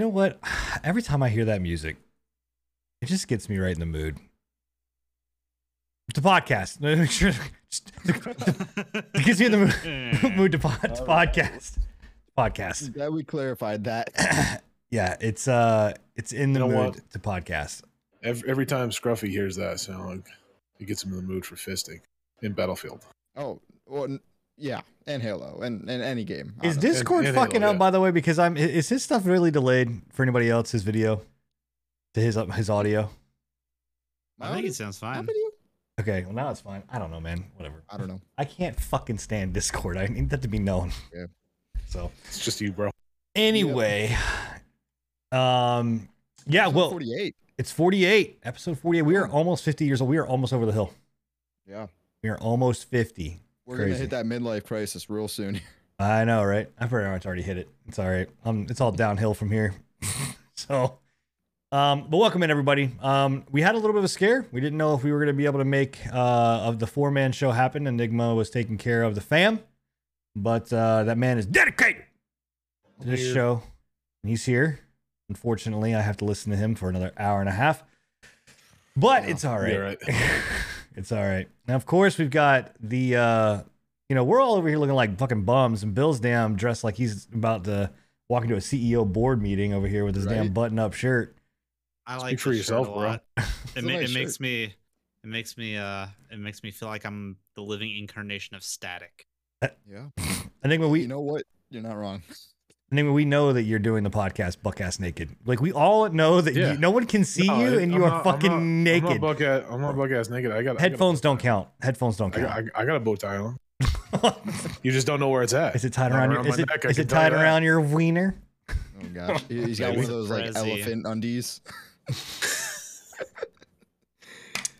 You know what? Every time I hear that music, it just gets me right in the mood. It's a podcast. Make sure it gets me in the mood, mood to, pod, to podcast. Podcast. Glad we clarified that. Yeah, it's uh, it's in the You know mood what? to podcast. Every, every time Scruffy hears that song, it gets him in the mood for fisting in Battlefield. Oh, well, n- yeah, and Halo, and, and any game. Is honestly. Discord and Halo, fucking up yeah. by the way? Because I'm is his stuff really delayed for anybody else? His video to his his audio. I think it sounds fine. Okay, well now it's fine. I don't know, man. Whatever. I don't know. I can't fucking stand Discord. I need that to be known. Yeah. So It's just you, bro. anyway, um, yeah. Episode Well, 48. it's 48, episode 48. We are almost 50 years old. We are almost over the hill. Yeah, We are almost 50. We're Crazy. gonna hit that midlife crisis real soon. I know, right? I've pretty much already hit it. It's all right. Um, it's all downhill from here. so, um, but welcome in everybody. Um, we had a little bit of a scare. We didn't know if we were going to be able to make uh of the four man show happen. Enigma was taking care of the fam, but uh, that man is dedicated to this Here. show. And he's here. Unfortunately, I have to listen to him for another hour and a half. But it's all right. Yeah, right. it's all right. Now, of course, we've got the uh you know, we're all over here looking like fucking bums, and Bill's damn dressed like he's about to walk into a CEO board meeting over here with his damn button-up shirt. I like for yourself, a bro. lot. It, ma- nice it makes me, it makes me, uh, it makes me feel like I'm the living incarnation of static. yeah. I think when we you know what? You're not wrong. I think when we know that you're doing the podcast buck ass naked. Like we all know that Yeah. you, no one can see No, you and I'm you are not- I'm fucking not- naked. I'm not buck ass. I'm not buck ass naked. I got I got a- Headphones don't count. Headphones don't I got, count. I, I got a bow tie on. You just don't know where it's at. is it tied Not around your my is it, neck, is it tied around your wiener? Oh gosh, He- he's got one of those like Prezi. elephant undies.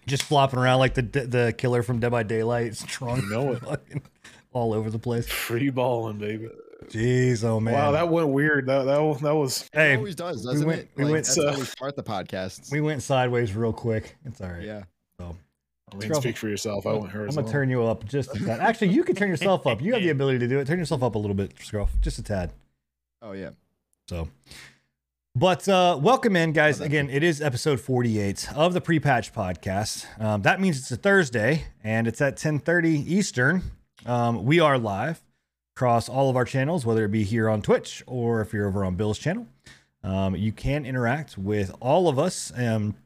Just flopping around like the the killer from Dead by Daylight, strong, You know it. all over the place. Free balling, baby. Jeez, oh man. Wow, that went weird. That that was, that was hey, it always does, doesn't went- it? we Like, went- that's so- how we start the podcast. we went sideways real quick. It's all right. yeah. So I mean, speak for yourself. I went her. I'm gonna turn you up just a tad. Actually, you can turn yourself up. You have the ability to do it. Turn yourself up a little bit, Scruff, just a tad. Oh yeah. So, but uh, welcome in, guys. thank Again, it is episode 48 of the pre-patch podcast. Um, that means it's a Thursday, and it's at 10:30 Eastern. Um, we are live across all of our channels, whether it be here on Twitch or if you're over on Bill's channel. Um, you can interact with all of us um,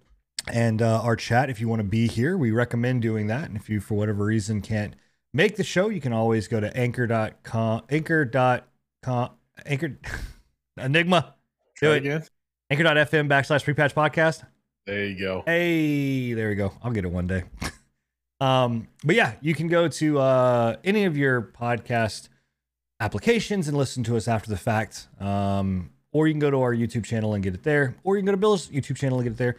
and uh, our chat if you want to be here. We recommend doing that. And if you, for whatever reason, can't make the show, you can always go to anchor.com, anchor.com, anchor, enigma, do it. again. anchor.fm backslash pre-patch podcast. There you go. Hey, there we go. I'll get it one day. um, but yeah, you can go to uh, any of your podcast applications and listen to us after the fact. Um, or you can go to our YouTube channel and get it there. Or you can go to Bill's YouTube channel and get it there.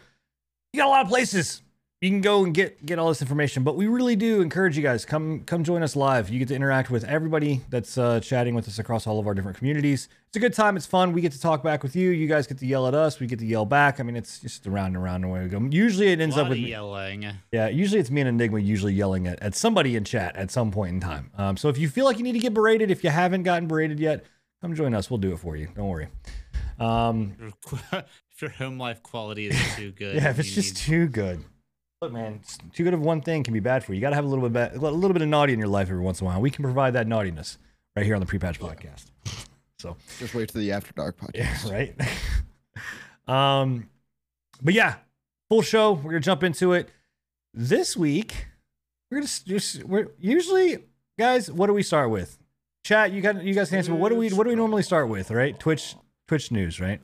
You got a lot of places you can go and get get all this information. But we really do encourage you guys come come join us live. You get to interact with everybody that's uh, chatting with us across all of our different communities. It's a good time. It's fun. We get to talk back with you. You guys get to yell at us. We get to yell back. I mean, it's just around and around the way we go. Usually it ends up with of me- yelling. yeah, usually it's me and Enigma usually yelling at, at somebody in chat at some point in time. Um, so if you feel like you need to get berated, if you haven't gotten berated yet, come join us. We'll do it for you. Don't worry. Um, if your home life quality is too good, yeah, if it's just too good. Look, man, too good of one thing can be bad for you. You got to have a little bit, ba- a little bit of naughty in your life every once in a while. We can provide that naughtiness right here on the pre-patch podcast. So Just wait till the After Dark podcast. yeah, right. um, but yeah, full show. We're gonna jump into it this week. We're gonna just we're usually guys. What do we start with? Chat. You got you guys can answer. But what do we what do we normally start with? Right? Twitch Twitch news. Right?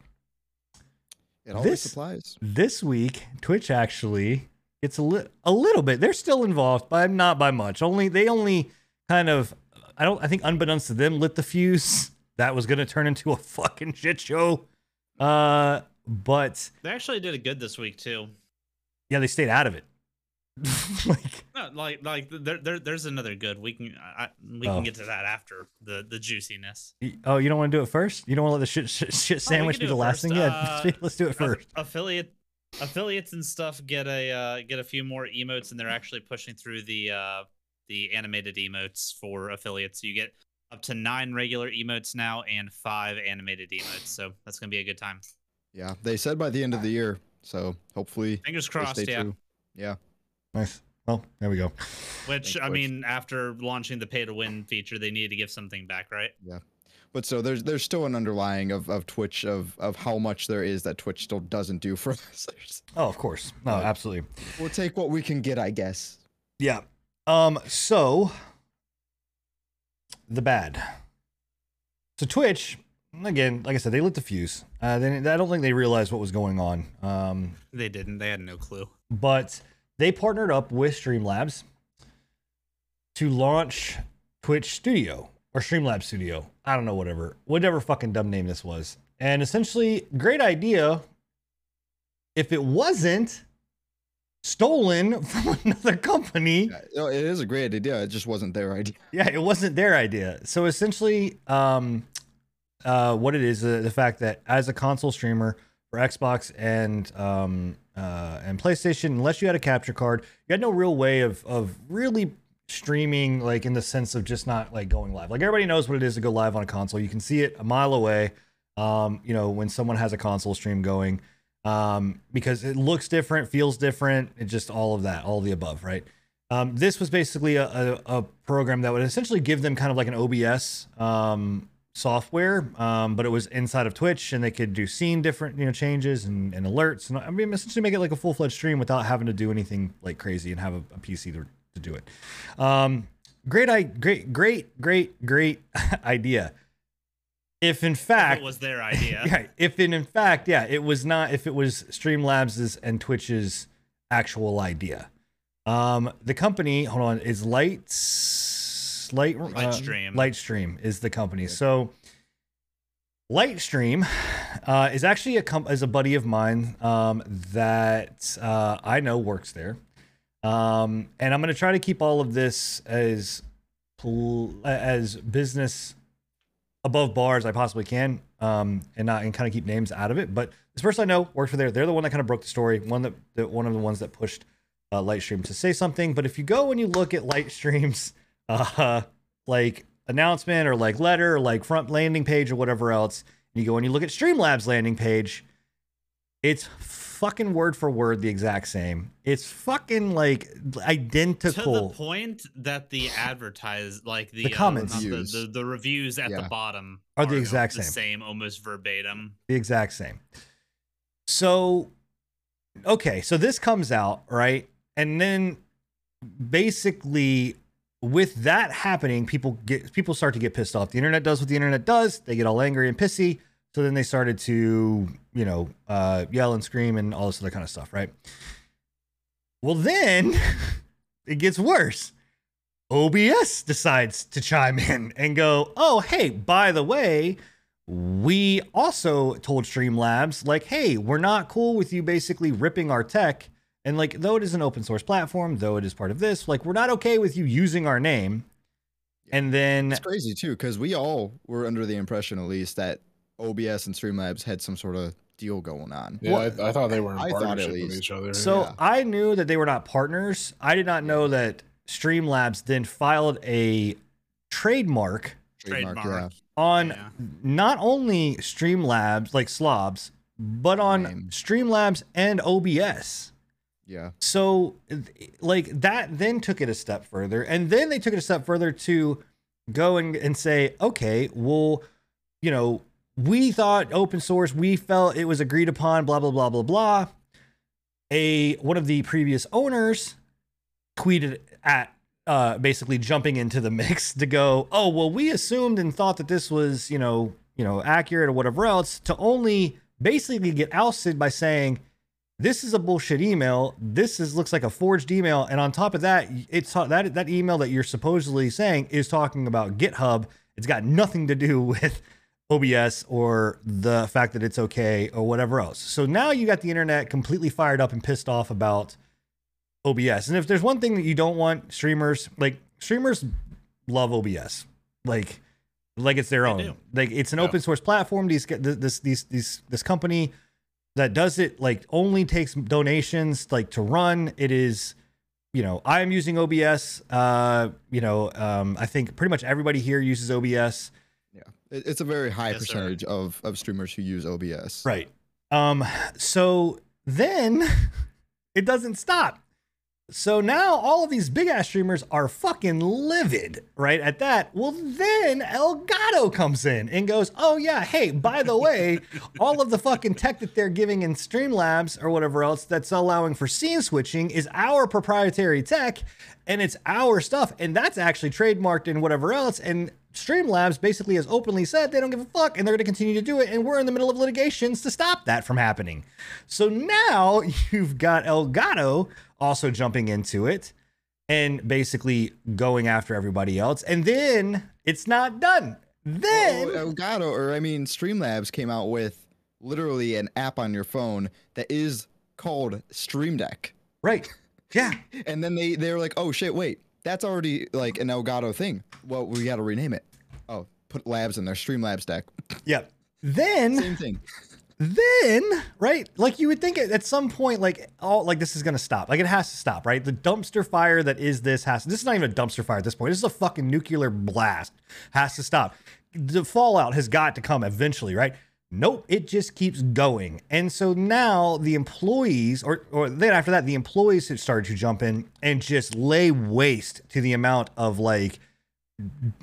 It always This- supplies. This week, Twitch actually gets a li- a little bit. They're still involved, but not by much. Only they only kind of. I don't. I think unbeknownst to them, lit the fuse. That was gonna turn into a fucking shit show. Uh, but They actually did it good this week too. yeah, they stayed out of it. like, No, like like there, there there's another good. We can I, we Oh. can get to that after the the juiciness. oh, you don't want to do it first? You don't want to let the shit shit, shit sandwich can be the last first. thing? Yeah, Uh, let's do it first. affiliate affiliates and stuff get a uh, get a few more emotes, and they're actually pushing through the uh, the animated emotes for affiliates. You get up to nine regular emotes now and five animated emotes, so that's gonna be a good time. Yeah, they said by the end of the year. So hopefully, Fingers they crossed. stay Yeah. true. Yeah. Nice. Well, there we go. Which Thanks, I Twitch. mean, after launching the pay to win feature, they need to give something back, right? But so there's there's still an underlying of, of Twitch of of how much there is that Twitch still doesn't do for us. Oh, of course. No, Right. absolutely. we'll take what we can get, I guess. Yeah. Um. So the bad. So Twitch, again, like I said, they lit the fuse. Uh, they, I don't think they realized what was going on. Um, They didn't. They had no clue. but they partnered up with Streamlabs to launch Twitch Studio or Streamlabs Studio. I don't know, whatever, whatever fucking dumb name this was. And essentially, great idea. If it wasn't stolen from another company, Yeah, no, it is a great idea. It just wasn't their idea. yeah, it wasn't their idea. So essentially, um, uh, what it is, uh, the fact that as a console streamer for Xbox and um, uh, and PlayStation, unless you had a capture card, you had no real way of of really streaming, like in the sense of just not like going live. Like everybody knows what it is to go live on a console. You can see it a mile away. Um, you know, when someone has a console stream going, um, because it looks different, feels different, it just all of that, all of the above, right? Um, this was basically a, a, a program that would essentially give them kind of like an OBS um, software, um, but it was inside of Twitch, and they could do scene different, you know, changes and, and alerts, and I mean, essentially make it like a full fledged stream without having to do anything like crazy and have a, a PC to, to do it. Um, great, I great, great, great, great idea. If in If fact it was their idea. yeah, if in, in fact, yeah, it was not if it was Streamlabs's and Twitch's actual idea. Um, the company, hold on, is Lights Light uh, Lightstream. Lightstream is the company. So Lightstream uh, is actually a com- is a buddy of mine um, that uh, I know works there. Um, and I'm going to try to keep all of this as as business above bar as I possibly can, um, and not and kind of keep names out of it. But this person I know works for there. They're the one that kind of broke the story. One that, that one of the ones that pushed uh, Lightstream to say something. But if you go and you look at Lightstream's uh, like announcement or like letter or like front landing page or whatever else, and you go and you look at Streamlabs landing page, it's fucking word for word the exact same. It's fucking like identical. to the point that the advertise like the, The uh, comments. not the, the, the reviews at the Yeah. bottom Are the exact the same. same, almost verbatim. the exact same. So, okay, so this comes out, right? And then basically with that happening, people get people start to get pissed off. The internet does what the internet does. They get all angry and pissy. So then they started to, you know, uh, yell and scream and all this other kind of stuff, right? Well, then it gets worse. OBS decides to chime in and go, oh, hey, by the way, we also told Streamlabs, like, hey, we're not cool with you basically ripping our tech. And like, though it is an open source platform, though it is part of this, like, we're not okay with you using our name. And then, It's crazy too, because we all were under the impression, at least, that OBS and Streamlabs had some sort of deal going on. Yeah, What- I, I thought they were in I thought at partnership with least. each other. so Yeah. I knew that they were not partners. I did not know that Streamlabs then filed a trademark Trademark. on Yeah. not only Streamlabs, like Slobs, but on Name. Streamlabs and OBS. Yeah. So, like that, then took it a step further, and then they took it a step further to go and, and say, okay, well, you know, we thought open source, we felt it was agreed upon, blah blah blah blah blah. A one of the previous owners tweeted at uh, basically jumping into the mix to go, oh well, we assumed and thought that this was you know you know accurate or whatever else, to only basically get ousted by saying this is a bullshit email. This is looks like a forged email, and on top of that, it's that that email that you're supposedly saying is talking about GitHub. It's got nothing to do with OBS or the fact that it's okay or whatever else. So now you got the internet completely fired up and pissed off about OBS. And if there's one thing that you don't want streamers, like streamers love OBS. Like like it's their own. Like it's an Yeah. open source platform. These this these these this company that does it like only takes donations like to run. It is you know, I am using OBS. Uh, you know, um, I think pretty much everybody here uses OBS. Yeah. It, it's a very high Yes, sir. percentage of, of streamers who use OBS. Right. Um, so then it doesn't stop. So now all of these big ass streamers are fucking livid, right? At that, well, then Elgato comes in and goes, "Oh yeah, hey, by the way, all of the fucking tech that they're giving in Streamlabs or whatever else that's allowing for scene switching is our proprietary tech, and it's our stuff, and that's actually trademarked and whatever else. And Streamlabs basically has openly said they don't give a fuck, and they're going to continue to do it, and we're in the middle of litigations to stop that from happening. So now you've got Elgato also jumping into it and basically going after everybody else. And then it's not done. Then Well, Elgato, or I mean, Streamlabs came out with literally an app on your phone that is called Stream Deck. right. Yeah. And then they they're like, oh shit, wait, that's already like an Elgato thing. Well, we got to rename it. Oh, put labs in there, Stream Streamlabs Deck. Yeah. Then Same thing. then right like you would think at at some point like all like this is gonna stop like it has to stop right the dumpster fire that is this has this is not even a dumpster fire at this point this is a fucking nuclear blast has to stop the fallout has got to come eventually right nope it just keeps going. And so now the employees or or then after that the employees have started to jump in and just lay waste to the amount of like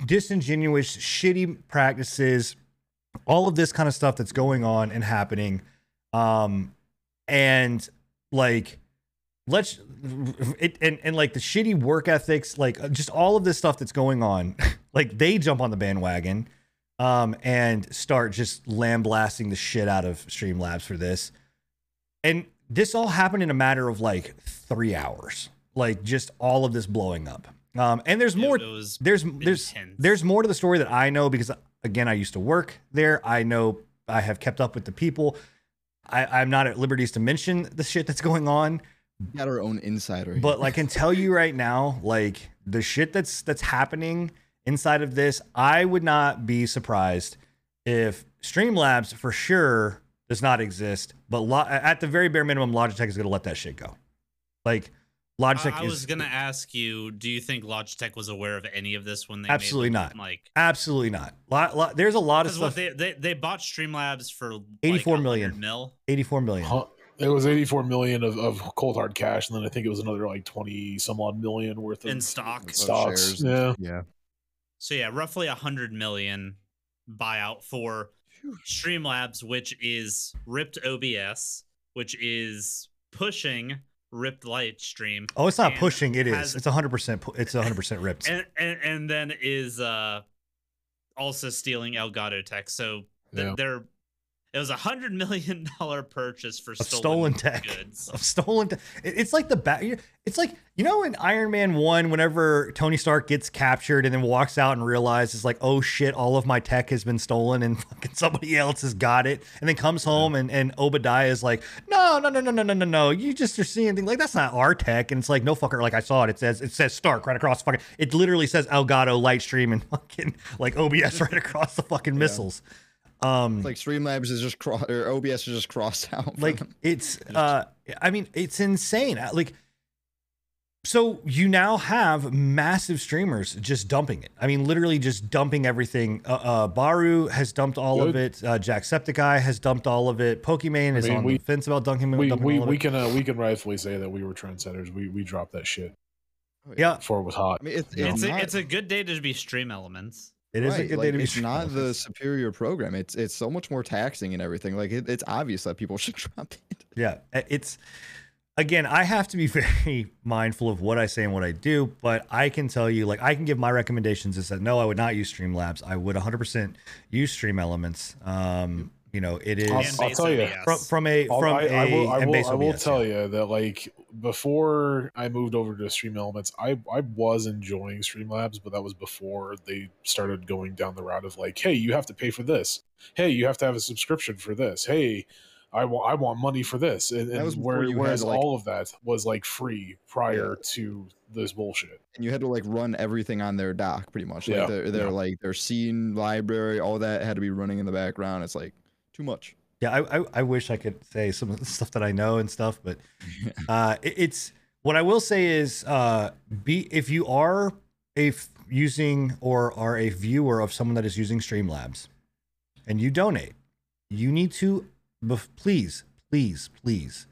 disingenuous shitty practices all of this kind of stuff that's going on and happening. Um and like let's it and, and like the shitty work ethics like just all of this stuff that's going on like they jump on the bandwagon um and start just lambasting the shit out of streamlabs for this and this all happened in a matter of like three hours like just all of this blowing up um and there's It- more It, was there's there's intense. there's more to the story that I know because again I used to work there. I know I have kept up with the people. I, I'm not at liberties to mention the shit that's going on, We got our own insider. here. but like, I can tell you right now, like the shit that's that's happening inside of this, I would not be surprised if Streamlabs for sure does not exist, but lo- at the very bare minimum, Logitech is going to let that shit go. Like Logitech I, I is was gonna ask you, do you think Logitech was aware of any of this when they Absolutely made, not. Like, absolutely not. Lot, lot, there's a lot of stuff. they, they they bought Streamlabs for like 84 100 million. mil. 84 million. Huh. It was 84 million of, of cold hard cash, and then I think it was another like 20 some odd million worth of In stock. Stocks. shares Yeah. yeah. So yeah, roughly a hundred million buyout for Streamlabs, which is ripped OBS, which is pushing ripped Lightstream, Oh, it's not pushing. It is. has- It's 100%. pu- It's 100% ripped. and, and and then is uh also stealing Elgato tech. So th- Yeah. they're it was a hundred million dollar purchase for stolen, stolen tech. goods. Of stolen. T- it- it's like the back. It's like you know in Iron Man one, whenever Tony Stark gets captured and then walks out and realizes like, oh shit, all of my tech has been stolen and fucking somebody else has got it, and then comes home and and Obadiah is like, no, no, no, no, no, no, no, no, you just are seeing things like that's not our tech, and it's like no fucker, like I saw it. It says it says Stark right across the fucking. It literally says Elgato Lightstream and fucking like OBS right across the fucking missiles. Um, It's like Streamlabs is just cro- or OBS is just crossed out. like it's uh i mean it's insane Uh, like so you now have massive streamers just dumping it i mean literally just dumping everything uh, uh baru has dumped all of Good. it uh jacksepticeye has dumped all of it pokimane is mean, on we- the fence about dunking We dumping we, all of we it. can uh, we can rightfully say that we were trendsetters. We we dropped that shit yeah before it was hot. I mean, it's, it's, It's a, it's a good day to be stream elements. It is a right, good like, day to be It's not the superior program. It's it's so much more taxing and everything. Like it, it's obvious that people should drop it. Yeah, it's again, I have to be very mindful of what I say and what I do, but I can tell you, like, I can give my recommendations is that no, I would not use Streamlabs. I would 100% use Stream Elements. Um, you know, it is I'll- And I'll tell you. OBS. from from a I'll- from I, a I will, I will, base I will OBS, tell yeah. you that like before I moved over to Stream Elements, I I was enjoying Streamlabs, but that was before they started going down the route of like, hey, you have to pay for this. Hey, you have to have a subscription for this. Hey, I want I want money for this. And, That and was where, you had, whereas like- all of that was like free prior to this bullshit. And you had to like run everything on their dock pretty much. Like Yeah, their, their yeah. like their scene library, all that had to be running in the background. It's like too much. Yeah, I, I I wish I could say some of the stuff that I know and stuff, but uh, it- it's what I will say is uh, be if you are a using or are a viewer of someone that is using Streamlabs, and you donate, you need to please, please, please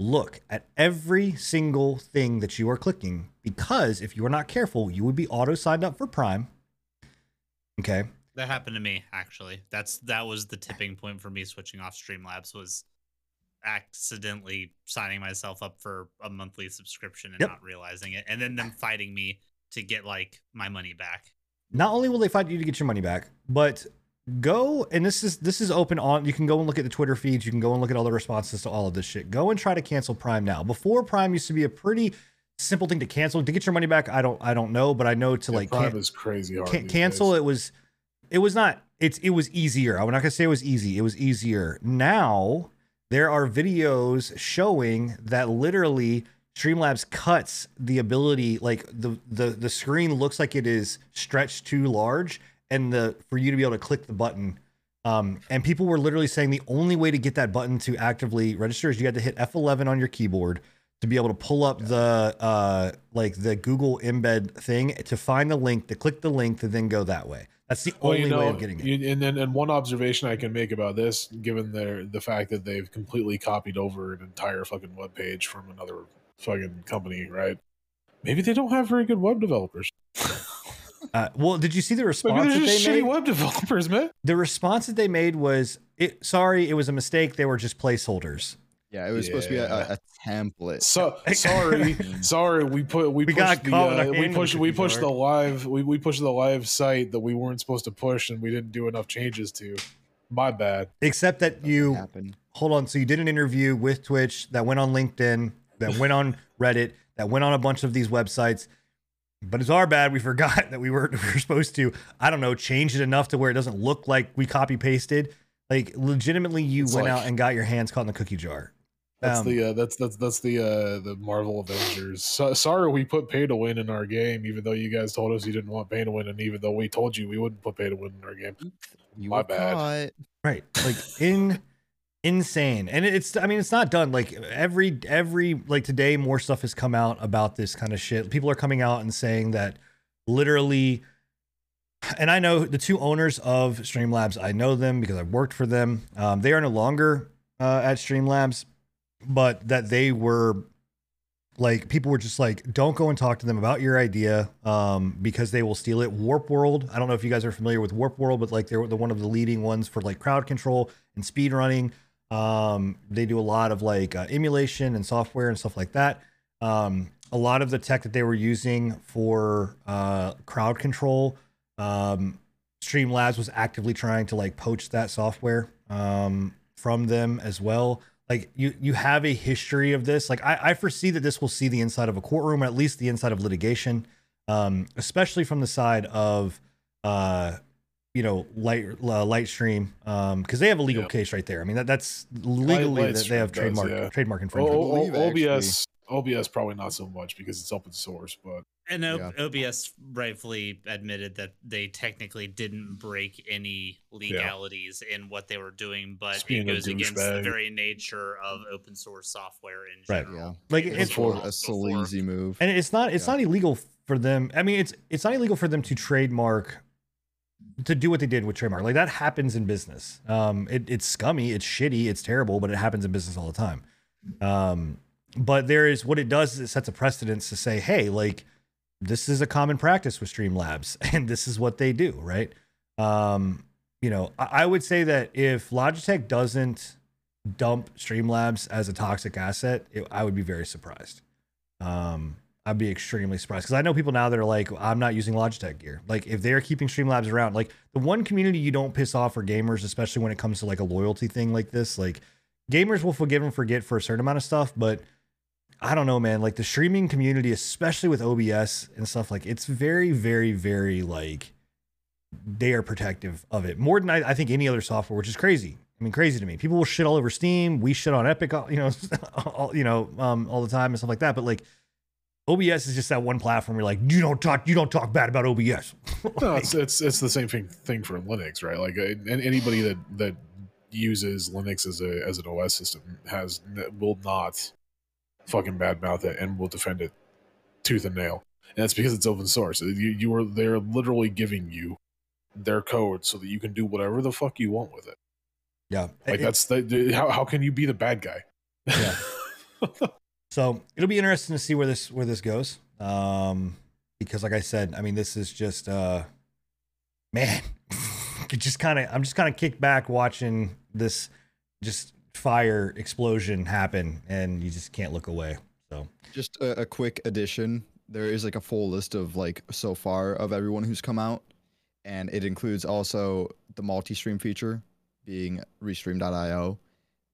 look at every single thing that you are clicking because if you are not careful, you would be auto signed up for Prime. Okay. That happened to me actually. That's that was the tipping point for me switching off Streamlabs was accidentally signing myself up for a monthly subscription and Yep. not realizing it, and then them fighting me to get like my money back. Not only will they fight you to get your money back, but go and this is this is open on you can go and look at the Twitter feeds, you can go and look at all the responses to all of this shit. Go and try to cancel Prime now. Before Prime used to be a pretty simple thing to cancel. To get your money back, I don't I don't know, but I know to Yeah, like Prime can- is crazy hard. can- cancel days. it was it was not it's it was easier. I'm not gonna say it was easy it was easier. Now there are videos showing that literally streamlabs cuts the ability like the the the screen looks like it is stretched too large and the for you to be able to click the button. Um, and people were literally saying the only way to get that button to actively register is you had to hit F11 on your keyboard to be able to pull up the uh, like the Google embed thing to find the link, to click the link, to then go that way. That's the Well, only you know, way of getting it. you- and then and one observation I can make about this, given their the fact that they've completely copied over an entire fucking web page from another fucking company, right? Maybe they don't have very good web developers. Uh, well, did you see the response? Maybe they're that just they shitty made? web developers, man. The response that they made was, "It sorry, it was a mistake. They were just placeholders." Yeah, it was supposed to be a, a, a template. So sorry, sorry. We put we, We pushed got the caught with our uh, we in pushed we pushed jar. the live we, we pushed the live site that we weren't supposed to push and we didn't do enough changes to. My bad. Except that you happened. hold on. So you did an interview with Twitch that went on LinkedIn, that went on Reddit, that went on a bunch of these websites. But it's our bad. We forgot that we were, we were supposed to, I don't know, change it enough to where it doesn't look like we copy pasted. Like legitimately, you It's went like- out and got your hands caught in the cookie jar. That's Um, the uh, that's that's that's the uh, the Marvel Avengers. So, sorry, we put pay to win in our game, even though you guys told us you didn't want pay to win, and even though we told you we wouldn't put pay to win in our game. You My bad. caught. Right. Like in insane. And it's I mean it's not done. Like every every like today more stuff has come out about this kind of shit. People are coming out and saying that literally and I know the two owners of Streamlabs, I know them because I've worked for them. Um, they are no longer uh, at Streamlabs, but that they were like people were just like, don't go and talk to them about your idea um, because they will steal it. Warp World, I don't know if you guys are familiar with Warp World, but like they're the one of the leading ones for like crowd control and speed running. Um, they do a lot of like uh, emulation and software and stuff like that. Um, a lot of the tech that they were using for uh, crowd control, um, Streamlabs was actively trying to like poach that software um, from them as well. Like you, you have a history of this. Like I, I foresee that this will see the inside of a courtroom, or at least the inside of litigation, um, especially from the side of, uh, you know, light uh, Lightstream, um, because they have a legal Yep. case right there. I mean, that that's legally that they have Lightstream does, trademark yeah. trademark O- infringement. O- believe, actually- OBS OBS probably not so much because it's open source, but And O- Yeah. OBS rightfully admitted that they technically didn't break any legalities in what they were doing, but Just it being a goes against the very nature of open source software in Right. Yeah. Like It's it's Before Before- a sleazy move. and it's not it's Yeah. not illegal for them i mean it's it's not illegal for them to trademark to do what they did with trademark like that happens in business um it, it's scummy it's shitty it's terrible but it happens in business all the time um but there is what it does is it sets a precedence to say hey like this is a common practice with streamlabs and this is what they do right? Um you know i, I would say that if logitech doesn't dump streamlabs as a toxic asset it, i would be very surprised. Um i'd be extremely surprised because i know people now that are like i'm not using logitech gear. Like if they're keeping streamlabs around like the one community you don't piss off are gamers especially when it comes to like a loyalty thing like this like gamers will forgive and forget for a certain amount of stuff but i don't know man like the streaming community especially with obs and stuff like it's very very very like they are protective of it more than I, I think any other software which is crazy I mean, crazy to me. People will shit all over Steam. We shit on Epic, you know, all, you know, um, all the time and stuff like that. But like, OBS is just that one platform. You're like, you don't talk, you don't talk bad about OBS. no, it's, it's it's the same thing thing for Linux, right? Like uh, anybody that that uses Linux as a as an OS system has will not fucking badmouth it and will defend it tooth and nail. And that's because it's open source. You you are they're literally giving you their code so that you can do whatever the fuck you want with it. Yeah. Like It- that's the, the how how can you be the bad guy? Yeah. So it'll be interesting to see where this where this goes. Um, because like I said, I mean, this is just uh, man, just kind of I'm just kind of kicked back watching this just fire explosion happen, and you just can't look away. So Just a, a quick addition. There is like a full list of like so far of everyone who's come out, and it includes also the multi-stream feature being Restream.io,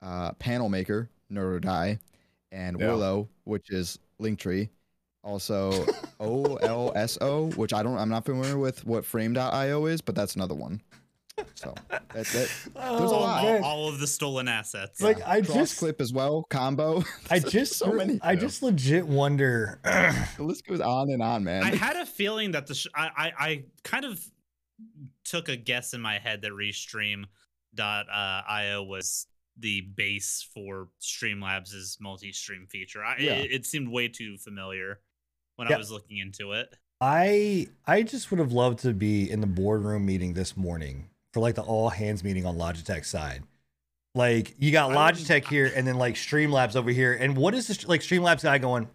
uh, Panel Maker, Nerd or Die, and Yeah. Willow, which is Linktree. Also OLSO, which I don't, I'm not familiar with what Frame.io is, but that's another one. So that, that, there's a Oh, lot. all, all of the stolen assets. Like I Cross just clip as well, combo. I just so many. I just legit wonder. The list goes on and on, man. I had a feeling that the sh- I, I I kind of took a guess in my head that Restream.io uh, was the base for Streamlabs' multi-stream feature. I, Yeah. it, it seemed way too familiar when Yeah. I was looking into it. I I just would have loved to be in the boardroom meeting this morning for like the all hands meeting on Logitech side. Like you got Logitech here and then like Streamlabs over here. And what is this like Streamlabs guy going?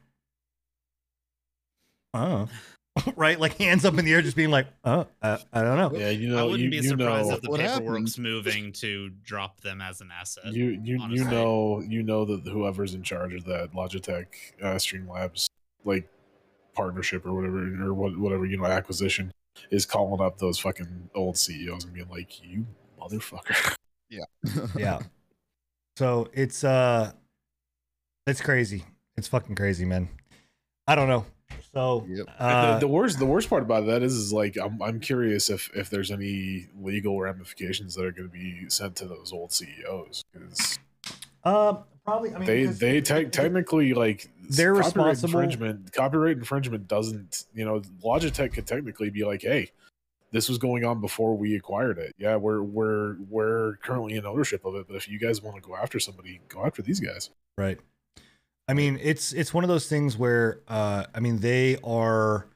Oh. right? Like hands up in the air, just being like, oh, uh, I don't know. Yeah, you know, I wouldn't you, be you surprised know, if the What paperwork's moving to drop them as an asset. you you you know you know that whoever's in charge of that Logitech uh, Streamlabs like partnership or whatever or what, whatever you know acquisition is calling up those fucking old CEOs and being like, "You motherfucker." Yeah. Yeah. So it's uh it's crazy. It's fucking crazy, man. I don't know. So Yep. uh, the, the worst the worst part about that is is like I'm I'm curious if if there's any legal ramifications that are going to be sent to those old CEOs because uh, probably I mean they they te- technically like They're copyright responsible- infringement copyright infringement doesn't you know logitech could technically be like hey this was going on before we acquired it. Yeah we're we're we're currently in ownership of it but if you guys want to go after somebody go after these guys. Right. I mean, it's it's one of those things where uh I mean they are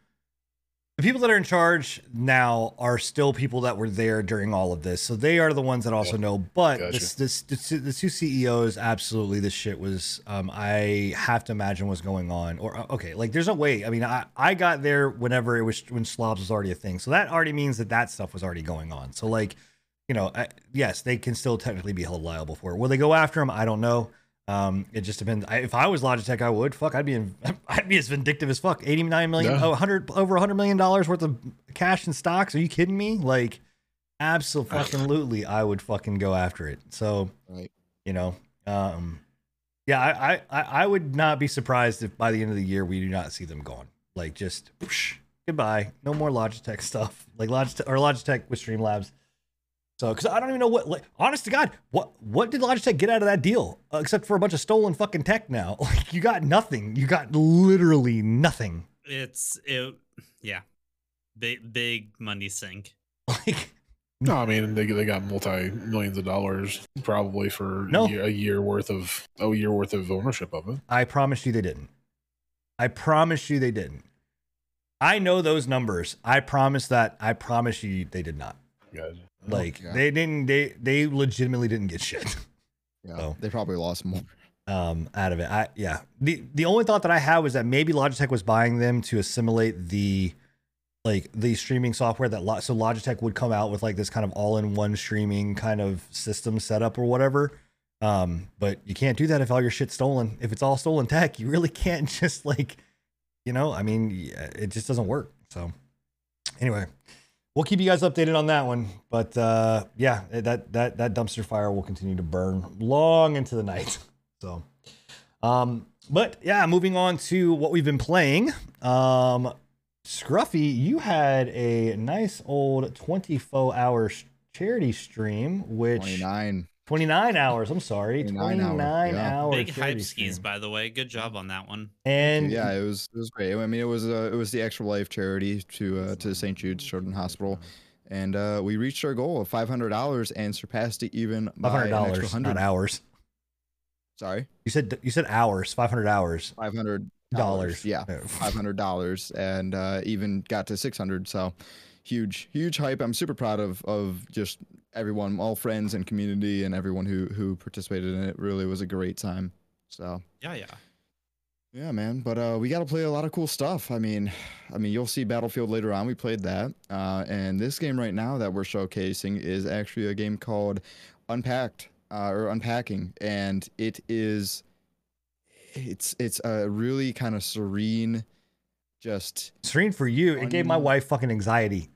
the people that are in charge now are still people that were there during all of this. So they are the ones that also know. But Gotcha. this, this this the two CEOs absolutely this shit was um I have to imagine what's going on. Or uh, okay, like there's no way. I mean, I I got there whenever it was when slobs was already a thing. So that already means that that stuff was already going on. So like, you know, I, yes, they can still technically be held liable for it. Will they go after him? I don't know. Um, it just depends. I, if I was Logitech, I would. Fuck, I'd be in, I'd be as vindictive as fuck. Eighty nine million, Yeah. oh, 100 over hundred million dollars worth of cash and stocks. Are you kidding me? Like, absolutely, I would fucking go after it. So, Right. you know, um, yeah, I, I, I I would not be surprised if by the end of the year we do not see them gone. Like, just whoosh, goodbye, no more Logitech stuff. Like Logitech or Logitech with Streamlabs. So, because I don't even know what, like, honest to God, what what did Logitech get out of that deal uh, except for a bunch of stolen fucking tech? Now, like, you got nothing. You got literally nothing. It's it, yeah, big big money sink. Like, no i mean they, they got multi millions of dollars probably for No. a, year, a year worth of a year worth of ownership of it I promise you they didn't. I promise you they didn't. I know those numbers. I promise that. I promise you they did not. guys Like yeah. they didn't. They they legitimately didn't get shit. Yeah, Oh. they probably lost more. um, out of it. I yeah. The the only thought that I had was that maybe Logitech was buying them to assimilate the like the streaming software that Lo- so Logitech would come out with like this kind of all-in-one streaming kind of system setup or whatever. Um, but you can't do that if all your shit's stolen. If it's all stolen tech, you really can't just like, you know, I mean, it just doesn't work. So anyway, we'll keep you guys updated on that one. But uh, yeah, that that that dumpster fire will continue to burn long into the night. So, um, but yeah, moving on to what we've been playing. Um, Scruffy, you had a nice old 24 hour charity stream, which 29. 29 hours. I'm sorry, 29 29 hour, yeah. hours. Big hype skis, by the way. Good job on that one. And yeah, it was it was great. I mean, it was uh, it was the Extra Life charity to uh, to St. Jude's Children's Hospital, and uh, we reached our goal of five hundred dollars and surpassed it even by five hundred an extra dollars, hundred. not hours. Sorry, You said you said hours, five hundred hours, five hundred dollars. Yeah, five hundred dollars, and uh, even got to six hundred. So, huge huge hype. I'm super proud of of just everyone, all friends and community, and everyone who who participated in it. Really was a great time. So Yeah, yeah. yeah, man. But uh, we got to play a lot of cool stuff. I mean, I mean, you'll see Battlefield later on. We played that, uh, and this game right now that we're showcasing is actually a game called Unpacked uh, or Unpacking, and it is. It's it's a really kind of serene, just Serene for you. It gave my wife fucking anxiety.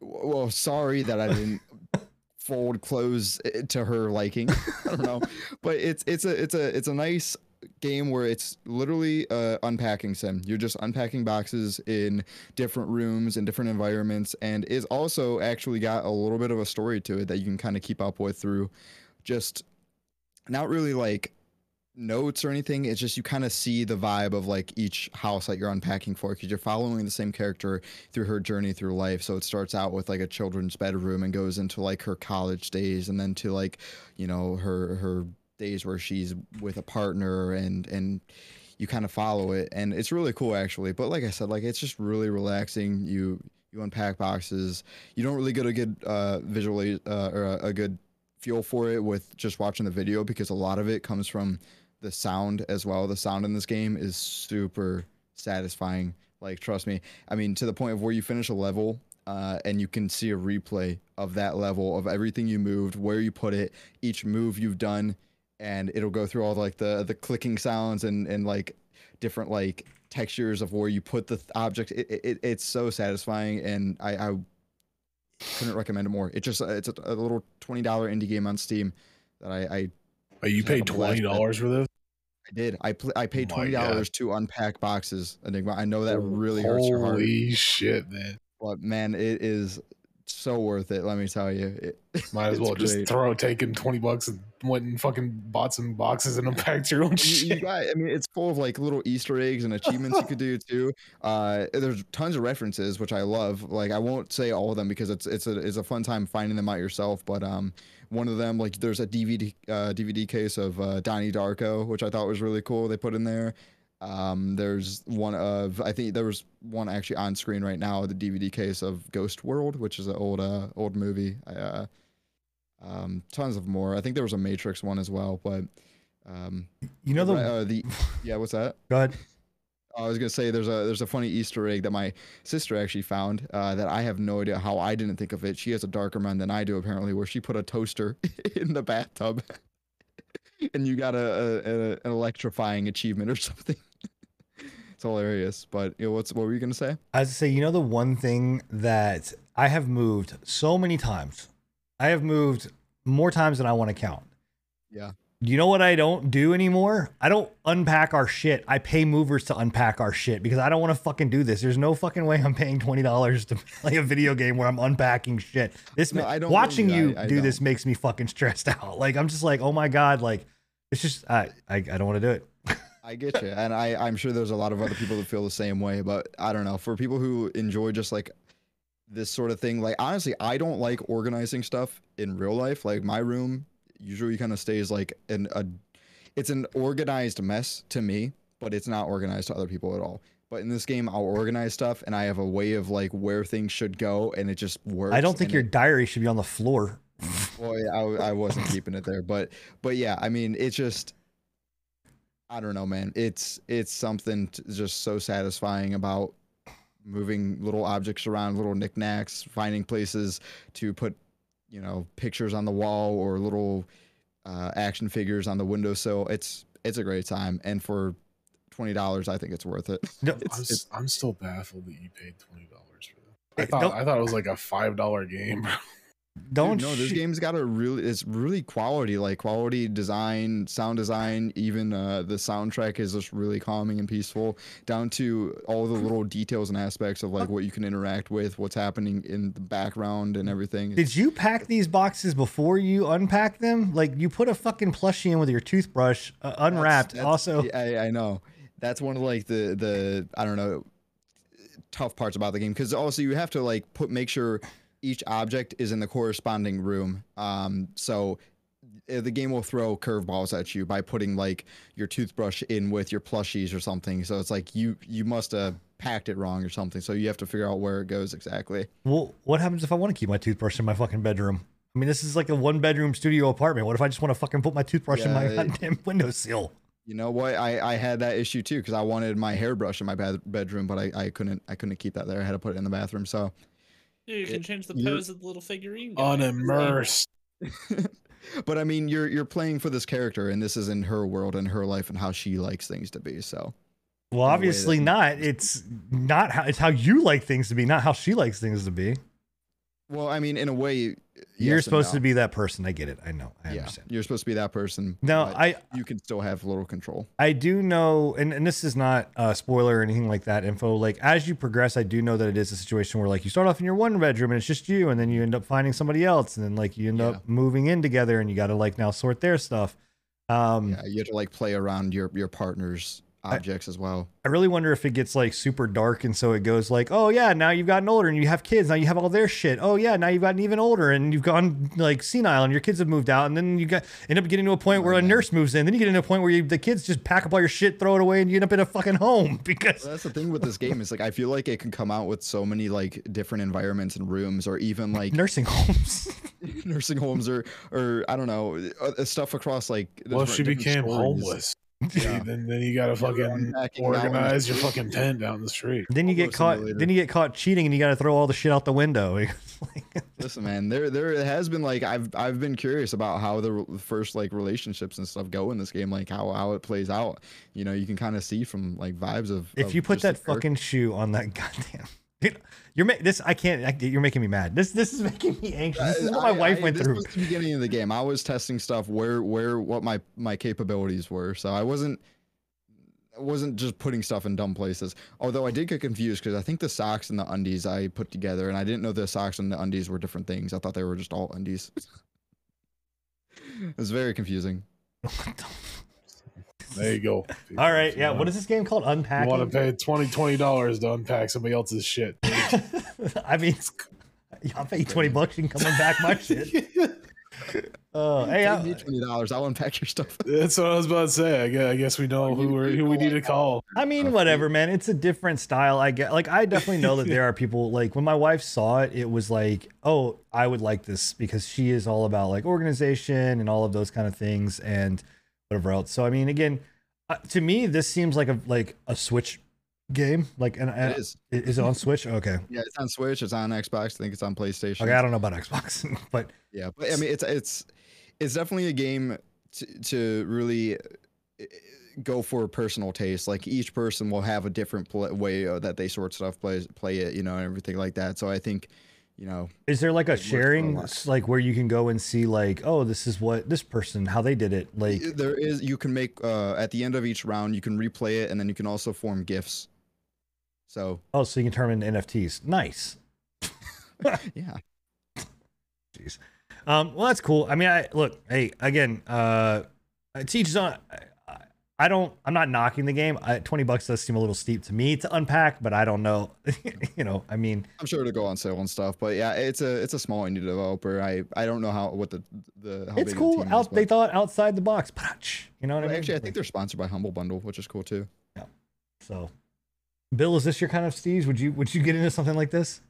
well, sorry that I didn't fold clothes to her liking. I don't know, but it's it's a it's a it's a nice game where it's literally uh, unpacking sim. You're just unpacking boxes in different rooms and different environments, and is also actually got a little bit of a story to it that you can kind of keep up with through just not really like notes or anything. It's just you kind of see the vibe of like each house that you're unpacking for because you're following the same character through her journey through life. So it starts out with like a children's bedroom and goes into like her college days and then to like, you know, her her days where she's with a partner and and you kind of follow it and it's really cool actually. But like I said, like it's just really relaxing. You you unpack boxes. You don't really get a good uh visually uh, or a, a good feel for it with just watching the video because a lot of it comes from the sound as well. The sound in this game is super satisfying. Like, trust me. I mean, to the point of where you finish a level uh, and you can see a replay of that level of everything you moved, where you put it, each move you've done, and it'll go through all like the the clicking sounds and and like different like textures of where you put the th- object. It, it it's so satisfying, and I, I couldn't recommend it more. It just it's a, a little twenty dollar indie game on Steam that I, I Oh, you paid have a blast twenty dollars for this? I did. I pl- I paid Oh twenty dollars to unpack boxes. Enigma. I know that really hurts your heart, Holy shit, man! but man, it is so worth it. Let me tell you. It, Might as well just throw taking twenty bucks and went and fucking bought some boxes and unpacked your own shit. you got, I mean, it's full of like little Easter eggs and achievements you could do too. Uh, there's tons of references, which I love. Like, I won't say all of them because it's it's a it's a fun time finding them out yourself. But um, one of them, like, there's a DVD uh, DVD case of uh, Donnie Darko, which I thought was really cool. They put in there. Um, there's one of I think there was one actually on screen right now, the DVD case of Ghost World, which is an old uh old movie. Uh, um, tons of more. I think there was a Matrix one as well, but um, You know the. Uh, the yeah, what's that? Go ahead. I was gonna say there's a there's a funny Easter egg that my sister actually found uh, that I have no idea how I didn't think of it. She has a darker mind than I do apparently, where she put a toaster in the bathtub, and you got a, a, a an electrifying achievement or something. it's hilarious. But you know, what's what were you gonna say? I was going to say, you know, the one thing that I have moved so many times. I have moved more times than I want to count. Yeah. You know what I don't do anymore? I don't unpack our shit. I pay movers to unpack our shit because I don't want to fucking do this. There's no fucking way I'm paying twenty dollars to play a video game where I'm unpacking shit. This No, ma- I don't watching blame you. I- I do this don't. makes me fucking stressed out. Like I'm just like, oh my god, like it's just I I, I don't want to do it. I get you, and I I'm sure there's a lot of other people that feel the same way. But I don't know. For people who enjoy just like this sort of thing, like honestly, I don't like organizing stuff in real life. Like my room usually kind of stays like an a, it's an organized mess to me, but it's not organized to other people at all. But in this game, I'll organize stuff, and I have a way of like where things should go, and it just works. I don't think your it- diary should be on the floor. Boy, I, I wasn't keeping it there, but but yeah, I mean, it's just I don't know, man. It's it's something t- just so satisfying about moving little objects around, little knickknacks, finding places to put, you know, pictures on the wall or little uh, action figures on the windowsill. It's it's a great time, and for twenty dollars, I think it's worth it. No, It's- I'm, it's- s- I'm still baffled that you paid twenty dollars for that. I thought don't- I thought it was like a five dollar game, bro. Don't Dude, no, this sh- game's got a really it's really quality, like quality design, sound design, even uh the soundtrack is just really calming and peaceful, down to all the little details and aspects of like what you can interact with, what's happening in the background and everything. Did you pack these boxes before you unpack them? Like you put a fucking plushie in with your toothbrush, uh, That's- unwrapped. that's- also, yeah, I, I know. That's one of like the the I don't know tough parts about the game because also you have to like put make sure each object is in the corresponding room. Um, so uh, the game will throw curveballs at you by putting like your toothbrush in with your plushies or something. So it's like you you must have packed it wrong or something. So you have to figure out where it goes exactly. Well, what happens if I want to keep my toothbrush in my fucking bedroom? I mean, this is like a one bedroom studio apartment. What if I just want to fucking put my toothbrush in my Yeah, goddamn windowsill? You know what? I, I had that issue too because I wanted my hairbrush in my bed- bedroom, but I, I couldn't I couldn't keep that there. I had to put it in the bathroom. So, Yeah, you can It- change the pose of the little figurine. guy. Unimmersed. but I mean, you're you're playing for this character, and this is in her world and her life and how she likes things to be. So, Well, way that- obviously not. It's not how it's how you like things to be, not how she likes things to be. well, I mean, in a way, You're yes supposed no. to be that person. I get it. I know. I yeah, understand. you're supposed to be that person. No, I you can still have a little control. I do know, and, and this is not a spoiler or anything like that info. Like as you progress, I do know that it is a situation where like you start off in your one bedroom and it's just you, and then you end up finding somebody else, and then like you end Yeah. up moving in together, and you got to like now sort their stuff. Um, Yeah, you have to like play around your your partner's objects as well. I really wonder if it gets like super dark, and so it goes like, oh yeah, now you've gotten older and you have kids. Now you have all their shit. Oh yeah, now you've gotten even older and you've gone like senile and your kids have moved out, and then you got end up getting to a point where a nurse moves in. Then you get into a point where you, the kids just pack up all your shit, throw it away, and you end up in a fucking home because Well, that's the thing with this game is like I feel like it can come out with so many like different environments and rooms, or even like nursing homes. nursing homes, or or I don't know uh, stuff across like. Well, she different- different became stories. homeless, Yeah. then then you gotta fucking unpacking that one. organize your fucking tent down the street. then you get caught. simulator. Then you get caught cheating, and you got to throw all the shit out the window. Listen, man, there there has been like I've I've been curious about how the first like relationships and stuff go in this game, like how how it plays out. You know, you can kind of see from like vibes of. if of you put that fucking shoe on that goddamn. You're ma- this. I can't. I, you're making me mad. This this is making me anxious. This is what my I- wife I- went this through. was the beginning of the game. I was testing stuff where where what my my capabilities were. So I wasn't I wasn't just putting stuff in dumb places. Although I did get confused because I think the socks and the undies I put together, and I didn't know the socks and the undies were different things. I thought they were just all undies. it was very confusing. What the There you go. All right, yeah. What is this game called? You Unpacking. want to pay 20 dollars to unpack somebody else's shit? I mean, I'll pay you twenty bucks. You can come and back my shit. Oh, hey, Pay me I, twenty dollars. I'll unpack your stuff. That's what I was about to say. I guess, I guess we know who we're, who we need to call. I mean, whatever, man. It's a different style. I get like I definitely know that there are people like when my wife saw it, it was like, oh, I would like this because she is all about like organization and all of those kind of things and whatever else. So I mean, again, uh, to me, this seems like a like a Switch game. Like, and, and It is. is it on Switch? Okay, Yeah, it's on Switch. It's on Xbox. I think it's on PlayStation. okay. I don't know about Xbox, but Yeah, but I mean, it's it's it's definitely a game to, to really uh, go for personal taste. Like each person will have a different way uh, that they sort stuff play play it, you know, and everything like that. So I think, you know, Is there like a It a sharing, like where you can go and see, like, oh, this is what this person, how they did it? Like, there is you can make uh, at the end of each round you can replay it, and then you can also form gifts. So oh, so you can turn into NFTs. Nice. yeah, Jeez. Um, well, that's cool. I mean, I look, hey, again, uh, to each his own. I- I don't. I'm not knocking the game. I, Twenty bucks does seem a little steep to me to unpack, but I don't know. you know, I mean, I'm sure it'll go on sale and stuff. But yeah, it's a it's a small indie developer. I I don't know how what the the how it's big the cool. team is, they thought outside the box. Patch. You know what I mean? actually, I think they're sponsored by Humble Bundle, which is cool too. Yeah. So. Bill, is this your kind of Steve's? Would you would you get into something like this?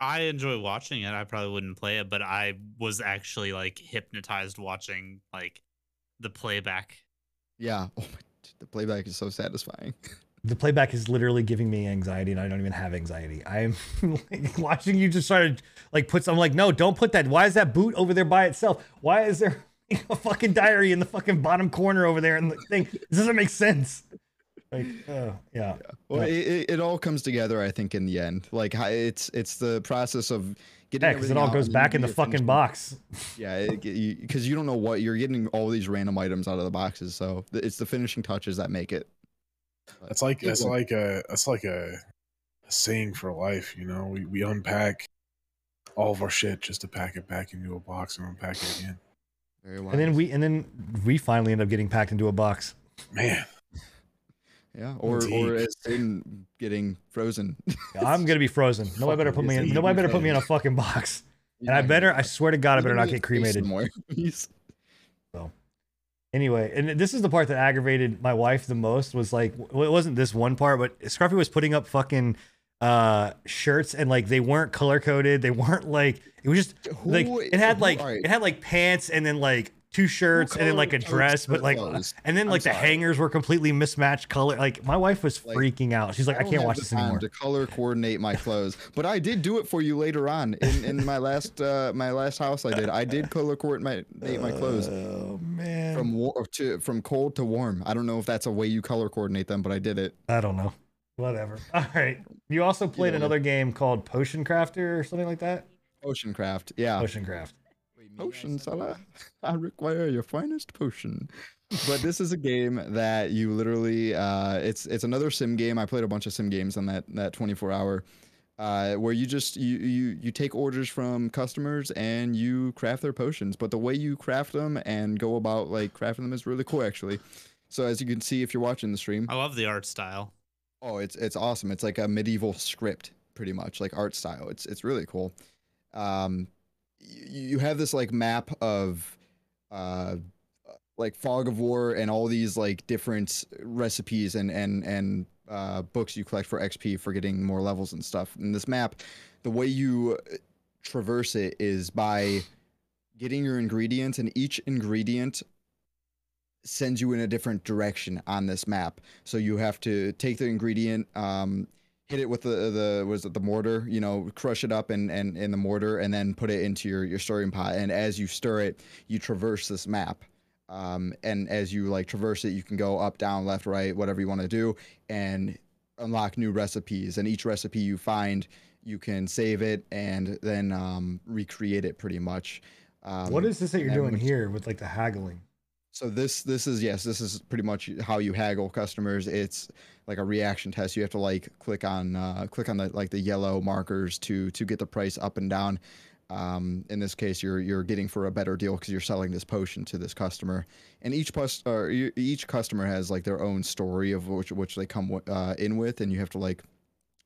I enjoy watching it. I probably wouldn't play it, but I was actually like hypnotized watching like the playback. Yeah. Oh my, the playback is so satisfying. the playback is literally giving me anxiety and I don't even have anxiety. I'm like, watching you just try to like put some like, no, don't put that. Why is that boot over there by itself? Why is there a fucking diary in the fucking bottom corner over there and the thing? This doesn't make sense. Like, uh, yeah. Well, Yeah. it, it, it all comes together, I think, in the end. Like it's it's the process of getting Yeah, because it all out goes back in the fucking box. Yeah, because you, don't know what you're getting all these random items out of the boxes. So it's the finishing touches that make it. But That's like it that's like a that's like a, a saying for life. You know, we we unpack all of our shit just to pack it back into a box and unpack it again. very. And then we and then we finally end up getting packed into a box. Man, yeah, or or as in getting frozen. I'm gonna be frozen. Nobody better put me in. Nobody better put me in a fucking box. And I better, I swear to God, I better not get cremated. Somewhere. He's- Anyway, and this is the part that aggravated my wife the most was like, well, it wasn't this one part, but Scruffy was putting up fucking uh shirts and like they weren't color coded. They weren't like it was just like it had like it had like pants and then like two shirts and then like a dress, but like clothes? and then I'm like the sorry. hangers were completely mismatched color. Like my wife was Like, freaking out. She's like, I, don't can't watch this time anymore. To color coordinate my clothes, but I did do it for you later on in, in my last uh, my last house. I did. I did color coordinate my clothes Oh man. from war to from cold to warm. I don't know if that's a way you color coordinate them, but I did it. I don't know. Whatever. All right. You also played know. another game called Potion Crafter or something like that? Ocean craft, yeah. Potion Craft. Potion, Salah. I require your finest potion. But this is a game that you literally uh it's it's another sim game. I played a bunch of sim games on that that 24 hour uh where you just you you you take orders from customers and you craft their potions. But the way you craft them and go about like crafting them is really cool actually. So as you can see if you're watching the stream, I love the art style. Oh, it's it's awesome. It's like a medieval script, pretty much, like art style. It's it's really cool. Um, you, have this like map of, uh, like fog of war and all these like different recipes and and and uh, books you collect for XP for getting more levels and stuff. And this map, the way you uh, traverse it is by getting your ingredients, and each ingredient sends you in a different direction on this map. So you have to take the ingredient, um, hit it with the the was it the mortar, you know, crush it up and and in the mortar, and then put it into your your stirring pot. And as you stir it, you traverse this map. Um, and as you like traverse it, you can go up, down, left, right, whatever you want to do, and unlock new recipes. And each recipe you find, you can save it and then um, recreate it pretty much. Um, what is this that you're doing which- here with like the haggling? so this this is yes, this is pretty much how you haggle customers. It's like a reaction test. You have to like click on uh, click on the like the yellow markers to to get the price up and down. Um, in this case, you're you're getting for a better deal because you're selling this potion to this customer, and each plus or each customer has like their own story of which which they come wi- uh, in with, and you have to like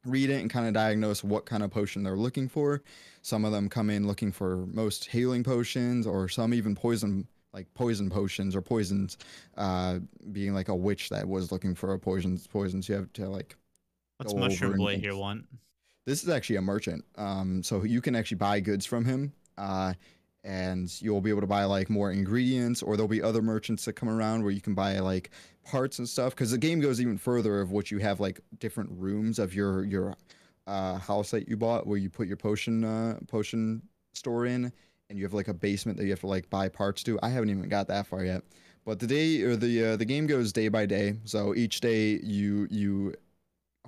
read it and kind of diagnose what kind of potion they're looking for. Some of them come in looking for most healing potions, or some even poison like poison potions or poisons. Uh, being like a witch that was looking for a poisons poisons, you have to like. What's Mushroom Boy here want? This is actually a merchant, um, so you can actually buy goods from him. Uh, and you'll be able to buy like more ingredients or there'll be other merchants that come around where you can buy like parts and stuff because the game goes even further of what you have like different rooms of your your uh, house that you bought where you put your potion uh, potion store in and you have like a basement that you have to like buy parts to i haven't even got that far yet but the day or the uh, the game goes day by day so each day you you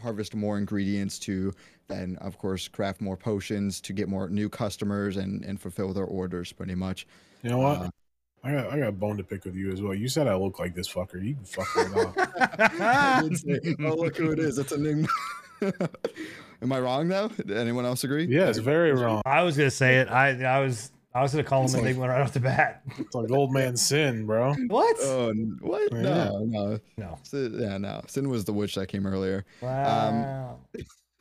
harvest more ingredients to then of course craft more potions to get more new customers and and fulfill their orders pretty much You know what? Uh, I got I got a bone to pick with you as well. You said I look like this fucker. You can fuck right off. Say, oh look who it is it's a Enigma am i wrong though Did anyone else agree Yeah, it's very wrong. I was gonna say it. I I was I was gonna call him It's like- Enigma right off the bat. It's like old man sin, bro. What? oh what Yeah. no no no. Sin, yeah no sin was the witch that came earlier Wow.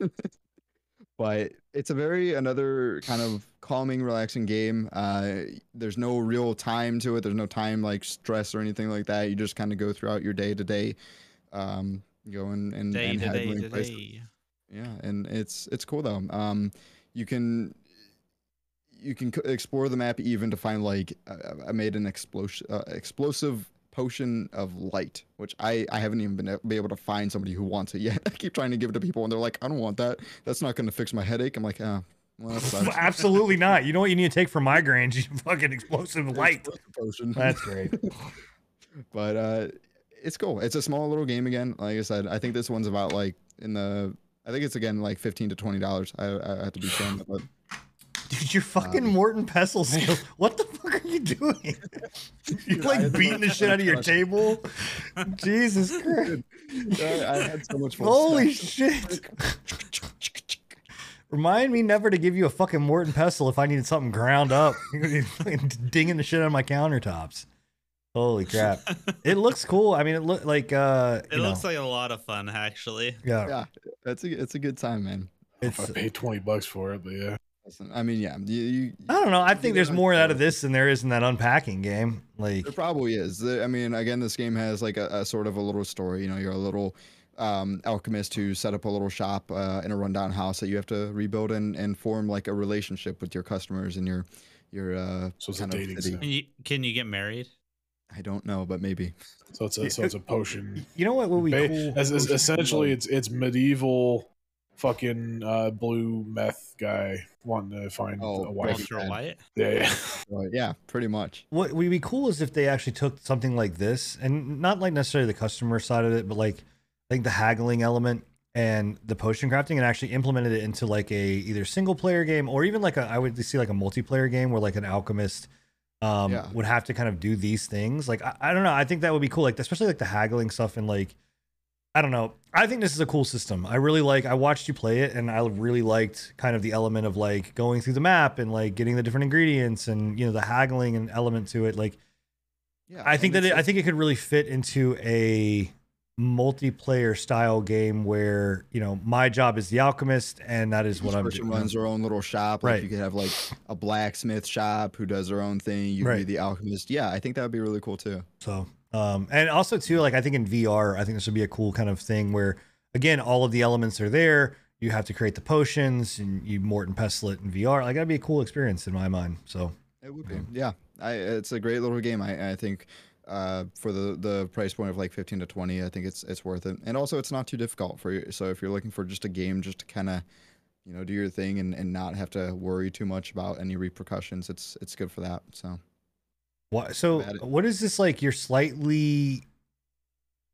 but it's a very another kind of calming relaxing game uh there's no real time to it there's no time like stress or anything like that you just kind of go throughout your day to day um going and, Day and to day to day. yeah and it's it's cool though um you can you can explore the map even to find like uh, i made an explosion uh, explosive potion of light which i i haven't even been be able to find somebody who wants it yet i keep trying to give it to people and they're like i don't want that that's not going to fix my headache i'm like oh well. Absolutely not. You know what you need to take for migraines? You fucking explosive light. Potion That's great. but uh it's cool it's a small little game again like i said i think this one's about like in the i think it's again like 15 to 20 dollars i i have to be that but Dude, you're fucking Um, Morton Pestle skills. What the fuck are you doing? You're Dude, like beating the shit out of your table. Jesus Christ. I, I had so much fun Holy smashing- shit. Remind me never to give you a fucking Morton Pestle if I needed something ground up. You're dinging the shit on my countertops. Holy crap. It looks cool. I mean, it look like uh It looks know, like a lot of fun, actually. yeah, yeah it's a it's a good time man If I it's paid twenty bucks for it, but yeah. Listen, I mean, yeah, you, you, I don't know. I think there's more out of this than there is in that unpacking game. Like, There probably is. I mean, again, this game has like a, a sort of a little story. You know, you're a little um, alchemist who set up a little shop uh, in a rundown house that you have to rebuild and, and form like a relationship with your customers and your your. Uh, So it's a kind of dating city. Can you can you get married? I don't know, but maybe. So it's a so it's a potion. you know what would be Ba- cool? as, as- essentially, it's it's medieval, fucking uh, blue meth guy wanting to find Oh, a wife. Breaking Walter Bad. White. Yeah, yeah. Yeah, pretty much. what would be cool is if they actually took something like this and not like necessarily the customer side of it, but like I think the haggling element and the potion crafting and actually implemented it into like a either single player game or even like a I would see like a multiplayer game where like an alchemist um Yeah. would have to kind of do these things. Like I, I don't know, I think that would be cool. Like especially like the haggling stuff and like I don't know. I think this is a cool system. I really like I watched you play it and I really liked kind of the element of like going through the map and like getting the different ingredients and you know the haggling and element to it. Like Yeah, I think that it, I think it could really fit into a multiplayer style game where you know my job is the alchemist and that is each what I'm person doing. runs their own little shop. Like Right. you could have like a blacksmith shop who does their own thing. You could be the alchemist. Yeah, I think that would be really cool too. So, um, and also too, like I think in VR, I think this would be a cool kind of thing where, again, all of the elements are there. You have to create the potions, and you Morton Pestle it in VR. Like that'd be a cool experience in my mind. So, It would be. Yeah, I, it's a great little game. I, I think uh, for the the price point of like fifteen to twenty, I think it's it's worth it. And also, it's not too difficult for you. So if you're looking for just a game, just to kind of you know do your thing and, and not have to worry too much about any repercussions, it's it's good for that. So what? So, what is this like? You're slightly,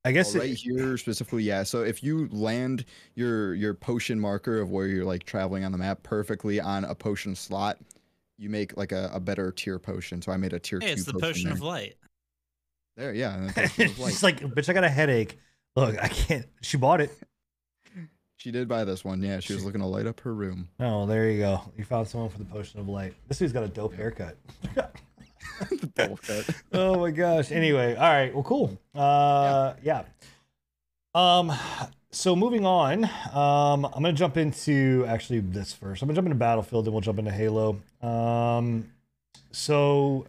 I guess, Oh, it- right here specifically, yeah. So if you land your your potion marker of where you're like traveling on the map perfectly on a potion slot, you make like a, a better tier potion. So I made a tier Hey, two it's the potion potion of light. there, yeah. and the of light. She's like, bitch, I got a headache. Look, I can't. She bought it. She did buy this one. Yeah, she was looking to light up her room. Oh, there you go. You found someone for the potion of light. This dude's got a dope haircut. the bowl cut. oh my gosh. Anyway, all right. Well, cool. Uh, yeah. Um, so moving on, um, I'm gonna jump into actually this first. I'm gonna jump into Battlefield, then we'll jump into Halo. Um, so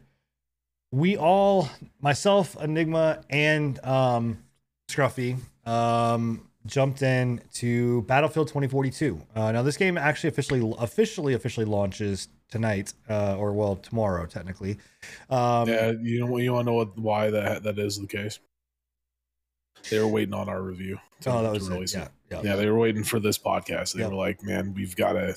we all, myself, Enigma, and um, Scruffy, um, jumped in to Battlefield 2042. Uh, now this game actually officially, officially, officially launches tonight, uh, or well, tomorrow technically. Um, yeah, you know you want to know what, why that that is the case? They were waiting on our review. to- Oh, that to was it. release Yeah, yeah. Yeah, they were waiting for this podcast. They Yep. were like, "Man, we've got to,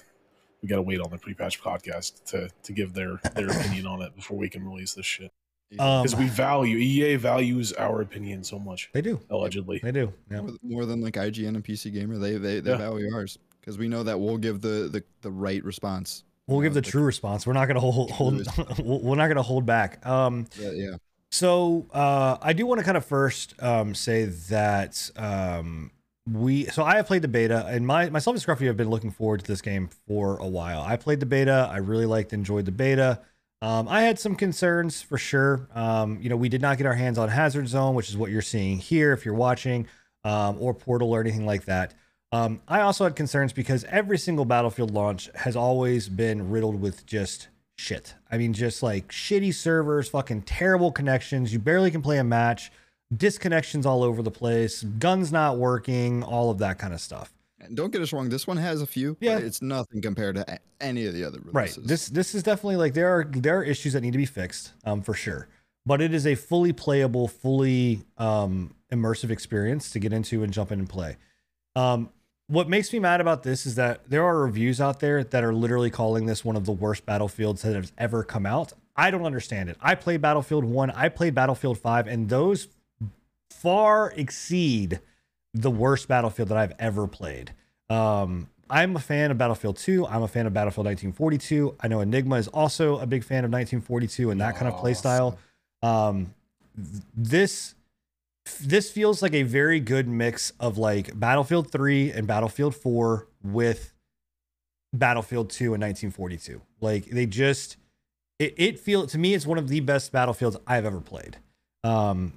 we got to wait on the pre-patch podcast to to give their their opinion on it before we can release this shit." Um, Because we value EA values our opinion so much. They do. Allegedly, They do. Yeah. more, more than like IGN and PC Gamer, they they, they Yeah. value ours because we know that we'll give the the, the right response. We'll give the true response. We're not going to hold, hold we're not to hold back. Um, Yeah, yeah. so uh, I do want to kind of first um, say that um, we. So I have played the beta, and my myself and Scruffy have been looking forward to this game for a while. I played the beta. I really liked, enjoyed the beta. Um, I had some concerns for sure. Um, you know, we did not get our hands on Hazard Zone, which is what you're seeing here if you're watching, um, or Portal or anything like that. Um, I also had concerns because every single Battlefield launch has always been riddled with just shit. I mean, just like shitty servers, fucking terrible connections. You barely can play a match, disconnections all over the place, guns not working, all of that kind of stuff. And don't get us wrong, this one has a few. Yeah. but it's nothing compared to any of the other releases. Right. This this is definitely like there are there are issues that need to be fixed, um, for sure. But it is a fully playable, fully um immersive experience to get into and jump in and play. Um, what makes me mad about this is that there are reviews out there that are literally calling this one of the worst battlefields that has ever come out. I don't understand it. I played Battlefield 1, I played Battlefield 5, and those far exceed the worst Battlefield that I've ever played. Um, I'm a fan of Battlefield 2. I'm a fan of Battlefield 1942. I know Enigma is also a big fan of 1942 and that kind of play style. Um, th- this this feels like a very good mix of like Battlefield 3 and Battlefield 4 with Battlefield 2 and 1942. Like they just it, it feel to me it's one of the best battlefields I've ever played. Um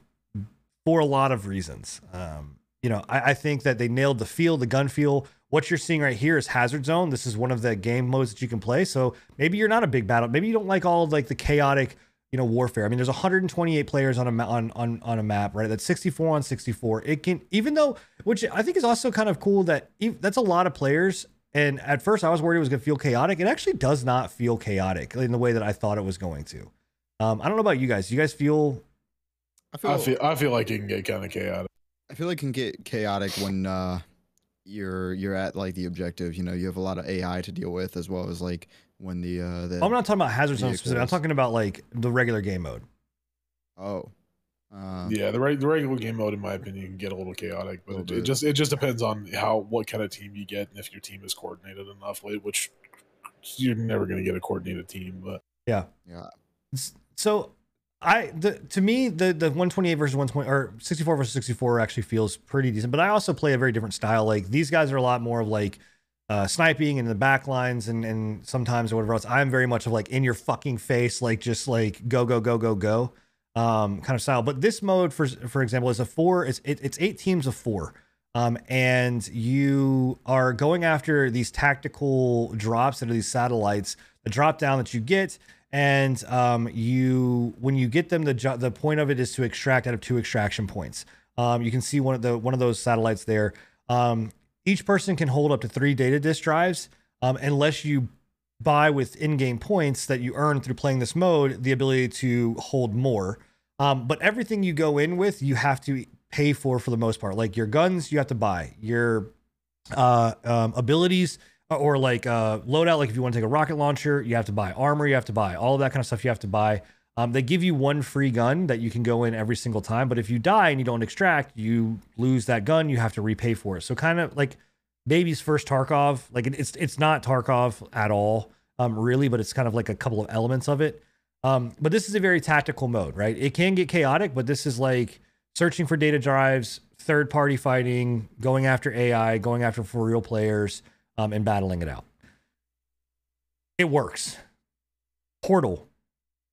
for a lot of reasons. Um you know, I, I think that they nailed the feel, the gun feel. What you're seeing right here is Hazard Zone. This is one of the game modes that you can play. So maybe you're not a big battle. Maybe you don't like all of like the chaotic, you know, warfare. I mean, there's 128 players on a ma- on on on a map, right? That's 64 on 64. It can even though, which I think is also kind of cool that ev- that's a lot of players. And at first, I was worried it was going to feel chaotic. It actually does not feel chaotic in the way that I thought it was going to. Um, I don't know about you guys. Do you guys feel I feel, I feel I feel like it can get kind of chaotic. I feel like it can get chaotic when uh, you're you're at like the objective. You know, you have a lot of AI to deal with, as well as like when the uh, the I'm not talking about Hazard Zone specifically. I'm talking about like the regular game mode. oh, uh, yeah, the right the regular game mode, in my opinion, can get a little chaotic, but Little it, it just it just depends on how what kind of team you get and if your team is coordinated enough. Which you're never going to get a coordinated team, but yeah, S- So I the to me the the 128 versus 120 or 64 versus 64 actually feels pretty decent. But I also play a very different style. Like these guys are a lot more of like uh, sniping in the back lines and and sometimes or whatever else. I'm very much of like in your fucking face, like just like go go go go go um kind of style. But this mode for for example is a four. It's it, it's eight teams of four. Um, and you are going after these tactical drops that are these satellites, the drop down that you get, and um, you when you get them, the jo- the point of it is to extract out of two extraction points. Um, you can see one of the one of those satellites there. Um, each person can hold up to three data disk drives, um, unless you buy with in-game points that you earn through playing this mode the ability to hold more. Um, but everything you go in with, you have to pay for for the most part. Like your guns, you have to buy. Your uh, um, abilities or like uh, loadout, like if you want to take a rocket launcher, you have to buy armor. You have to buy all of that kind of stuff. You have to buy. Um, they give you one free gun that you can go in every single time. But if you die and you don't extract, you lose that gun. You have to repay for it. So kind of like baby's first Tarkov. Like it, it's it's not Tarkov at all, um, really, but it's kind of like a couple of elements of it. Um, but this is a very tactical mode, right? It can get chaotic, but this is like searching for data drives, third party fighting, going after AI, going after for real players, um, and battling it out. It works. Portal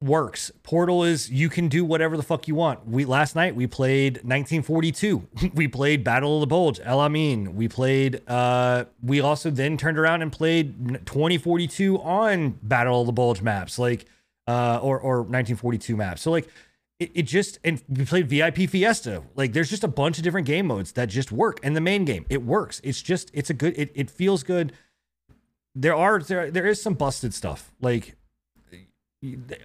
works. Portal is you can do whatever the fuck you want. We last night we played 1942. we played Battle of the Bulge, El Amin. We played uh we also then turned around and played 2042 on Battle of the Bulge maps like uh or or 1942 maps. So like it, it just and we played VIP Fiesta. Like there's just a bunch of different game modes that just work. And the main game, it works. It's just it's a good it, it feels good. There are there there is some busted stuff. Like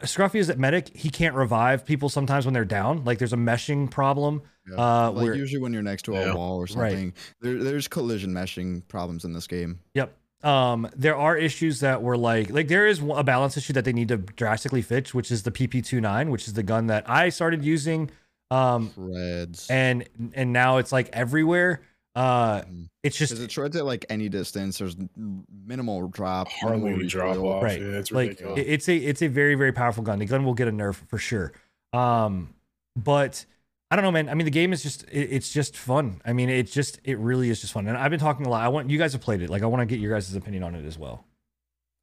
Scruffy is a medic. He can't revive people sometimes when they're down. Like there's a meshing problem. yeah. Uh, like where- usually when you're next to a Yeah. wall or Right. something, there, there's collision meshing problems in this game. Yep. Um, there are issues that were like like there is a balance issue that they need to drastically fix, which is the PP29, which is the gun that I started using. Um, Threads. and and now it's like everywhere. Uh, Mhm. it's just Because it shreds at like any distance. There's minimal drop. hardly minimal any drop off. Right. Yeah, it's like ridiculous. it's a it's a very very powerful gun. The gun will get a nerf for sure. Um, but I don't know, man. I mean, the game is just it, it's just fun. I mean, it's just it really is just fun. And I've been talking a lot. I want you guys have played it. Like I want to get your guys' opinion on it as well.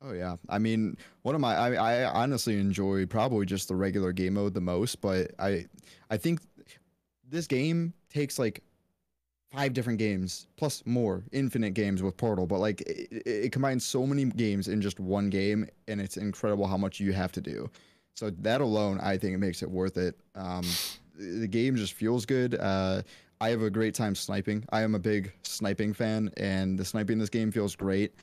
Oh yeah, I mean, one of my I, I honestly enjoy probably just the regular game mode the most, but I I think this game takes like five different games plus more infinite games with Portal, but like it, it combines so many games in just one game, and it's incredible how much you have to do. So that alone, I think it makes it worth it. Um, the the game just feels good. Uh, I have a great time sniping. I am a big sniping fan, and the sniping in this game feels great.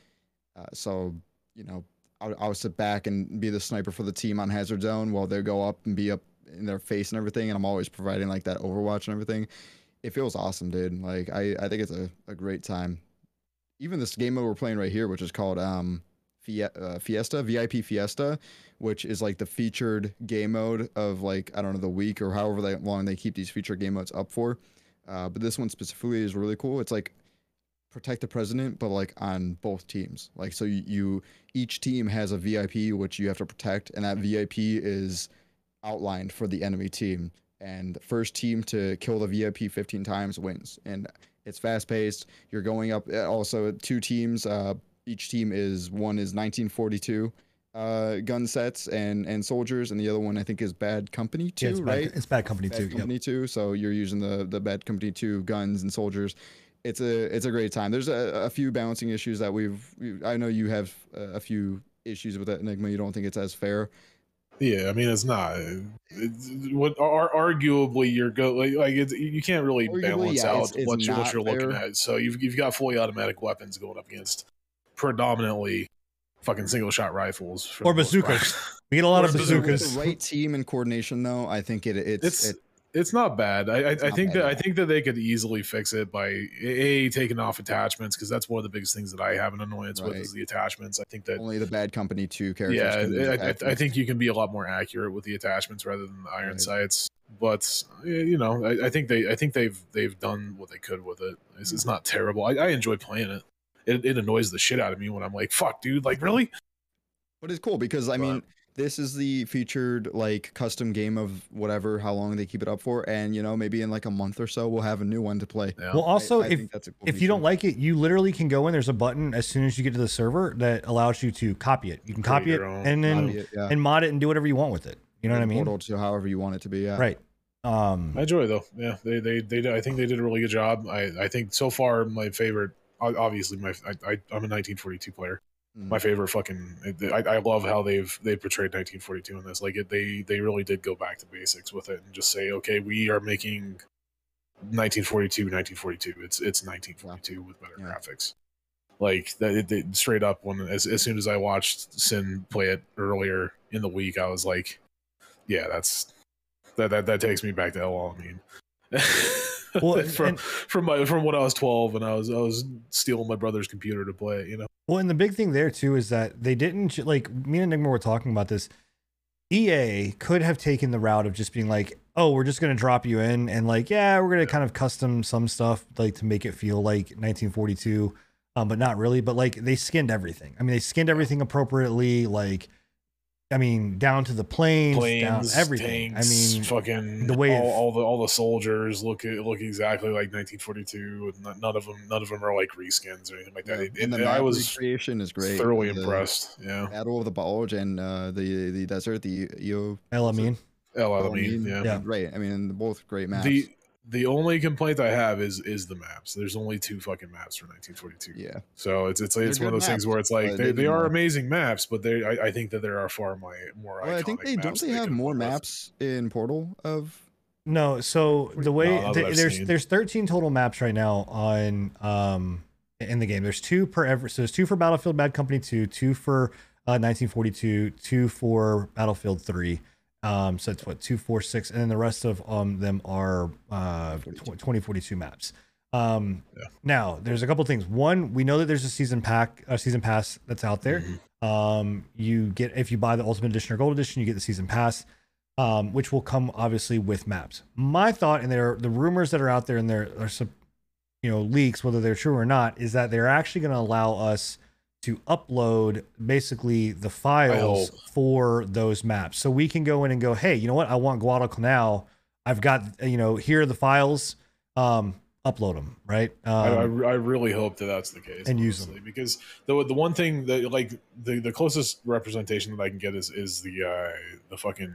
Uh, so you know, I'll, I'll sit back and be the sniper for the team on Hazard Zone while they go up and be up in their face and everything. And I'm always providing like that Overwatch and everything. It feels awesome, dude. Like I, I think it's a, a great time. Even this game mode we're playing right here, which is called um uh, Fiesta VIP Fiesta, which is like the featured game mode of like I don't know the week or however long they keep these featured game modes up for. Uh, but this one specifically is really cool. It's like protect the president, but like on both teams. Like so, you, you each team has a VIP which you have to protect, and that VIP is outlined for the enemy team. And the first team to kill the VIP 15 times wins. And it's fast paced. You're going up. uh, Also, two teams. Uh, each team is one is 1942, uh, gun sets and and soldiers, and the other one I think is Bad Company Yeah, too, it's right? bad, it's bad company Bad too. Yep. Company too. So you're using the the Bad Company two guns and soldiers. It's a it's a great time. There's a, a few balancing issues that we've. we- I know you have a, a few issues with that Enigma. You don't think it's as fair. Yeah, I mean it's not. Uh, it's, what are arguably you're go like, like it's, you can't really Arguably, balance yeah, out it's- it's what you're what you're looking fair. at. So you've you've got fully automatic weapons going up against predominantly fucking single shot rifles Or the most part. bazookas. We get a lot Or of bazookas. Bazookas. the right team and coordination, though, I think it it's, It's it, it's not bad. I I, I think bad that at I think that they could easily fix it by a taking off attachments because that's one of the biggest things that I have an annoyance with is the attachments. I think that only the Bad Company two characters. yeah, I, I, think you can be a lot more accurate with the attachments rather than the iron Right. sights. But you know, I, I think they I think they've they've done what they could with it. It's, it's mm. not terrible. I, I enjoy playing it. it. It annoys the shit out of me when I'm like, "Fuck, dude! Like, really?" But it's cool because I But- mean, this is the featured like custom game of whatever, how long they keep it up for, and you know, maybe in like a month or so, we'll have a new one to play. Yeah. Well, also, I if that's cool if you don't like it, you literally can go in. There's a button as soon as you get to the server that allows you to copy it. You can copy it own. and then it, yeah. and mod it and do whatever you want with it. You know what I mean? Portal to however you want it to be. Yeah. Right. Um, I enjoy it though. Yeah, they they they. did- I think they did a really good job. I I think so far my favorite. Obviously, my I, I I'm a 1942 player. Mm. my favorite fucking I, I love how they've they portrayed 1942 in this like it, they they really did go back to basics with it and just say okay we are making 1942 1942 it's it's 1942 with better Yeah. graphics like that it, it- straight up when as, as soon as i watched sin play it earlier in the week i was like yeah that's that that, that takes me back to El Alamein. Well, from and- from my from when I was twelve and I was I was stealing my brother's computer to play it, you know. Well, and the big thing there too is that they didn't like me and Enigma were talking about this. EA could have taken the route of just being like, "Oh, we're just going to drop you in and like, yeah, we're going to kind of custom some stuff like to make it feel like 1942." Um, but not really, but like they skinned everything. I mean, they skinned everything appropriately like I mean, down to the planes, down planes, everything. Tanks, I mean, fucking the way all, all the all the soldiers look look exactly like 1942. None none of them none of them are like reskins or anything like that. Yeah, It- and it- the I map was recreation is great. thoroughly The impressed. Yeah, Battle of the Bulge and uh, the the desert, the Eo. El Amin. El El Alamein. Yeah. Yeah. Right. I mean, both great maps. The the only complaint I have is is the maps. There's only two fucking maps for 1942. yeah. So it's it's They're it's one of good those things where it's like they, they they are amazing maps, but they I, I think that there are far my more. Well, I think iconic they don't maps they have more went with. maps in Portal of No, so the way No, not th- there's seen. there's 13 total maps right now on um in the game. There's two per ever. So there's two for Battlefield Bad Company 2, two for uh, 1942, two for Battlefield 3. Um, so it's what two, four, six, and then the rest of um them are uh 42. 2042 maps. Um, Yeah. now there's a couple things. One, we know that there's a season pack, a season pass that's out there. Mhm. Um, you get if you buy the Ultimate Edition or Gold Edition, you get the season pass, um, which will come obviously with maps. My thought, and there are the rumors that are out there, and there are some, you know, leaks, whether they're true or not, is that they're actually going to allow us to upload basically the files hope. for those maps, so we can go in and go, hey, you know what? I want Guadalcanal. I've got you know here are the files. Um, upload them, right? Um, I, I, I really hope that that's the case and use 'em. honestly, because the the one thing that like the, the closest representation that I can get is is the uh, the fucking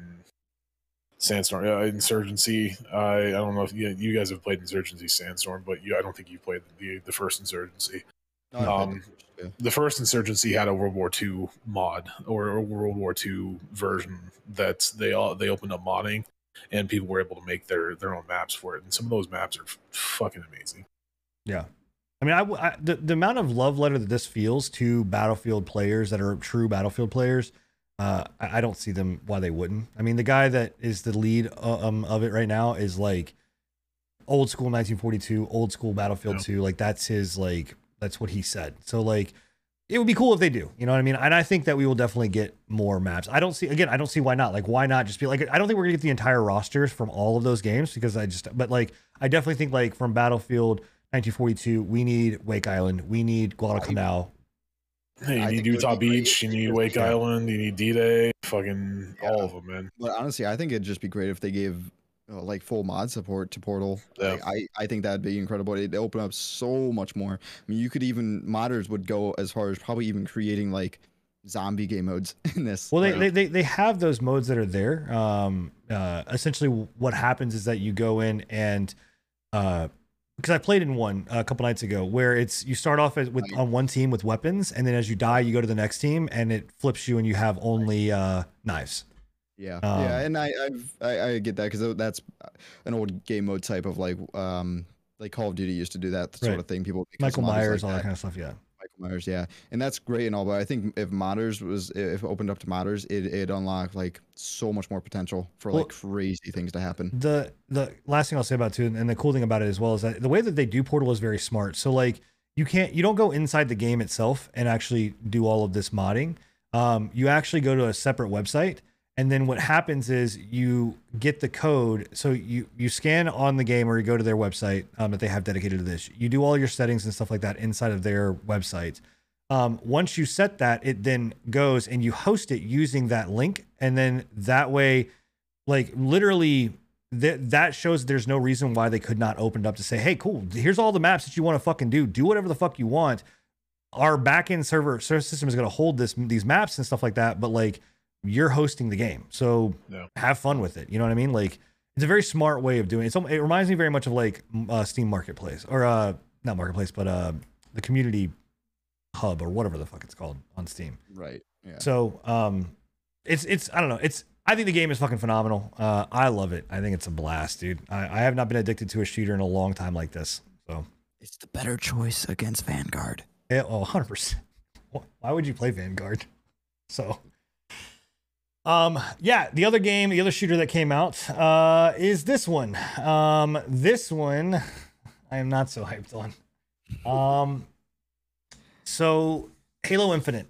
Sandstorm uh, Insurgency. I I don't know if you, you guys have played Insurgency Sandstorm, but you I don't think you played the the first Insurgency. No, Um, the first, yeah. The first Insurgency had a World War II mod or a World War II version that they all they opened up modding, and people were able to make their their own maps for it. And some of those maps are fucking amazing. Yeah. I mean, I, I- the, the amount of love letter that this feels to Battlefield players that are true Battlefield players, uh, I, I don't see them why they wouldn't. I mean, the guy that is the lead uh, um, of it right now is like old school 1942, old school Battlefield Yeah. 2. Like that's his like that's what he said. So like it would be cool if they do. You know what I mean? And I think that we will definitely get more maps. I don't see again. I don't see why not. Like why not just be like? I don't think we're gonna get the entire rosters from all of those games because I just. But like I definitely think like from Battlefield 1942, we need Wake Island, we need Guadalcanal. Hey, you I need think it would Utah Beach, you need Wake yeah. Island, you need D Day, fucking Yeah. all of them, man. But honestly, I think it'd just be great if they gave uh, like full mod support to Portal. Yeah. Like, I I think that'd be incredible. It'd open up so much more. I mean, you could even modders would go as far as probably even creating like zombie game modes in this. Well, they, Like, they, they, they have those modes that are there. Um, uh, essentially, what happens is that you go in and uh, because I played in one a couple nights ago where it's you start off as, with Right. on one team with weapons, and then as you die, you go to the next team, and it flips you, and you have only uh, knives. Yeah, Um, yeah, and I I've, I I get that because that's an old game mode type of like um like Call of Duty used to do that sort Right. of thing. People Michael Myers, like all that kind of stuff. Yeah. Michael Myers, yeah, and that's great and all, but I think if modders was if it opened up to modders, it it unlocked like so much more potential for Well- like crazy things to happen. the the last thing I'll say about it too, and the cool thing about it as well is that the way that they do Portal is very smart. So like you can't you don't go inside the game itself and actually do all of this modding. Um, you actually go to a separate website, and then what happens is you get the code. So you you scan on the game or you go to their website um, that they have dedicated to this. You do all your settings and stuff like that inside of their website. Um, once you set that, it then goes and you host it using that link, and then that way like literally that that shows there's no reason why they could not open it up to say hey cool here's all the maps that you want to fucking do do whatever the fuck you want our backend server server system is going to hold this these maps and stuff like that but like you're hosting the game so Yeah. have fun with it you know what i mean like it's a very smart way of doing it it's, al- it reminds me very much of like uh, steam marketplace or uh not marketplace but uh the community hub or whatever the fuck it's called on steam Right. Yeah. so um it's it's I don't know. It's I think the game is fucking phenomenal. Uh I love it. I think it's a blast, dude. I, I have not been addicted to a shooter in a long time like this. So It's the better choice against Vanguard. yeah, oh 100 percent Why would you play Vanguard? So um yeah, the other game, the other shooter that came out uh is this one. Um this one I am not so hyped on. Um so Halo Infinite.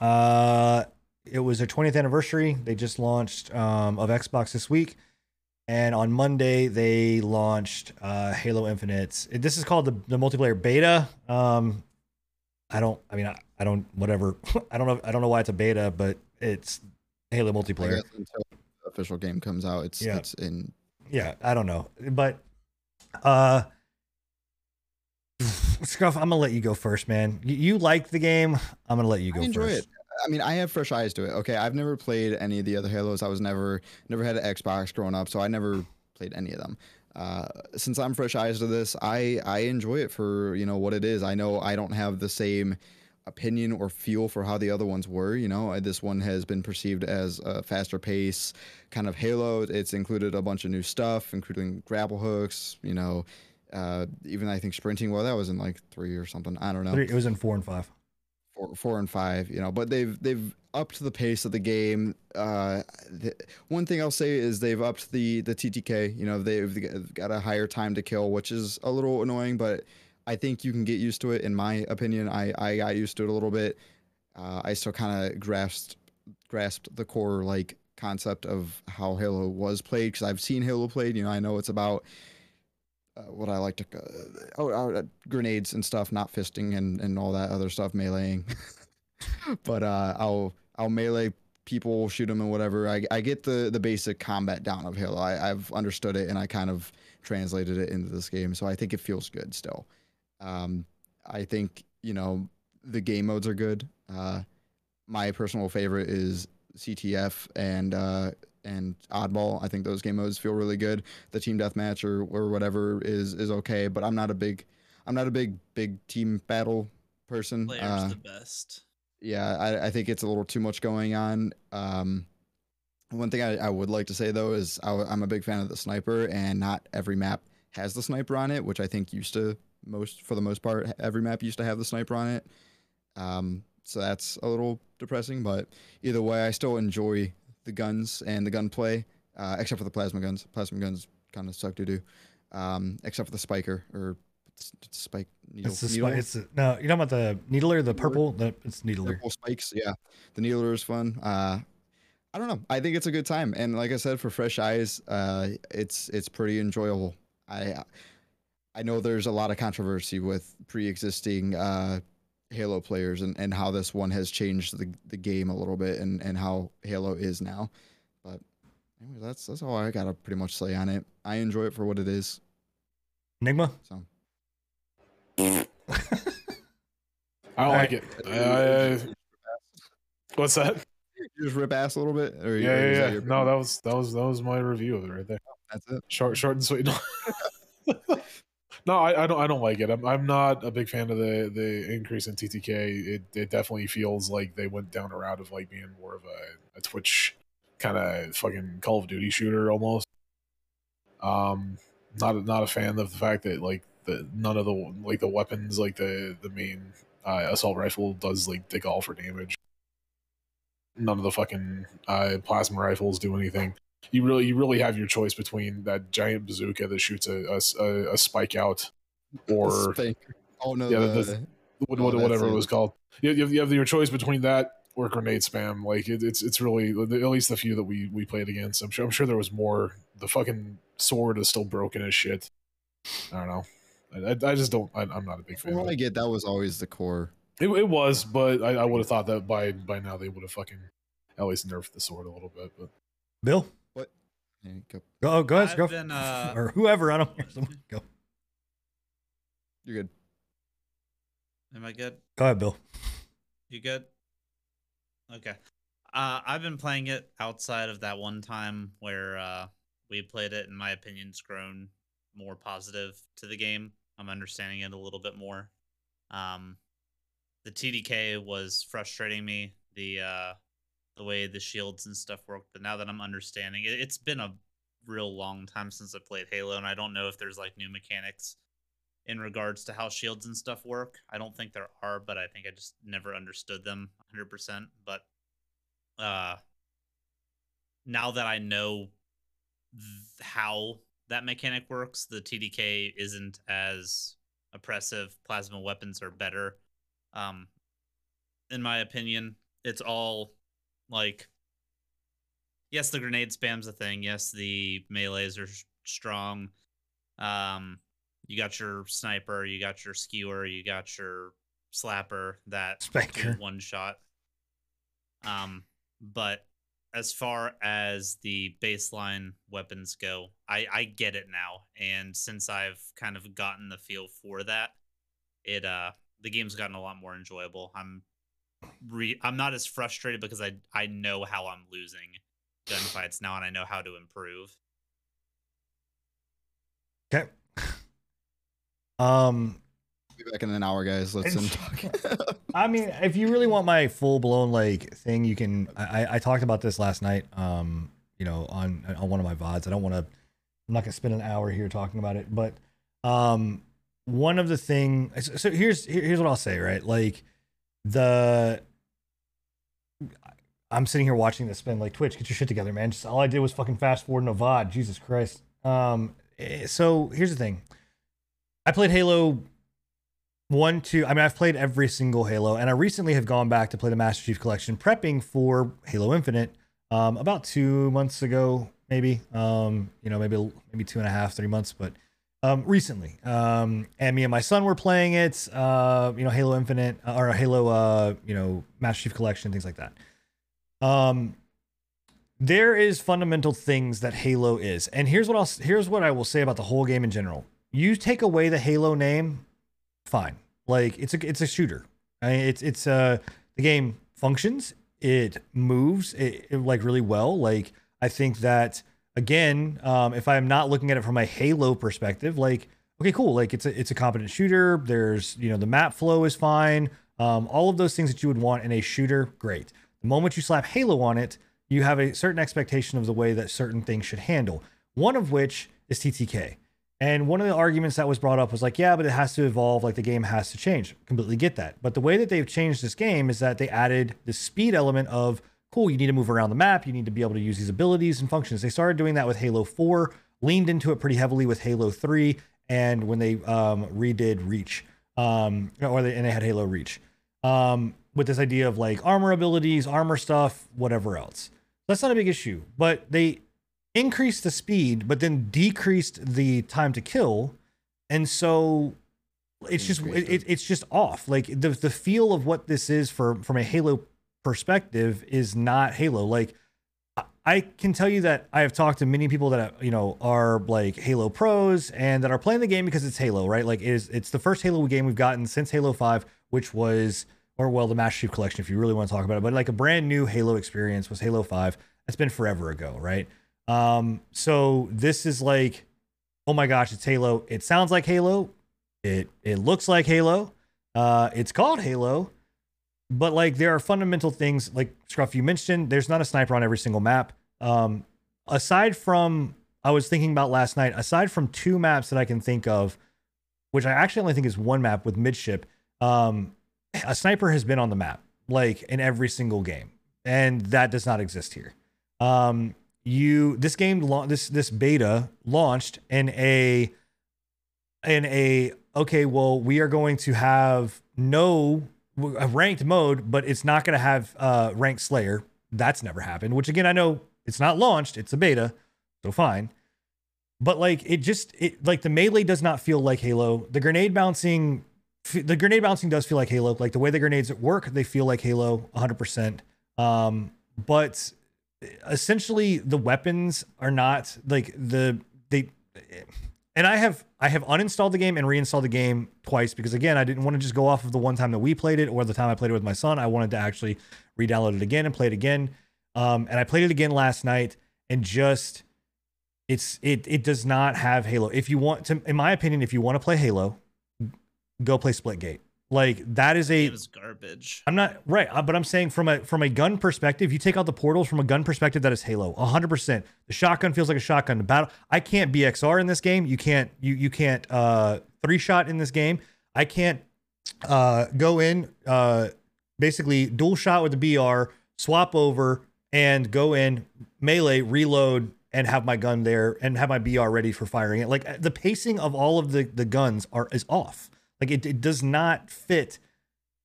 Uh it was their 20th anniversary. They just launched um of Xbox this week. And on Monday they launched uh Halo Infinite. It- This is called the, the multiplayer beta. Um I don't I mean I, I don't whatever. I don't know I don't know why it's a beta, but it's Halo multiplayer. until the official game comes out, it's Yeah. it's in. yeah i don't know but uh scruff i'm gonna let you go first man you, you like the game i'm gonna let you go I enjoy first it. I mean, I have fresh eyes to it. Okay, I've never played any of the other Halos. I was never never had an Xbox growing up, so I never played any of them. Uh, since I'm fresh eyes to this, I I enjoy it for you know what it is. I know I don't have the same opinion or feel for how the other ones were. You know, Uh, this one has been perceived as a faster pace kind of Halo. It's included a bunch of new stuff, including grapple hooks. You know, uh, even I think sprinting. Well, that was in like three or something. I don't know Three- it was in four and five. Four, four and five, you know, but they've they've upped the pace of the game. Uh, the, one thing I'll say is they've upped the the TTK. You know, they've got a higher time to kill, which is a little annoying, but I think you can get used to it. In my opinion, I I got used to it a little bit. Uh, I still kind of grasped grasped the core like concept of how Halo was played because I've seen Halo played. You know, I know it's about uh, what I like to uh, oh, uh, grenades and stuff, not fisting and, and all that other stuff, meleeing. but uh, I'll I'll melee people, shoot them and whatever. I, I get the the basic combat down of Halo. I, I've understood it and I kind of translated it into this game, so I think it feels good still. Um, I think you know the game modes are good. Uh, my personal favorite is CTF and uh, and Oddball. I think those game modes feel really good the team deathmatch or or whatever is is okay. But I'm not a big I'm not a big big team battle person. Player's Uh, the best. yeah, I, I think it's a little too much going on. Um, one thing I, I would like to say though is I, am a big fan of the sniper, and not every map has the sniper on it, which I think used to most for the most part every map used to have the sniper on it. Um, so that's a little depressing, but either way, I still enjoy the guns and the gunplay, uh, except for the plasma guns. Plasma guns kind of suck to do, um, except for the spiker or spike needle. it's the needle? spi- it's the, no you're talking about the needler the purple the, it's needler Purple spikes, yeah. The needler is fun. Uh, I don't know. I think it's a good time, and like I said, for fresh eyes, uh, it's it's pretty enjoyable. I I know there's a lot of controversy with pre-existing uh, Halo players and, and how this one has changed the, the game a little bit and, and how Halo is now. But anyway, that's that's all I gotta pretty much say on it. I enjoy it for what it is. enigma So I don't like it. I, What's that? You just rip ass a little bit, or Yeah, or yeah, that yeah. No, that was that was that was my review of it right there. that's it. Short, short and sweet. no, I, I don't. I don't like it. I'm, I'm not a big fan of the the increase in TTK. It it definitely feels like they went down a route of like being more of a, a Twitch kind of fucking Call of Duty shooter almost. Um, not not a fan of the fact that like the none of the like the weapons like the the main uh, assault rifle does like dig all for damage. None of the fucking uh, plasma rifles do anything you really you really have your choice between that giant bazooka that shoots a a, a- a spike out or spanker. Oh no, Yeah, the, the- what, Oh, whatever it it. was called. You, you, have, you have your choice between that or grenade spam. Like it, it's it's really at least the few that we we played against. I'm sure I'm sure there was more. The fucking sword is still broken as shit. I don't know. I, I, I just don't. I, I'm not a big fan. from what I get, that was always the core. It, it was, but I, I would have thought that by by now they would have fucking at least nerfed the sword a little bit. But Bill, Yeah, go- go go ahead, go been, uh, or whoever I don't care. Someone go You're good. Am I good? go ahead, Bill. You good? Okay. Uh, I've been playing it outside of that one time where uh, we played it, and my opinion's grown more positive to the game. I'm understanding it a little bit more. Um, the TTK was frustrating me. The uh, the way the shields and stuff work, but now that I'm understanding it, it's been a real long time since I played Halo, and I don't know if there's like new mechanics in regards to how shields and stuff work. I don't think there are, but I think I just never understood them 100%. But uh, now that I know th- how that mechanic works, the TTK isn't as oppressive. Plasma weapons are better. Um, in my opinion, it's all like yes, the grenade spam's a thing. Yes, the melees are strong. Um, you got your sniper, you got your skewer, you got your slapper that Spanker. one shot. Um, but as far as the baseline weapons go, I I get it now, and since I've kind of gotten the feel for that, it uh the game's gotten a lot more enjoyable. I'm re I'm not as frustrated because I I know how I'm losing gunfights now, and I know how to improve. Okay. Um, Be back in an hour, guys. Let's It's- talk. I mean, if you really want my full blown like thing, you can. I, I- I talked about this last night. Um, you know, on on one of my vods. I don't want to. I'm not gonna spend an hour here talking about it, but um, one of the thing. So so here's here's what I'll say. Right, like the. I'm sitting here watching this spin like Twitch. Get your shit together, man. Just all I did was fucking fast forward in a VOD. Jesus Christ. Um. eh, So here's the thing. I played Halo one, two. I mean, I've played every single Halo, and I recently have gone back to play the Master Chief Collection, prepping for Halo Infinite. Um, about two months ago, maybe. Um, you know, maybe maybe two and a half, three months, but um, recently. Um, and me and my son were playing it. Uh, you know, Halo Infinite uh, or Halo, uh, you know, Master Chief Collection, things like that. Um, there is fundamental things that Halo is, and here's what I'll here's what I will say about the whole game in general. You take away the Halo name, fine. Like it's a it's a shooter. I mean, it's it's uh the game functions. It moves it, it, like really well. Like I think that again, um, if I'm not looking at it from a Halo perspective, like okay, cool. Like it's a it's a competent shooter. There's you know the map flow is fine. Um, all of those things that you would want in a shooter, great. The moment you slap Halo on it, you have a certain expectation of the way that certain things should handle. One of which is TTK. And one of the arguments that was brought up was like, yeah, but it has to evolve, like the game has to change. Completely get that. But the way that they've changed this game is that they added the speed element of, cool, you need to move around the map, you need to be able to use these abilities and functions. They started doing that with Halo 4, leaned into it pretty heavily with Halo 3, and when they um, redid Reach, um, or they, and they had Halo Reach, um, with this idea of like armor abilities, armor stuff, whatever else. That's not a big issue, but they increased the speed, but then decreased the time to kill, and so it's just it, it's just off. Like the the feel of what this is for from a Halo perspective is not Halo. Like I- can tell you that I have talked to many people that you know are like Halo pros and that are playing the game because it's Halo, right? Like it is it's the first Halo game we've gotten since Halo Five, which was or well, the Master Chief Collection, if you really want to talk about it, but like a brand new Halo experience was Halo 5. That's been forever ago, right? Um, so this is like, oh my gosh, it's Halo. It sounds like Halo. It it looks like Halo. Uh, it's called Halo, but like there are fundamental things like Scruff you mentioned. There's not a sniper on every single map. Um, aside from I was thinking about last night, aside from two maps that I can think of, which I actually only think is one map with midship, um, a sniper has been on the map like in every single game, and that does not exist here. Um, you this game this this beta launched in a in a okay, well, we are going to have no a ranked mode, but it's not going to have uh ranked Slayer. That's never happened. Which again, I know it's not launched; it's a beta, so fine. But like it just it like the melee does not feel like Halo. The grenade bouncing, the grenade bouncing does feel like Halo. Like the way the grenades work, they feel like Halo 100. percent Um, but essentially the weapons are not like the they and I have I have uninstalled the game and reinstalled the game twice because again I didn't want to just go off of the one time that we played it or the time I played it with my son. I wanted to actually re-download it again and play it again. Um, and I played it again last night and just it's it it does not have Halo. If you want to, in my opinion, if you want to play Halo, go play Splitgate. Like that is a is garbage. I'm not right, uh, but I'm saying from a from a gun perspective, you take out the portals from a gun perspective, that is Halo, 100. percent The shotgun feels like a shotgun. The battle, I can't BXR in this game. You can't you you can't uh three shot in this game. I can't uh go in uh basically dual shot with the BR, swap over and go in melee, reload and have my gun there and have my BR ready for firing it. Like the pacing of all of the the guns are is off. Like it, it does not fit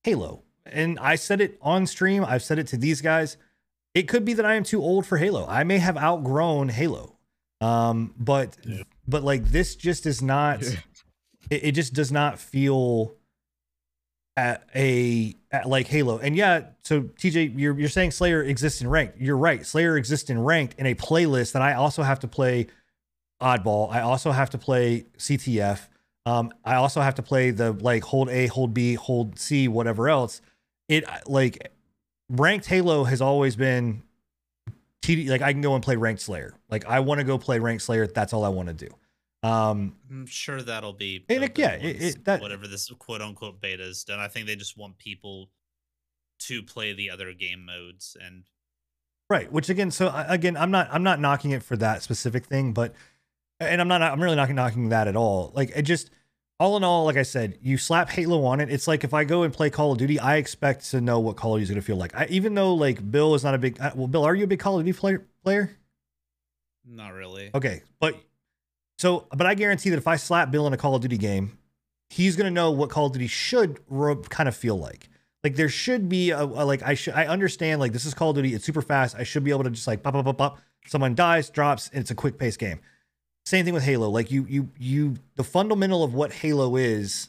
Halo. And I said it on stream. I've said it to these guys. It could be that I am too old for Halo. I may have outgrown Halo. Um, but Yeah. but like this just is not. Yeah. It, it just does not feel at a at like Halo. And yeah, so TJ, you're you're saying Slayer exists in ranked. You're right. Slayer exists in ranked in a playlist that I also have to play oddball. I also have to play CTF. Um, I also have to play the like hold A, hold B, hold C, whatever else. It like ranked Halo has always been TD. Like I can go and play ranked Slayer. Like I want to go play ranked Slayer. That's all I want to do. Um, I'm sure that'll be it- yeah, it- it- that- whatever this quote unquote beta is done. I think they just want people to play the other game modes and Right. Which again, so again, I'm not I'm not knocking it for that specific thing, but and I'm not I'm really not knocking that at all. Like it just all in all, like I said, you slap Halo on it. It's like if I go and play Call of Duty, I expect to know what Call of Duty is going to feel like. I, even though like Bill is not a big well, Bill, are you a big Call of Duty player? Player? not really. Okay, but so but I guarantee that if I slap Bill in a Call of Duty game, he's going to know what Call of Duty should ro- kind of feel like. Like there should be a, a like I should I understand like this is Call of Duty. It's super fast. I should be able to just like pop pop pop pop. Someone dies, drops, and it's a quick pace game. Same thing with Halo. Like you you you the fundamental of what Halo is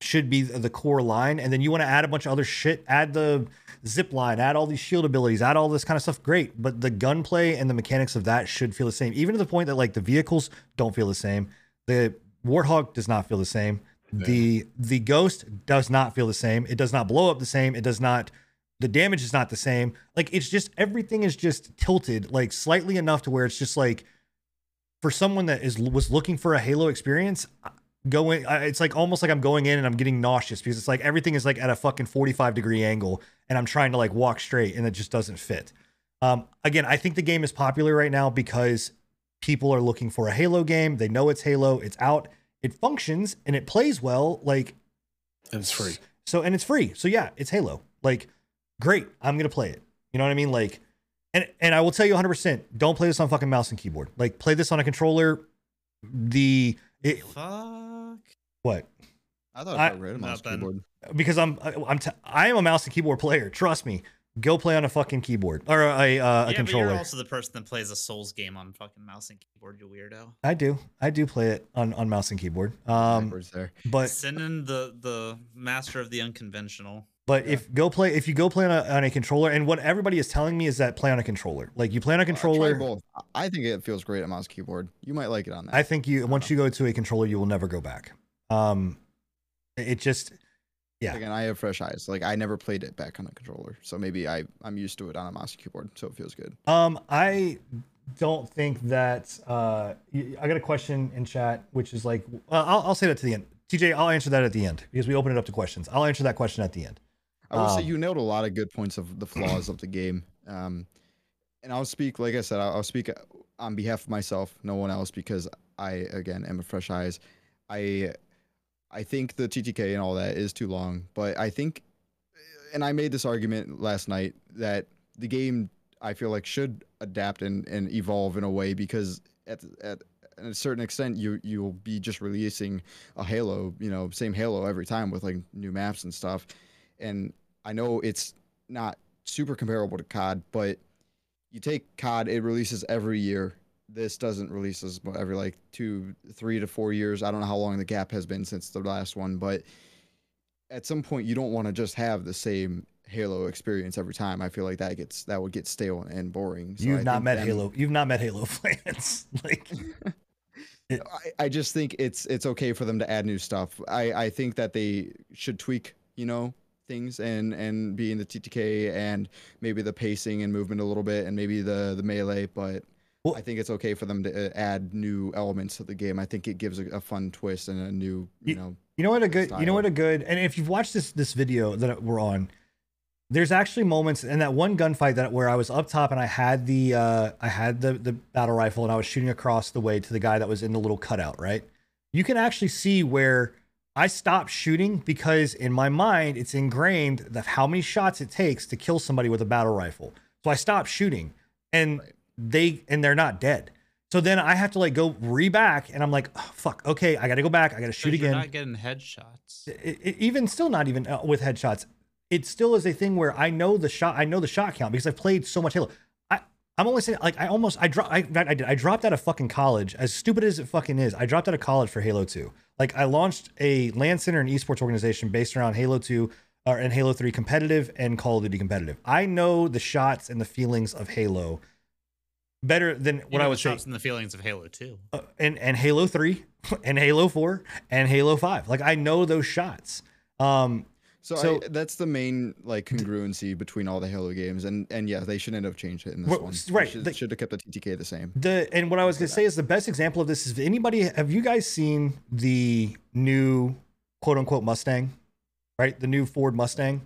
should be the core line, and then you want to add a bunch of other shit. Add the zip line, add all these shield abilities, add all this kind of stuff. Great, but the gunplay and the mechanics of that should feel the same. Even to the point that like the vehicles don't feel the same. The Warthog does not feel the same. The the Ghost does not feel the same. It does not blow up the same. It does not. The damage is not the same. Like it's just everything is just tilted like slightly enough to where it's just like for someone that is was looking for a Halo experience, going it's like almost like I'm going in and I'm getting nauseous because it's like everything is like at a fucking 45 degree angle and I'm trying to like walk straight and it just doesn't fit. Um, again, I think the game is popular right now because people are looking for a Halo game. They know it's Halo. It's out. It functions and it plays well. Like and it's free. so, and it's free. So yeah, it's Halo. Like, great. I'm gonna play it. You know what I mean? Like, and and I will tell you 100. percent Don't play this on fucking mouse and keyboard. Like, play this on a controller. The it, Fuck. what? I thought I- it felt great mouse Nothing. keyboard. Because I'm I'm t- I am a mouse and keyboard player. Trust me. Go play on a fucking keyboard or a uh, a yeah, but controller. you're also the person that plays a Souls game on fucking mouse and keyboard. You weirdo. I do. I do play it on on mouse and keyboard. Um, there. but Send in the the master of the unconventional. But Yeah. if go play, if you go play on a, on a controller, and what everybody is telling me is that play on a controller. Like you play on a Uh, controller. both. I- I think it feels great on mouse keyboard. You might like it on that. I think you once you go to a controller, you will never go back. Um, it just Yeah. Again, I have fresh eyes. Like I never played it back on a controller, so maybe I I'm used to it on a mouse keyboard, so it feels good. Um, I don't think that. Uh, I got a question in chat, which is like, uh, I'll, I'll say that to the end. TJ, I'll answer that at the end because we open it up to questions. I'll answer that question at the end. I will say Um, you nailed a lot of good points of the flaws of the game. Um, and I'll speak, like I said, I'll, I'll speak on behalf of myself, no one else, because I again am a fresh eyes. I I think the TTK and all that is too long, but I think, and I made this argument last night that the game I feel like should adapt and, and evolve in a way because at at a certain extent you you'll be just releasing a Halo, you know, same Halo every time with like new maps and stuff. And I know it's not super comparable to COD, but you take COD, it releases every year. This doesn't release as every like two, three to four years. I don't know how long the gap has been since the last one, but at some point you don't want to just have the same Halo experience every time. I feel like that gets that would get stale and boring. So You've I not met Halo. You've not met Halo fans. like, I, I just think it's it's okay for them to add new stuff. I, I think that they should tweak, you know, things and and be in the TTK and maybe the pacing and movement a little bit and maybe the the melee. But Well- I think it's okay for them to uh, add new elements to the game. I think it gives a, a fun twist and a new, you You- know, You know what a good you know what a good and if you've watched this this video that we're on, there's actually moments in that one gunfight that where I was up top and I had the uh I had the the battle rifle and I was shooting across the way to the guy that was in the little cutout, right? You can actually see where I stopped shooting because in my mind it's ingrained that how many shots it takes to kill somebody with a battle rifle. So I stopped shooting and Right. they and they're not dead. So then I have to like go re back and I'm like, oh, fuck, okay, I got to go back. I got to shoot again not getting headshots. it, it- even still not even uh, with headshots it still is a thing where i know the shot i know the shot count because i've played so much halo i'm only saying like i almost i dropped I, I did i dropped out of fucking college as stupid as it fucking is i dropped out of college for halo 2 like i launched a LAN center and esports organization based around halo 2 or and halo 3 competitive and call of duty competitive i know the shots and the feelings of halo better than You what i was would say shots and the feelings of Halo 2. uh, and and Halo 3 and Halo 4 and Halo 5. Like I know those shots. Um so, So- I, that's the main like congruency between all the Halo games. And and yeah, they shouldn't have changed it in this Well, one. They right, should, they- should have kept the TTK the same. the and what I was going to say is the best example of this is anybody have you guys seen the new quote unquote Mustang? Right? The new Ford Mustang?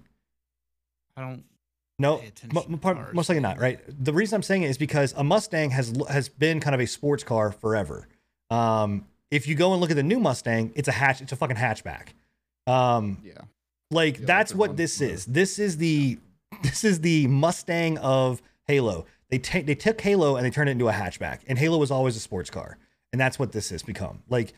I don't. No, Pay attention mo- to mo- part- most likely not. Right. The reason I'm saying it is because a Mustang has has been kind of a sports car forever. Um, if you go and look at the new Mustang, it's a hatch. It's a fucking hatchback. Um, Yeah. Like Yeah, that's what this is. This is the this is the Mustang of Halo. They take they took Halo and they turned it into a hatchback, and Halo was always a sports car, and that's what this has become. Like,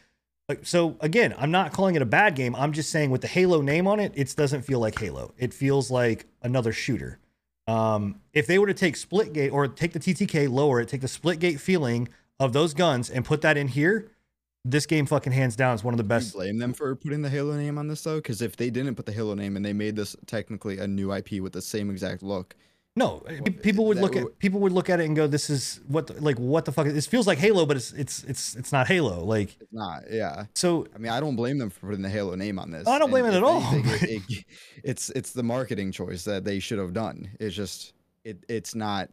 like so again, I'm not calling it a bad game. I'm just saying with the Halo name on it, it doesn't feel like Halo. It feels like another shooter. Um, if they were to take Splitgate or take the TTK, lower it, take the Splitgate feeling of those guns and put that in here, this game fucking hands down is one of the best. blame them for putting the Halo name on this though? Because if they didn't put the Halo name and they made this technically a new IP with the same exact look, No, pe- people would look at people would look at it and go, "This is what the, like what the fuck? This feels like Halo, but it's it's it's it's not Halo." Like it's not. Yeah. so, I mean, I don't blame them for putting the Halo name on this. I don't blame And it at all, anything, it- it- it's it's the marketing choice that they should have done. It's just it it's not.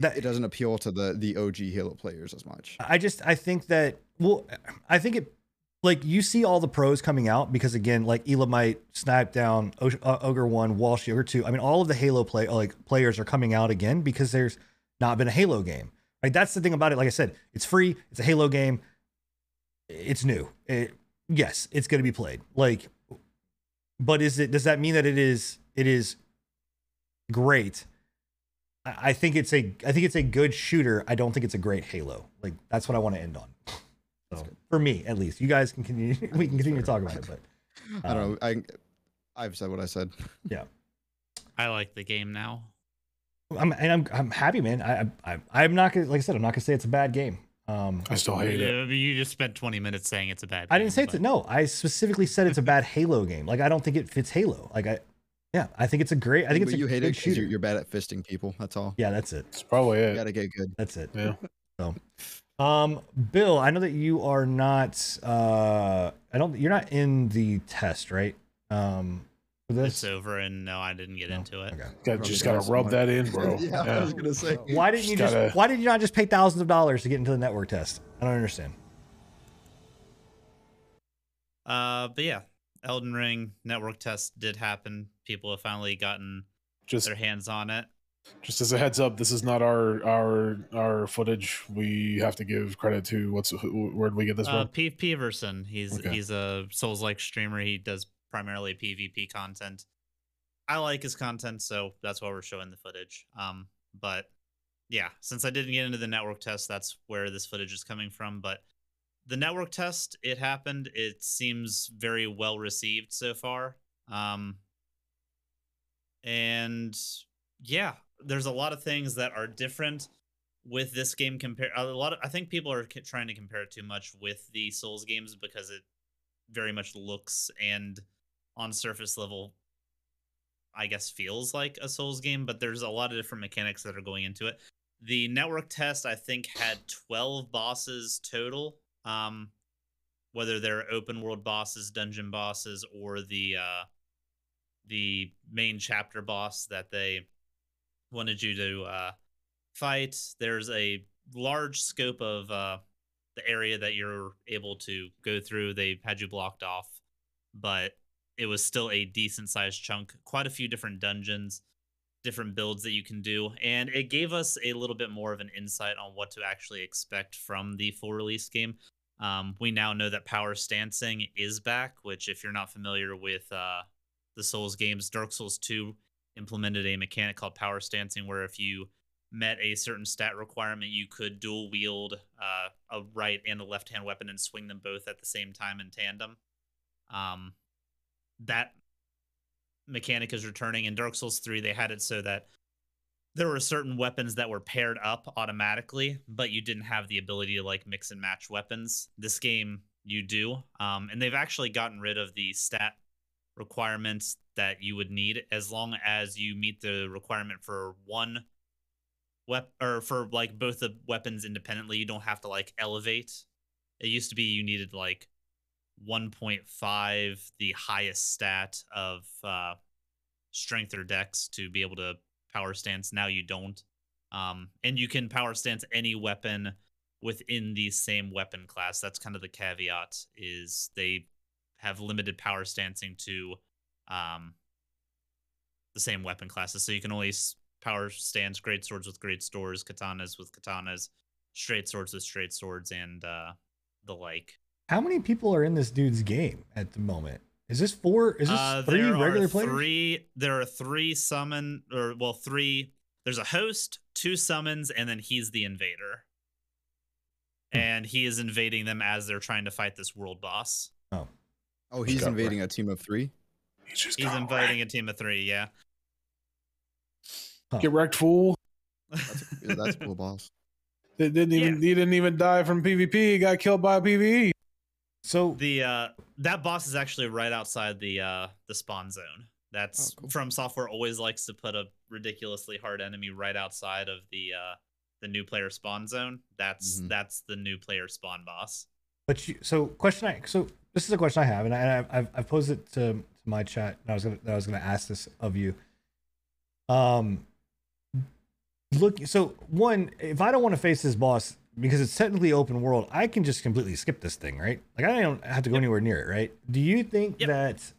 That- it doesn't appeal to the the OG Halo players as much. I just I think that well, I think it like you see all the pros coming out because again, like Elamite, Snipe Down, O- uh, Ogre One, Walsh, Ogre Two. I mean, all of the Halo play like players are coming out again because there's not been a Halo game. Like that's the thing about it. Like I said, it's free. It's a Halo game. It's new. It, yes, it's going to be played. Like, but is it? Does that mean that it is? It is great. I I think it's a I think it's a good shooter. I don't think it's a great Halo. Like that's what I want to end on. So for me, at least, you guys can continue. We can continue to talk about it, but I don't know. I I've said what I said. Yeah, I like the game now. I'm and I'm I'm happy, man. I I I'm not gonna like I said, I'm not gonna say it's a bad game. Um, I still hate it. Uh, You just spent 20 minutes saying it's a bad. I didn't game, say it's but- no. I specifically said it's a bad Halo game. Like I don't think it fits Halo. Like I, yeah, I think it's a great. I think it's But a you hate good it because shooter. you're, you're bad at fisting people. That's all. yeah, that's it. It's probably You it. gotta get good. That's it. Yeah. So, um, Bill, I know that you are not. Uh, I don't. You're not in the test, right? Um, this. It's over, and no, I didn't get No? into it. Okay. Got, Rub just gotta down rub somewhere. that in, bro. yeah, I was gonna say. Why didn't you Just just? gotta- Why did you not just pay thousands of dollars to get into the network test? I don't understand. Uh, but yeah, Elden Ring network test did happen. People have finally gotten Just their hands on it. just as a heads up, this is not our our our footage. We have to give credit to what's where did we get this Uh, from? P Peverson, he's Okay. he's a Souls like streamer. He does primarily PvP content. I like his content, so that's why we're showing the footage. Um, but yeah, since I didn't get into the network test, that's where this footage is coming from. But the network test, it happened. It seems very well received so far. Um, and yeah, there's a lot of things that are different with this game compare a lot of, I think people are trying to compare it too much with the Souls games because it very much looks and on surface level I guess feels like a Souls game, but there's a lot of different mechanics that are going into it. The network test I think had 12 bosses total. Um whether they're open world bosses, dungeon bosses or the uh the main chapter boss that they wanted you to uh fight. There's a large scope of uh, the area that you're able to go through. They had you blocked off, but it was still a decent sized chunk. Quite a few different dungeons, different builds that you can do, and it gave us a little bit more of an insight on what to actually expect from the full release game. Um, we now know that power stancing is back, which, if you're not familiar with uh, the Souls games, Dark Souls 2 implemented a mechanic called power stancing where if you met a certain stat requirement you could dual wield uh, a right and a left hand weapon and swing them both at the same time in tandem. Um, that mechanic is returning. In dark souls 3 they had it so that there were certain weapons that were paired up automatically but you didn't have the ability to like mix and match weapons. This game you do um, and they've actually gotten rid of the stat requirements that you would need as long as you meet the requirement for one weapon or for like both the weapons independently. You don't have to like elevate. It used to be you needed like 1.5 the highest stat of uh strength or dex to be able to power stance now you don't um and you can power stance any weapon within the same weapon class that's kind of the caveat is they have limited power stancing to um, the same weapon classes. So you can only power stance great swords with great swords, katanas with katanas, straight swords with straight swords, and uh, the like. How many people are in this dude's game at the moment? Is this four? Is this Uh, three regular players? three. There are three summon, or well, three. There's a host, two summons, and then he's the invader. Hmm. And he is invading them as they're trying to fight this world boss. Oh, oh, he's, got invading a team of three. He's just He's got inviting a team of three. Yeah. wrecked. Get wrecked, fool. That's a, that's a cool boss. They didn't even he didn't even die from PvP. He got killed by. PvE. So the uh that boss is actually right outside the uh the spawn zone that's Oh, cool. from software always likes to put a ridiculously hard enemy right outside of the uh the new player spawn zone that's Mhm. that's the new player spawn boss But you, so question I so this is a question I have, and I, I've, I've I've posed it to, to my chat. And I was gonna I was gonna ask this of you. Um, look. So one, if I don't want to face this boss because it's technically open world, I can just completely skip this thing, right? Like I don't have to go anywhere near it, right? Do you think Yep. that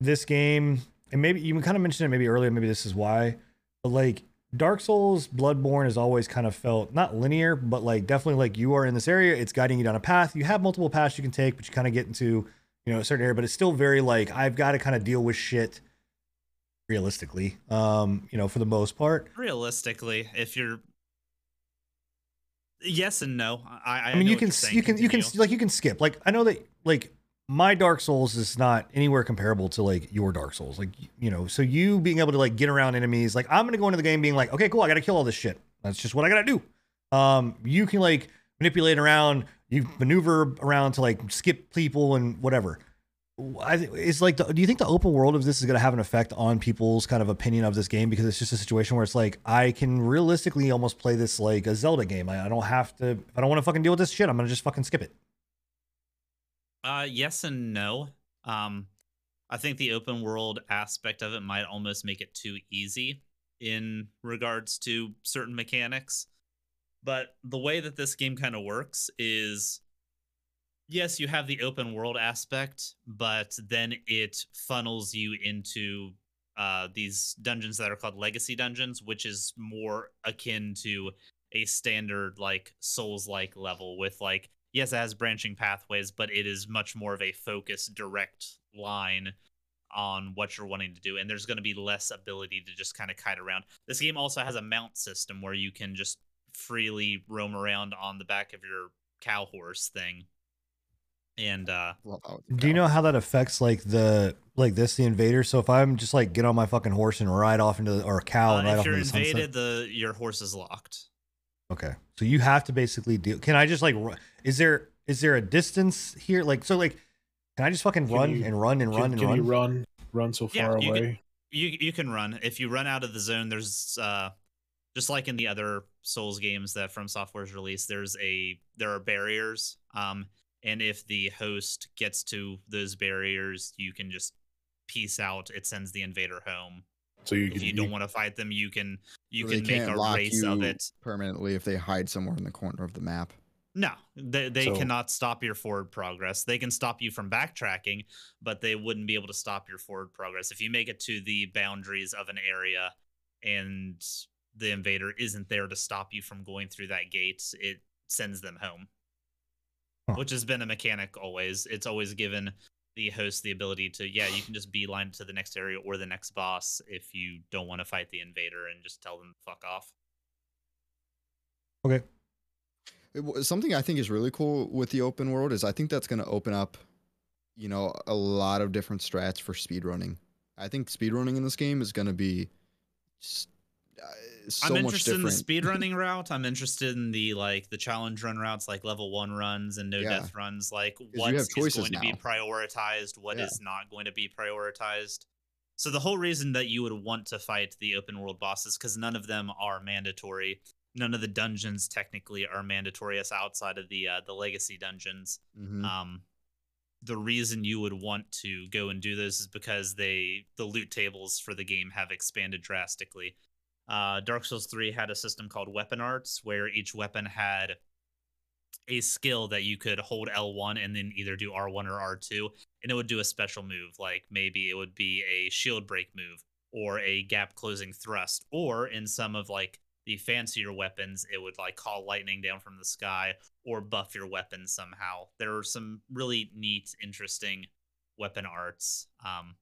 this game, and maybe you kind of mentioned it maybe earlier, maybe this is why, but like Dark Souls, Bloodborne has always kind of felt not linear, but like definitely like you are in this area, it's guiding you down a path. You have multiple paths you can take, but you kind of get into, you know, a certain area, but it's still very like I've got to kind of deal with shit realistically. Um, you know, for the most part. realistically if you're yes and no i i, I mean, you can you can you can Continue. like you can skip. Like I know that like my Dark Souls is not anywhere comparable to like your Dark Souls. Like you know, so you being able to like get around enemies, like I'm gonna go into the game being like, okay, cool, I gotta kill all this shit. That's just what I gotta do. Um, you can like manipulate around, you maneuver around to like skip people and whatever. It's like, do you think the open world of this is going to have an effect on people's kind of opinion of this game? Because it's just a situation where it's like, I can realistically almost play this like a Zelda game. I, I don't have to, I don't want to fucking deal with this shit, I'm going to just fucking skip it. Uh, yes and no. Um, I think the open world aspect of it might almost make it too easy in regards to certain mechanics. But the way that this game kind of works is yes, you have the open world aspect, but then it funnels you into uh, these dungeons that are called legacy dungeons, which is more akin to a standard like Souls like level with like yes, it has branching pathways, but it is much more of a focused, direct line on what you're wanting to do. And there's going to be less ability to just kind of kite around. This game also has a mount system where you can just freely roam around on the back of your cow horse thing. And uh Love how it's Do you know how that affects like the like this the invader? So if I'm just like get on my fucking horse and ride off into the, or a cow uh, and ride if off you're into the sunset. the your horse is locked. Okay, so you have to basically do. Can I just like? Is there is there a distance here? Like so, like can I just fucking Can run you- and run and Can, run and can run? you run run so Yeah, far you can- away? You you can run. If you run out of the zone, there's uh just like in the other Souls games that From Software's released, there's a there are barriers. Um and if the host gets to those barriers, you can just peace out. It sends the invader home. So you If can you don't want to fight them, you can you can make a race of it. permanently if they hide somewhere in the corner of the map. No, they they So- cannot stop your forward progress. They can stop you from backtracking, but they wouldn't be able to stop your forward progress. If you make it to the boundaries of an area and the invader isn't there to stop you from going through that gate, it sends them home. Huh. Which has been a mechanic always. It's always given the host the ability to, yeah, you can just beeline to the next area or the next boss if you don't want to fight the invader and just tell them to fuck off. Okay, It something I think is really cool with the open world is I think that's going to open up, you know, a lot of different strats for speedrunning. I think speedrunning in this game is going to be s- uh, so I'm interested in the speedrunning route. I'm interested in the like the challenge run routes, like level one runs and no Yeah. death runs. Like what is what have is choices going to be prioritized, what is Yeah. not going to be prioritized. So the whole reason that you would want to fight the open world bosses because none of them are mandatory. None of the dungeons technically are mandatory as outside of the uh, the legacy dungeons Mhm. um the reason you would want to go and do this is because they the loot tables for the game have expanded drastically uh dark souls 3 had a system called weapon arts where each weapon had a skill that you could hold l1 and then either do r1 or r2 and it would do a special move like maybe it would be a shield break move or a gap closing thrust or in some of like the fancier weapons it would like call lightning down from the sky or buff your weapon somehow. There are some really neat, interesting weapon arts. Um,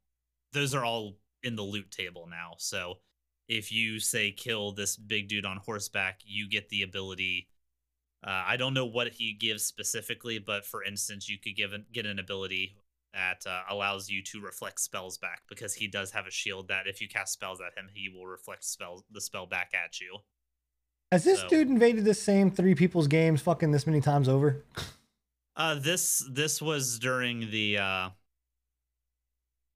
those are all in the loot table now. So if you say kill this big dude on horseback, you get the ability. Uh, I don't know what he gives specifically, but for instance, you could give an, get an ability that uh, allows you to reflect spells back because he does have a shield that if you cast spells at him, he will reflect spells the spell back at you. has this So- dude invaded the same three people's games fucking this many times over? Uh, this this was during the uh,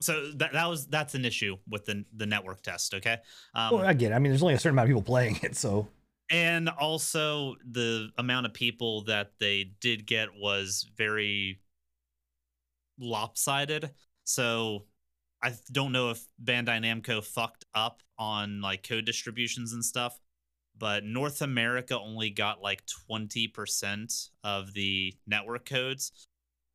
so that that was that's an issue with the the network test. Okay, um, well, I get. It. I mean, there's only a certain amount of people playing it, so and also the amount of people that they did get was very lopsided. So I don't know if Bandai Namco fucked up on like code distributions and stuff, but North America only got like 20% of the network codes.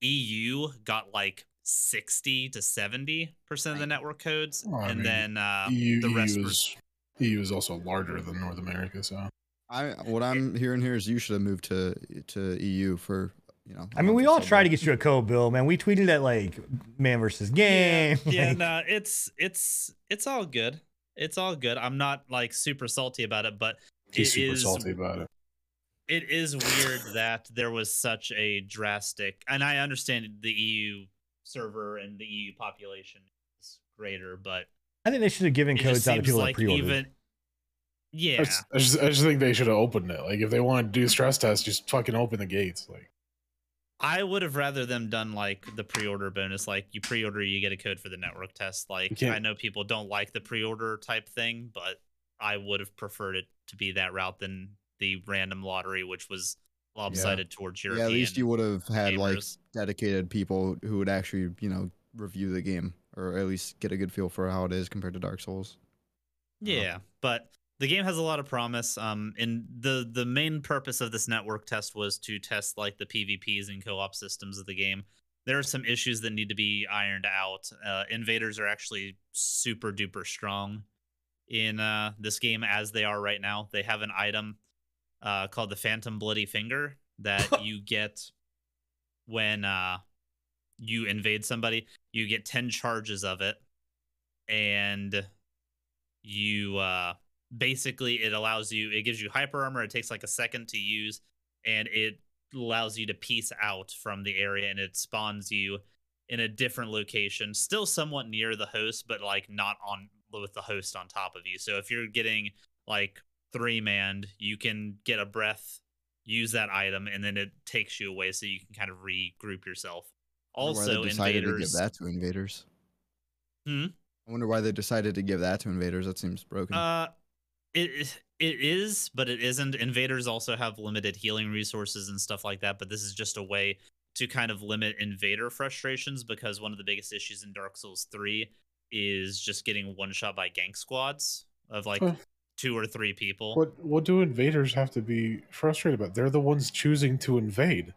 EU got like 60 to 70% of the network codes. Well, and mean, then uh, EU, the rest EU were is EU is also larger than North America, so I what I'm hearing here is you should have moved to to EU for you know. I mean, we all tried to get you a code, Bill. Man, we tweeted at like man versus game. yeah, like- no, it's it's it's all good. It's all good. I'm not like super salty about it, but he's it super is- salty about it. it is weird that there was such a drastic and I understand the EU server and the EU population is greater, but I think they should have given codes out to people like that pre-ordered. even I yeah. just, I just I just think they should have opened it. Like if they want to do stress tests, just fucking open the gates. Like I would have rather them done like the pre-order bonus, like you pre-order, you get a code for the network test. Like I know people don't like the pre-order type thing, but I would have preferred it to be that route than the random lottery, which was lopsided towards European. Yeah, at least you would have had like dedicated people who would actually you know review the game or at least get a good feel for how it is compared to Dark Souls. Yeah, but the game has a lot of promise. Um, and the the main purpose of this network test was to test like the PvPs and co-op systems of the game. There are some issues that need to be ironed out. Uh, invaders are actually super duper strong in uh, this game as they are right now. They have an item uh, called the Phantom Bloody Finger that you get when uh, you invade somebody. You get ten charges of it, and you uh basically it allows you it gives you hyper armor it takes like a second to use and it allows you to peace out from the area and it spawns you in a different location still somewhat near the host but like not on with the host on top of you so if you're getting like three manned you can get a breath use that item and then it takes you away so you can kind of regroup yourself I wonder why also decided to give invaders that to invaders. Hmm? I wonder why they decided to give that to invaders. That seems broken. Uh, it it is, but it isn't. Invaders also have limited healing resources and stuff like that. But this is just a way to kind of limit invader frustrations because one of the biggest issues in Dark Souls three is just getting one shot by gank squads of like Huh. Two or three people. What what do invaders have to be frustrated about? They're the ones choosing to invade.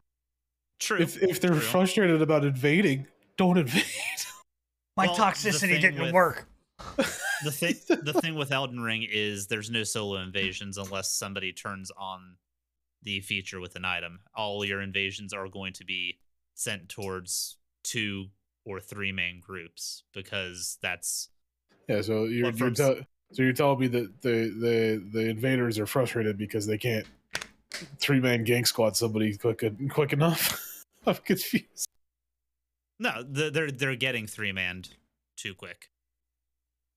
True. If if they're true. frustrated about invading, don't invade. My Well, toxicity didn't with- work. the thing the thing with Elden Ring is there's no solo invasions unless somebody turns on the feature with an item. All your invasions are going to be sent towards two or three main groups because that's Yeah, so you're, Well, you're from- tell, so you're telling me that the, the the invaders are frustrated because they can't three man gang squad somebody quick quick enough. I'm confused. no they're they're getting three manned too quick.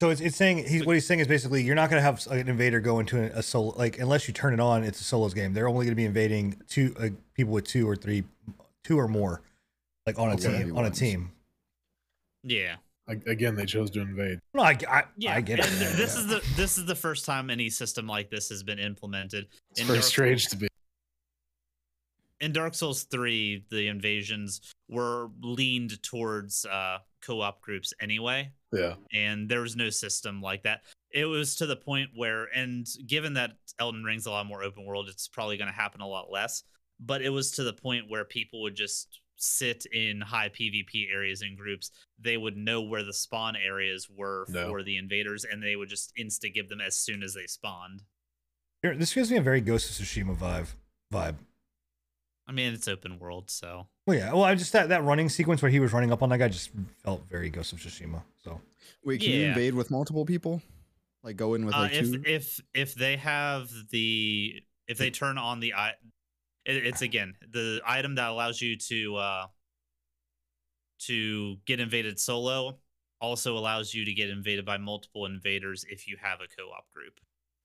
So it's, it's saying he's what he's saying is basically you're not going to have an invader go into a, a solo like unless you turn it on. It's a solos game. They're only going to be invading two uh, people with two or three, two or more, like on a Okay. team. On a team. Yeah. A- Again, they chose to invade. No, I, I, Yeah, I get it. and this is the this is the first time any system like this has been implemented. It's In very Dark strange Souls- to be. in Dark Souls 3, the invasions were leaned towards uh, co-op groups anyway, Yeah, and there was no system like that. It was to the point where, and given that Elden Ring's a lot more open world, it's probably going to happen a lot less. But it was to the point where people would just sit in high PvP areas in groups. They would know where the spawn areas were No. for the invaders, and they would just insta give them as soon as they spawned. Here, this gives me a very Ghost of Tsushima vibe. Vibe. I mean, it's open world, so Well, yeah. Well, I just that that running sequence where he was running up on that guy just felt very Ghost of Tsushima. So Wait, can you invade with multiple people? Like go in with uh, like if two? if if they have the if they turn on the i it, it's again the item that allows you to uh to get invaded solo also allows you to get invaded by multiple invaders if you have a co-op group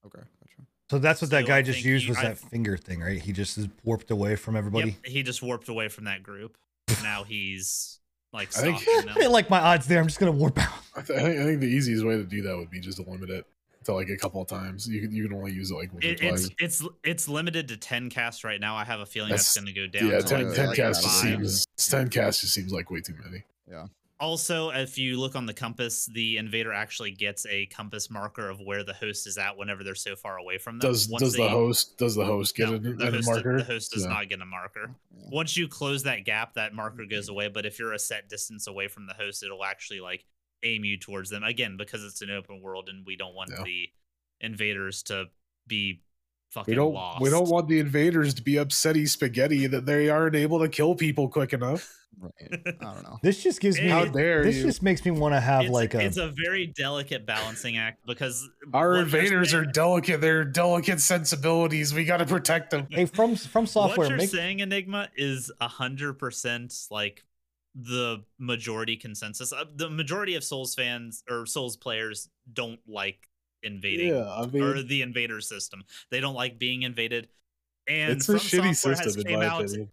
okay, gotcha. so that's what that guy I just used he- was I- that finger thing, right? He just is warped away from everybody. yep, he just warped away from that group now he's like I think- stalking I them. like my odds there. I'm just gonna warp out. I, th- I think I think the easiest way to do that would be just to limit it to like a couple of times. You can you can only use it like once It, it's it's it's limited to 10 casts right now i have a feeling that's, That's- going to go down yeah, to 10, like 10 like cast just seems 10 cast just seems like way too many. Yeah. Also, if you look on the compass, the invader actually gets a compass marker of where the host is at whenever they're so far away from them. Does Once does the host does the host get No, a, the, a host, marker? the host does Yeah. not get a marker. Once you close that gap, that marker goes away. But if you're a set distance away from the host, it'll actually like aim you towards them again because it's an open world and we don't want Yeah. the invaders to be fucking We don't lost. we don't want the invaders to be upsetty spaghetti that they aren't able to kill people quick enough. Right. I don't know. This just gives me. How It- dare this you? just makes me want to have it's, like a. it's a very delicate balancing act because Our what you're invaders are delicate. They're delicate sensibilities. We got to protect them. hey, from from software, what you're make saying enigma is a hundred percent like the majority consensus Uh, the majority of souls fans or souls players don't like invading I mean, or the invader system. They don't like being invaded. And it's a From shitty Software has system in came my out opinion.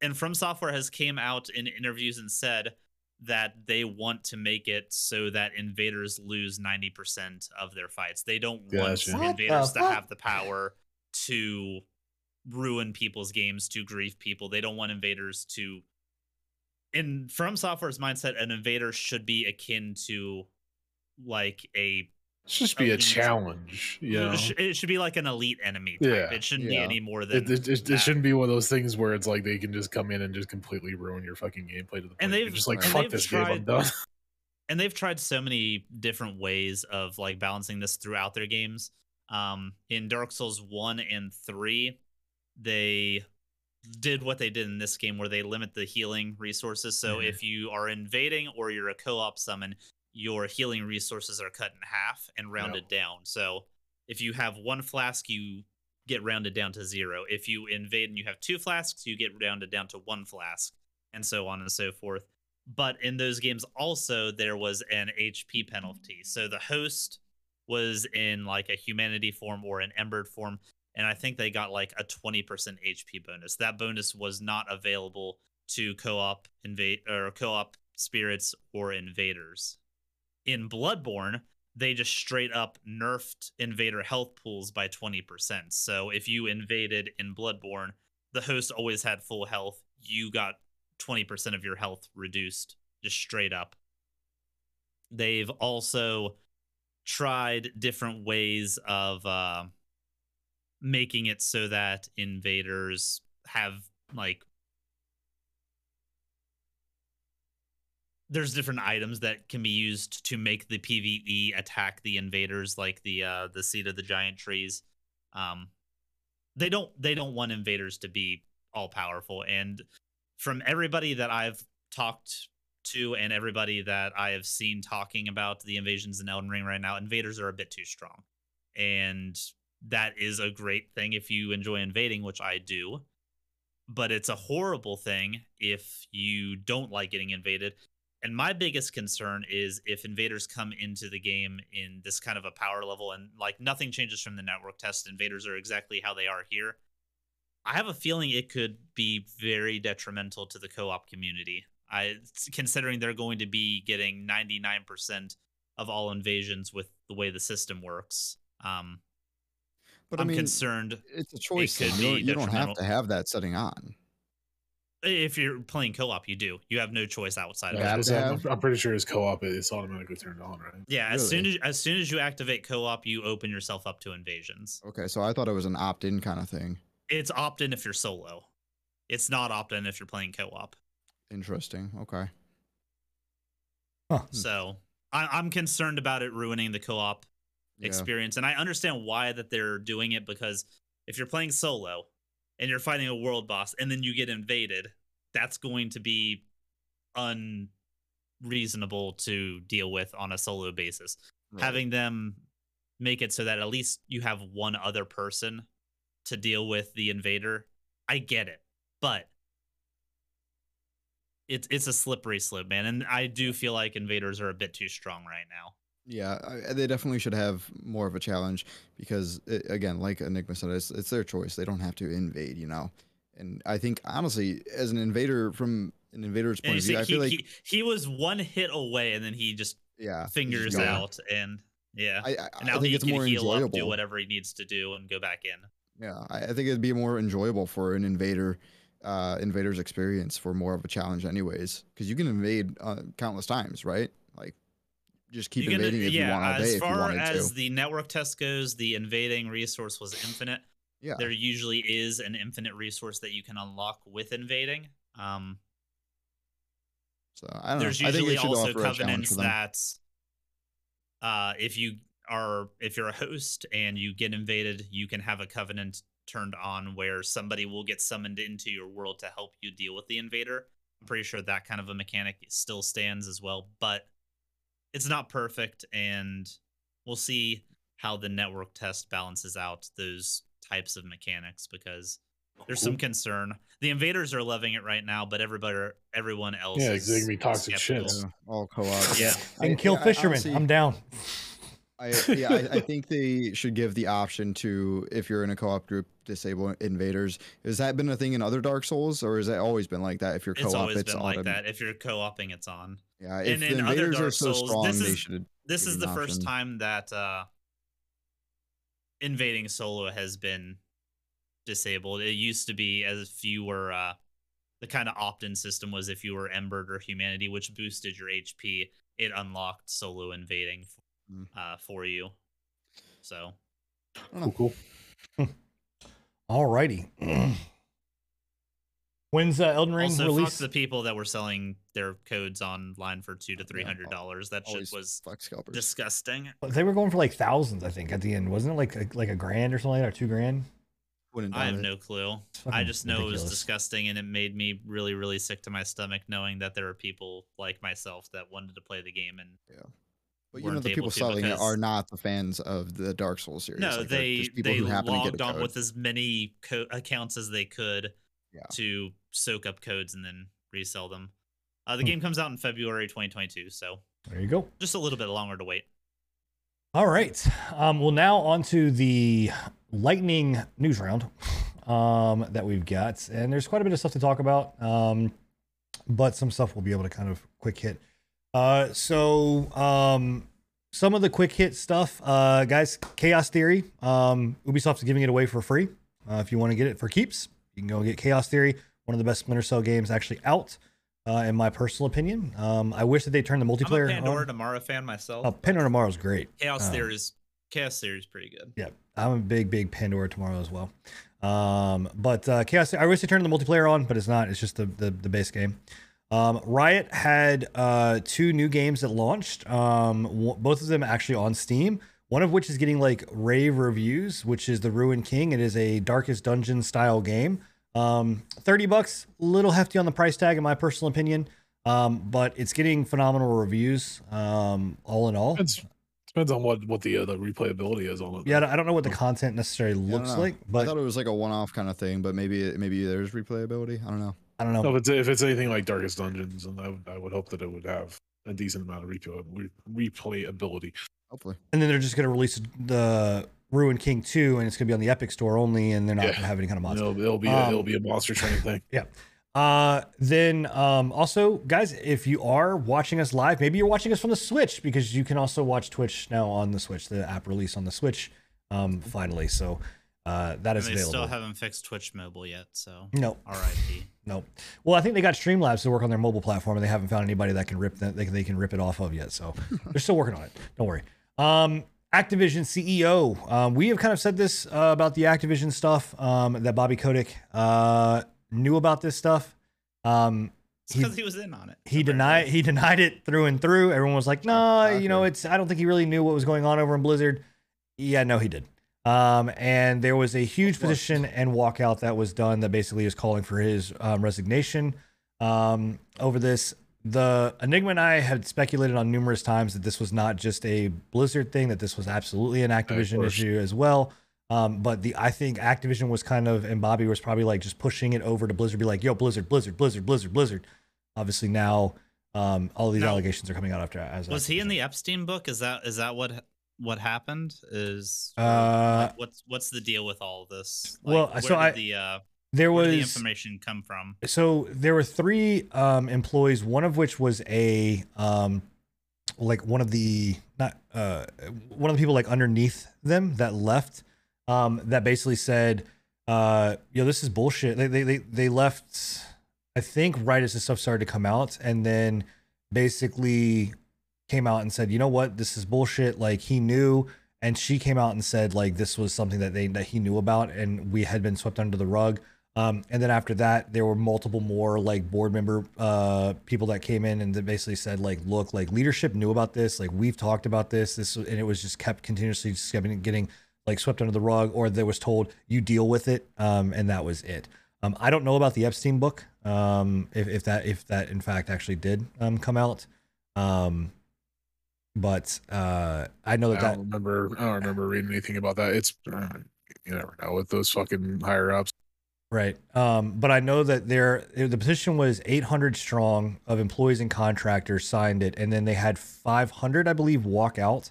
and from software has came out in interviews and said that they want to make it so that invaders lose 90% of their fights. They don't want What invaders to have the power to ruin people's games to grief people. They don't want invaders to in From Software's mindset, an invader should be akin to like a It should just be a challenge. You know? it, should be like an elite enemy type. Yeah, it shouldn't be yeah. any more than It, it, it, shouldn't be one of those things where it's like they can just come in and just completely ruin your fucking gameplay to the point And they've- just like and fuck this game, I'm done. and they've tried so many different ways of like balancing this throughout their games. Um, in Dark Souls one and three, they did what they did in this game, where they limit the healing resources. So Mhm. if you are invading or you're a co-op summon, your healing resources are cut in half and rounded down. So if you have one flask, you get rounded down to zero. If you invade and you have two flasks, you get rounded down to one flask, and so on and so forth but in those games also there was an HP penalty. So the host was in like a humanity form or an embered form, and I think they got like a 20% HP bonus. That bonus was not available to co-op invade or co-op spirits or invaders. In Bloodborne, they just straight up nerfed invader health pools by 20%. So if you invaded in Bloodborne, the host always had full health. You got 20% of your health reduced just straight up. They've also tried different ways of uh, making it so that invaders have like there's different items that can be used to make the PvE attack the invaders, like the uh, the seed of the giant trees. Um, they don't they don't want invaders to be all powerful, and from everybody that I've talked to and everybody that I have seen talking about the invasions in Elden Ring right now, invaders are a bit too strong, and that is a great thing if you enjoy invading, which I do. But it's a horrible thing if you don't like getting invaded and my biggest concern is if invaders come into the game in this kind of a power level and like nothing changes from the network test, invaders are exactly how they are here. I have a feeling it could be very detrimental to the co-op community. I considering they're going to be getting 99% of all invasions with the way the system works. Um, But I'm I mean, concerned it's a choice. could thing. You, don't, you don't have to have that setting on. if you're playing co-op, you do. You have no choice outside You of that. it's- I'm, I'm pretty sure it's co-op. It's automatically turned on, right? Yeah, as soon as as soon as you activate co-op, you open yourself up to invasions. Okay, so I thought it was an opt-in kind of thing. It's opt-in if you're solo. It's not opt-in if you're playing co-op. Interesting. Okay. Huh. So hmm. I, I'm concerned about it ruining the co-op Yeah. experience, and I understand why that they're doing it because if you're playing solo and you're fighting a world boss and then you get invaded, that's going to be unreasonable to deal with on a solo basis. Right. having them make it so that at least you have one other person to deal with the invader i get it but it's it's a slippery slope man and i do feel like invaders are a bit too strong right now Yeah, I, they definitely should have more of a challenge because, it, again, like Enigma said, it's, it's their choice. They don't have to invade, you know. And I think honestly, as an invader from an invader's point of view, I he, feel like he, he was one hit away and then he just yeah, fingers just out and yeah I, I, and I think he it's can more heal up do enjoyable. whatever he needs to do and go back in Yeah, I, I think it'd be more enjoyable for an invader, uh, invader's experience for more of a challenge, anyways, because you can invade uh, countless times, right? Like, just keep You can- invading if you want as day if you far as to. the network test goes the invading resource was infinite Yeah, there usually is an infinite resource that you can unlock with invading. Um, so I don't there's know. Usually also offer a challenge covenants that uh, if you are if you're a host and you get invaded, you can have a covenant turned on where somebody will get summoned into your world to help you deal with the invader. I'm pretty sure that kind of a mechanic still stands as well, but it's not perfect, and we'll see how the network test balances out those types of mechanics because there's some concern. The invaders are loving it right now, but everybody, everyone else, Yeah, is it's gonna be toxic skeptical. shits. Yeah, all co-op. Yeah, And I- kill yeah, I fishermen. honestly- I'm down. I yeah, I, I think they should give the option to if you're in a co-op group, disable invaders. Has that been a thing in other Dark Souls, or has that always been like that? If you're co-op, it's, always it's been like autom- that. If you're co-oping, it's on. Yeah, And if the in other invaders are Dark so Souls, strong, this they is- should. This is an the first option. time that uh, invading solo has been disabled. It used to be as if you were uh, the kind of opt-in system was if you were Embered or Humanity, which boosted your HP, it unlocked solo invading Mm. uh, for you. So I. Cool, cool. Alrighty. When's uh, Elden Ring also release? fuck the people that were selling their codes online for two to three hundred dollars. That shit was disgusting. They were going for like thousands, I think, at the end. Wasn't it like a, like a grand or something, or two grand? I have it. no clue. I fucking just know it was disgusting, and it made me really, really sick to my stomach knowing that there are people like myself that wanted to play the game and yeah. But you know the people selling it are not the fans of the Dark Souls series. no, Like, they're they just people they who happen to get logged on code. with as many co- accounts as they could Yeah. to soak up codes and then resell them. Uh, the Hmm. game comes out in February 2022, so There you go. just a little bit longer to wait. All right. Um, well, now on to the lightning news round um, that we've got. And there's quite a bit of stuff to talk about, um, but some stuff we'll be able to kind of quick hit. Uh, so, um, some of the quick hit stuff, uh, guys, Chaos Theory. Um, Ubisoft giving it away for free. Uh, if you want to get it for keeps, you can go get Chaos Theory, one of the best Splinter Cell games actually out, uh, in my personal opinion. Um, I wish that they turned the multiplayer. I'm a Pandora on. Tomorrow fan myself. Oh, Pandora Tomorrow's great. Chaos um, Theory is Chaos Theory is pretty good. Yeah, I'm a big, big Pandora tomorrow as well. Um, but uh, Chaos, I wish they turned the multiplayer on, but it's not. It's just the the, the base game. Um, Riot had uh, two new games that launched. Um, both of them actually on Steam. One of which is getting like rave reviews, which is the Ruined King. It is a Darkest Dungeon style game. Um, 30 bucks, a little hefty on the price tag, in my personal opinion. Um, but it's getting phenomenal reviews. Um, all in all, Depends, depends on what what the uh, the replayability is on it. yeah, I don't- know what the content necessarily Yeah, I looks know. like, but I thought it was like a one-off kind of thing, but maybe maybe there's replayability. I don't know. I don't know. No, if it's if it's anything like Darkest Dungeons, and I would, I would hope that it would have a decent amount of replay replayability. Hopefully, and then they're just going to release the Ruined King 2 and it's going to be on the Epic Store only and they're not Yeah. going to have any kind of mods. It'll, it'll be a, Um, it'll be a monster training thing. Yeah. Uh then um also guys if you are watching us live maybe you're watching us from the Switch because you can also watch Twitch now on the Switch the app release on the Switch um finally so uh that And is they available. still haven't fixed Twitch mobile yet, so no, R.I.P. no. Well, I think they got Streamlabs to work on their mobile platform and they haven't found anybody that can rip that they, can- they can rip it off of yet. So they're still working on it. Don't worry. Um, Activision CEO. Um, we have kind of said this uh, about the Activision stuff um, that Bobby Kotick uh, knew about this stuff. Um, he- because he was in on it. he denied he denied it through and through. Everyone was like, "No, you know, it's." I don't think he really knew what was going on over in Blizzard. Yeah, no, he did. Um, and there was a huge petition and walkout that was done that basically is calling for his um, resignation um, over this. The Enigma and I had speculated on numerous times that this was not just a Blizzard thing; that this was absolutely an Activision issue as well. Um, but the I think Activision was kind of and Bobby was probably like just pushing it over to Blizzard, be like, "Yo, Blizzard, Blizzard, Blizzard, Blizzard, Blizzard." Obviously now, um, all these allegations are coming out after. As Was he in the Epstein book? Is that is that what what happened? Is Uh, like, what's what's the deal with all this? well, where so did I- the uh, There where did the was information come from? so there were three um, employees. One of which was a um, like one of the not uh, one of the people like underneath them that left. Um, that basically said, uh, "Yo, this is bullshit." They they they, they left. I think right as the stuff started to come out, and then basically came out and said, "You know what? This is bullshit." Like he knew, and she came out and said, like this was something that they that he knew about, and we had been swept under the rug. Um, and then after that, there were multiple more like board member uh, people that came in and that basically said, like, look, like leadership knew about this, like we've talked about this, this, and it was just kept continuously just getting, getting like swept under the rug, or there was told you deal with it, um, and that was it. Um, I don't know about the Epstein book, um, if, if that if that in fact actually did um, come out, um, but uh, I know that that don't remember. I don't remember reading anything about that. It's uh, you never know with those fucking higher ups. Right. Um, but I know that there the petition was 800 strong of employees and contractors signed it, and then they had 500, I believe, walk out.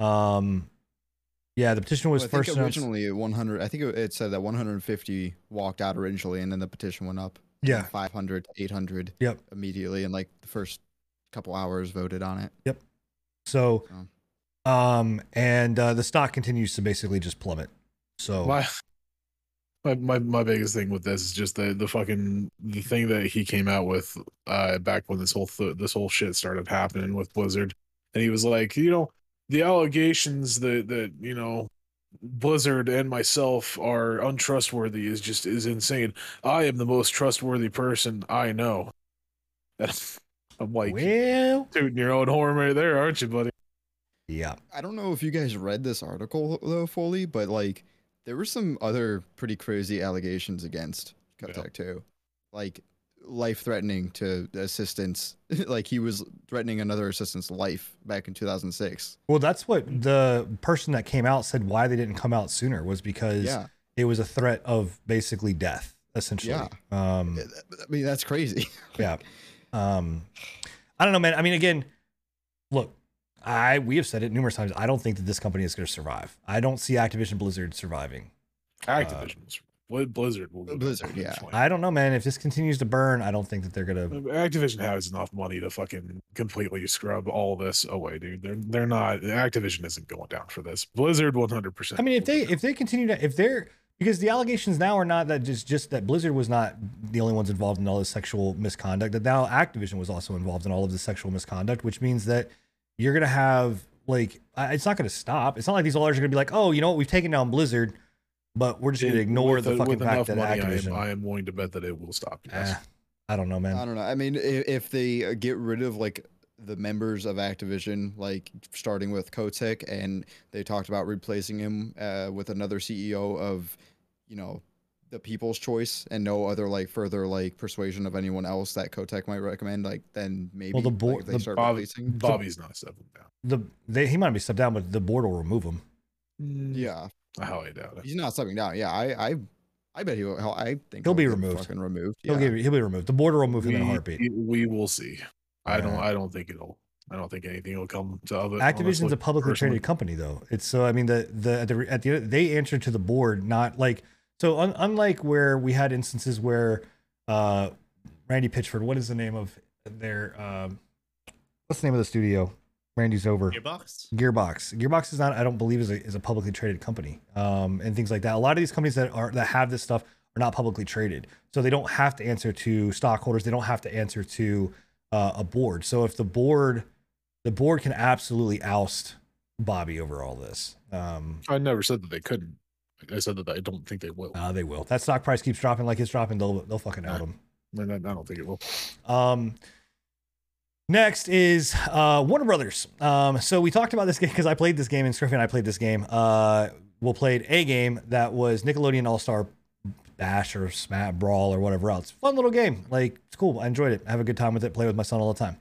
Um, yeah, the petition was Well, I think first announced- originally 100. I think it- it said that 150 walked out originally, and then the petition went up. Yeah. 500, 800. Yep. Immediately, and like the first couple hours voted on it. So, Oh. um, and uh, the stock continues to basically just plummet. So My My, my my biggest thing with this is just the the fucking the thing that he came out with uh back when this whole th- this whole shit started happening with Blizzard, and he was like, you know, the allegations that that you know Blizzard and myself are untrustworthy is just is insane. I am the most trustworthy person I know. I'm like well, tooting your own horn right there, aren't you, buddy? yeah. I don't know if you guys read this article though fully, but like there were some other pretty crazy allegations against Yeah. Kotick too, like life threatening to assistants. like he was threatening another assistant's life back in 2006. Well, that's what the person that came out said why they didn't come out sooner was because Yeah, it was a threat of basically death, essentially. Yeah. Um, I mean that's crazy. yeah. Um, I don't know, man. I mean, again, look, I we have said it numerous times. I don't think that this company is going to survive. I don't see Activision Blizzard surviving. Activision's Bli- Blizzard will go Blizzard, yeah. I don't know, man. If this continues to burn, I don't think that they're going to. Activision has enough money to fucking completely scrub all this away, dude. They're they're not. Activision isn't going down for this. Blizzard, one hundred percent. I mean, if they if they continue to if they're because the allegations now are not that just just that Blizzard was not the only ones involved in all this sexual misconduct. That now Activision was also involved in all of this sexual misconduct, which means that you're gonna have like it's not gonna stop. It's not like these lawyers are gonna be like, oh, you know what, we've taken down Blizzard, but we're just gonna ignore the fucking fact that I am, I am willing to bet that it will stop. Yes. Eh, I don't know, man. I don't know. I mean, if, if they uh, get rid of like the members of Activision, like starting with Kotick, and they talked about replacing him uh, with another CEO of, you know, the People's Choice, and no other like further like persuasion of anyone else that Kotick might recommend, like then maybe the like, board- if they the start Bobby, replacing. Bobby's not stepping down. the they he might be stepped down, but the board will remove him. Yeah, I highly doubt it. he's not stepping down. Yeah, I, I, I bet he will. hell, I think He'll be removed. Fucking removed. He'll yeah. get he'll be removed. The board will remove him in a heartbeat. We, we will see. I don't. I don't think it'll. I don't think anything will come to other. it. Activision's honestly, a publicly personally. traded company, though. It's so I mean the the at the, at the they answer to the board, not like so. Un, unlike where we had instances where uh Randy Pitchford, what is the name of their um what's the name of the studio? Randy's over. Gearbox. Gearbox. Gearbox is not, I don't believe, is a, is a publicly traded company, um, and things like that. A lot of these companies that are that have this stuff are not publicly traded, so they don't have to answer to stockholders. They don't have to answer to uh, a board. So if the board, the board can absolutely oust Bobby over all this. Um, I never said that they couldn't. I said that I don't think they will. uh, they will. That stock price keeps dropping like it's dropping. They'll they'll fucking out. And I, I don't think it will. Um, next is uh, Warner Brothers. Um, so we talked about this game because I played this game and Scriffy and I played this game. Uh, we played a game that was Nickelodeon All Star Bash or Smash Brawl or whatever else. Fun little game. Like it's cool. I enjoyed it. I have a good time with it. Play with my son all the time.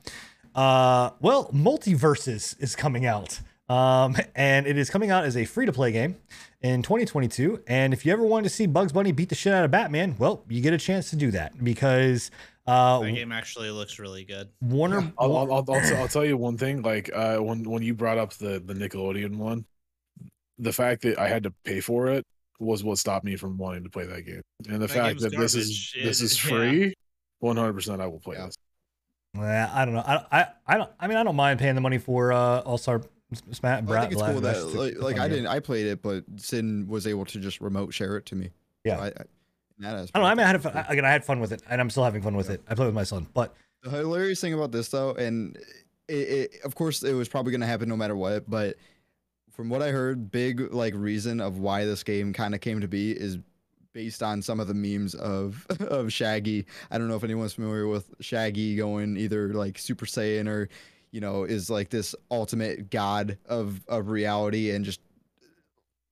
Uh, well, MultiVersus is coming out. Um, and it is coming out as a free to play game in 2022. And if you ever wanted to see Bugs Bunny beat the shit out of Batman, well, you get a chance to do that because uh, That game actually looks really good. Warner. I'll, I'll, I'll, I'll, t- I'll tell you one thing. Like uh, when when you brought up the the Nickelodeon one, the fact that I had to pay for it was what stopped me from wanting to play that game. And the That fact game's that this is garbage. this is free, one hundred percent, I will play Yeah. this. Well, I don't know. I, I I don't. I mean, I don't mind paying the money for uh, All Star Smash. I think it's cool that like, like I didn't I played it, but Sin was able to just remote share it to me. Yeah. So I, I, in that I don't know. I mean, I had fun. again, I had fun with it, and I'm still having fun with it. I play with my son, but The hilarious thing about this though, and it, it, of course it was probably gonna happen no matter what, but from what I heard, big like reason of why this game kind of came to be is based on some of the memes of of Shaggy. I don't know if anyone's familiar with Shaggy going either like Super Saiyan or you know is like this ultimate god of of reality and just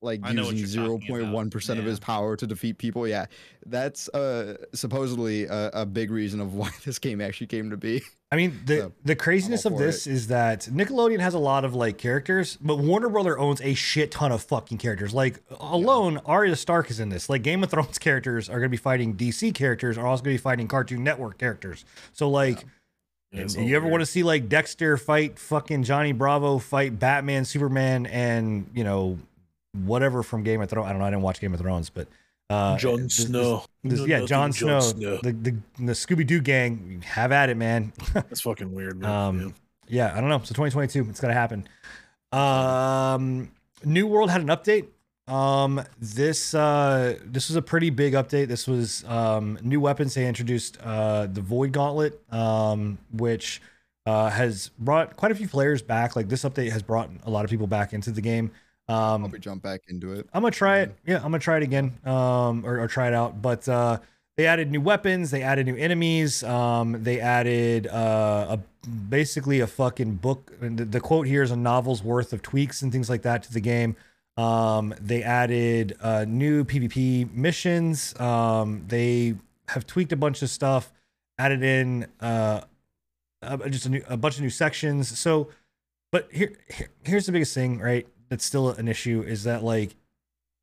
like I using you're zero talking point about, one percent of his power to defeat people. Yeah, that's uh supposedly a, a big reason of why this game actually came to be. I mean, the So, the craziness of this is that Nickelodeon has a lot of like characters, but Warner Brother owns a shit ton of fucking characters. Like alone, Arya Stark is in this. Like Game of Thrones characters are going to be fighting DC characters, are also going to be fighting Cartoon Network characters. So like. Yeah, it's And you ever want to see like Dexter fight fucking Johnny Bravo fight Batman, Superman, and you know whatever from Game of Thrones? I don't know. I didn't watch Game of Thrones, but uh, Jon this- this- Snow? this- yeah, Jon Snow, Snow. the the, the Scooby Doo gang, have at it, man. That's fucking weird, man. Um, yeah, I don't know. So 2022, it's gonna happen. Um, New World had an update. Um, this uh, this was a pretty big update. This was um, new weapons. They introduced uh, the Void Gauntlet, um, which uh, has brought quite a few players back. Like this update has brought a lot of people back into the game. Um, Probably jump back into it. I'm gonna try it. Yeah, I'm gonna try it again. Um, or, or try it out. But uh, they added new weapons. They added new enemies. Um, they added uh, a basically a fucking book. And the, the quote here is a novel's worth of tweaks and things like that to the game. Um, they added uh, new PvP missions. Um, they have tweaked a bunch of stuff. Added in uh, uh, just a, new, a bunch of new sections. So, but here, here here's the biggest thing, right? That's still an issue is that like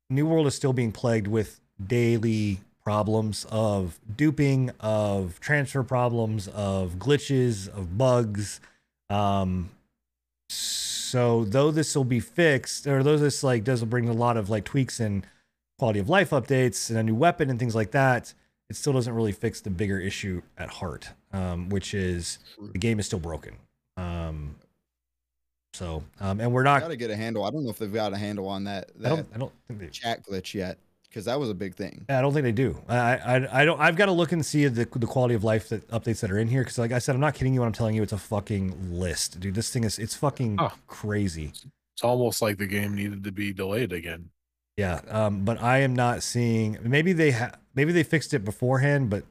New World is still being plagued with daily problems of duping, of transfer problems, of glitches, of bugs. Um, so though this will be fixed, or though this like does bring a lot of like tweaks and quality of life updates and a new weapon and things like that, it still doesn't really fix the bigger issue at heart, um, which is the game is still broken. Um, so, um, and we're not. Got to get a handle. I don't know if they've got a handle on that I don't. I don't think they. chat glitch yet, because that was a big thing. I don't think they do. I, I, I don't. I've got to look and see the the quality of life that updates that are in here. Because, like I said, I'm not kidding you when I'm telling you it's a fucking list, dude. This thing is it's fucking Oh. crazy. It's almost like the game needed to be delayed again. Yeah. Um. But I am not seeing. Maybe they ha- Maybe they fixed it beforehand, but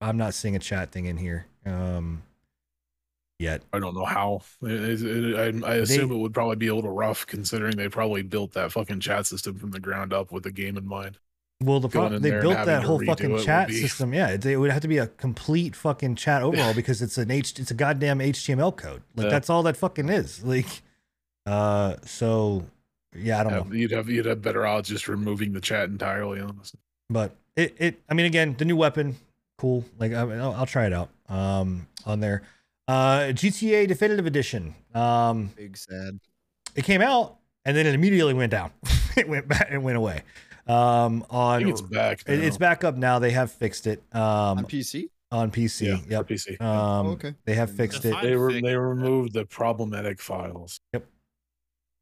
I'm not seeing a chat thing in here. Um. Yet. I don't know how. It, it, it, I, I assume it would probably be a little rough considering they probably built that fucking chat system from the ground up with the game in mind. Well, the Going pro- in they built that whole fucking chat be- system. Yeah, it, it would have to be a complete fucking chat overall because it's an H. It's a goddamn HTML code. Like Yeah. that's all that fucking is. Like, uh, so yeah, I don't Yeah, know. you'd have you'd have better odds just removing the chat entirely. Honestly, but it, it i mean again the new weapon cool like I mean, I'll, I'll try it out um on there uh gta definitive edition um Big sad. it came out and then it immediately went down it went back it went away um I on think it's back. it- it's back up now they have fixed it um on PC. on pc Yeah, yep PC. um Oh, okay. they have fixed it they were they removed the problematic files. Yep.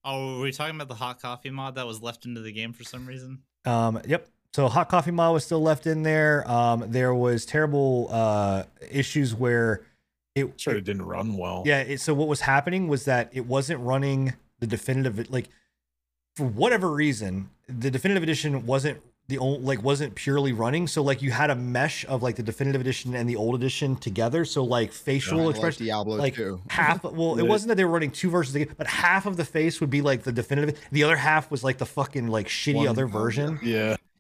Oh, were we talking about the hot coffee mod that was left into the game for some reason? Um, yep. So hot coffee mod was still left in there. Um, there was terrible uh issues where it Sure, it didn't run well. yeah. It, so what was happening was that it wasn't running the definitive like for whatever reason the definitive edition wasn't the only like wasn't purely running. So like you had a mesh of like the definitive edition and the old edition together. So like facial Kinda like expression Diablo like 2. half well it wasn't that they were running two versions of the game but half of the face would be like the definitive the other half was like the fucking like shitty One- other version Yeah, How did they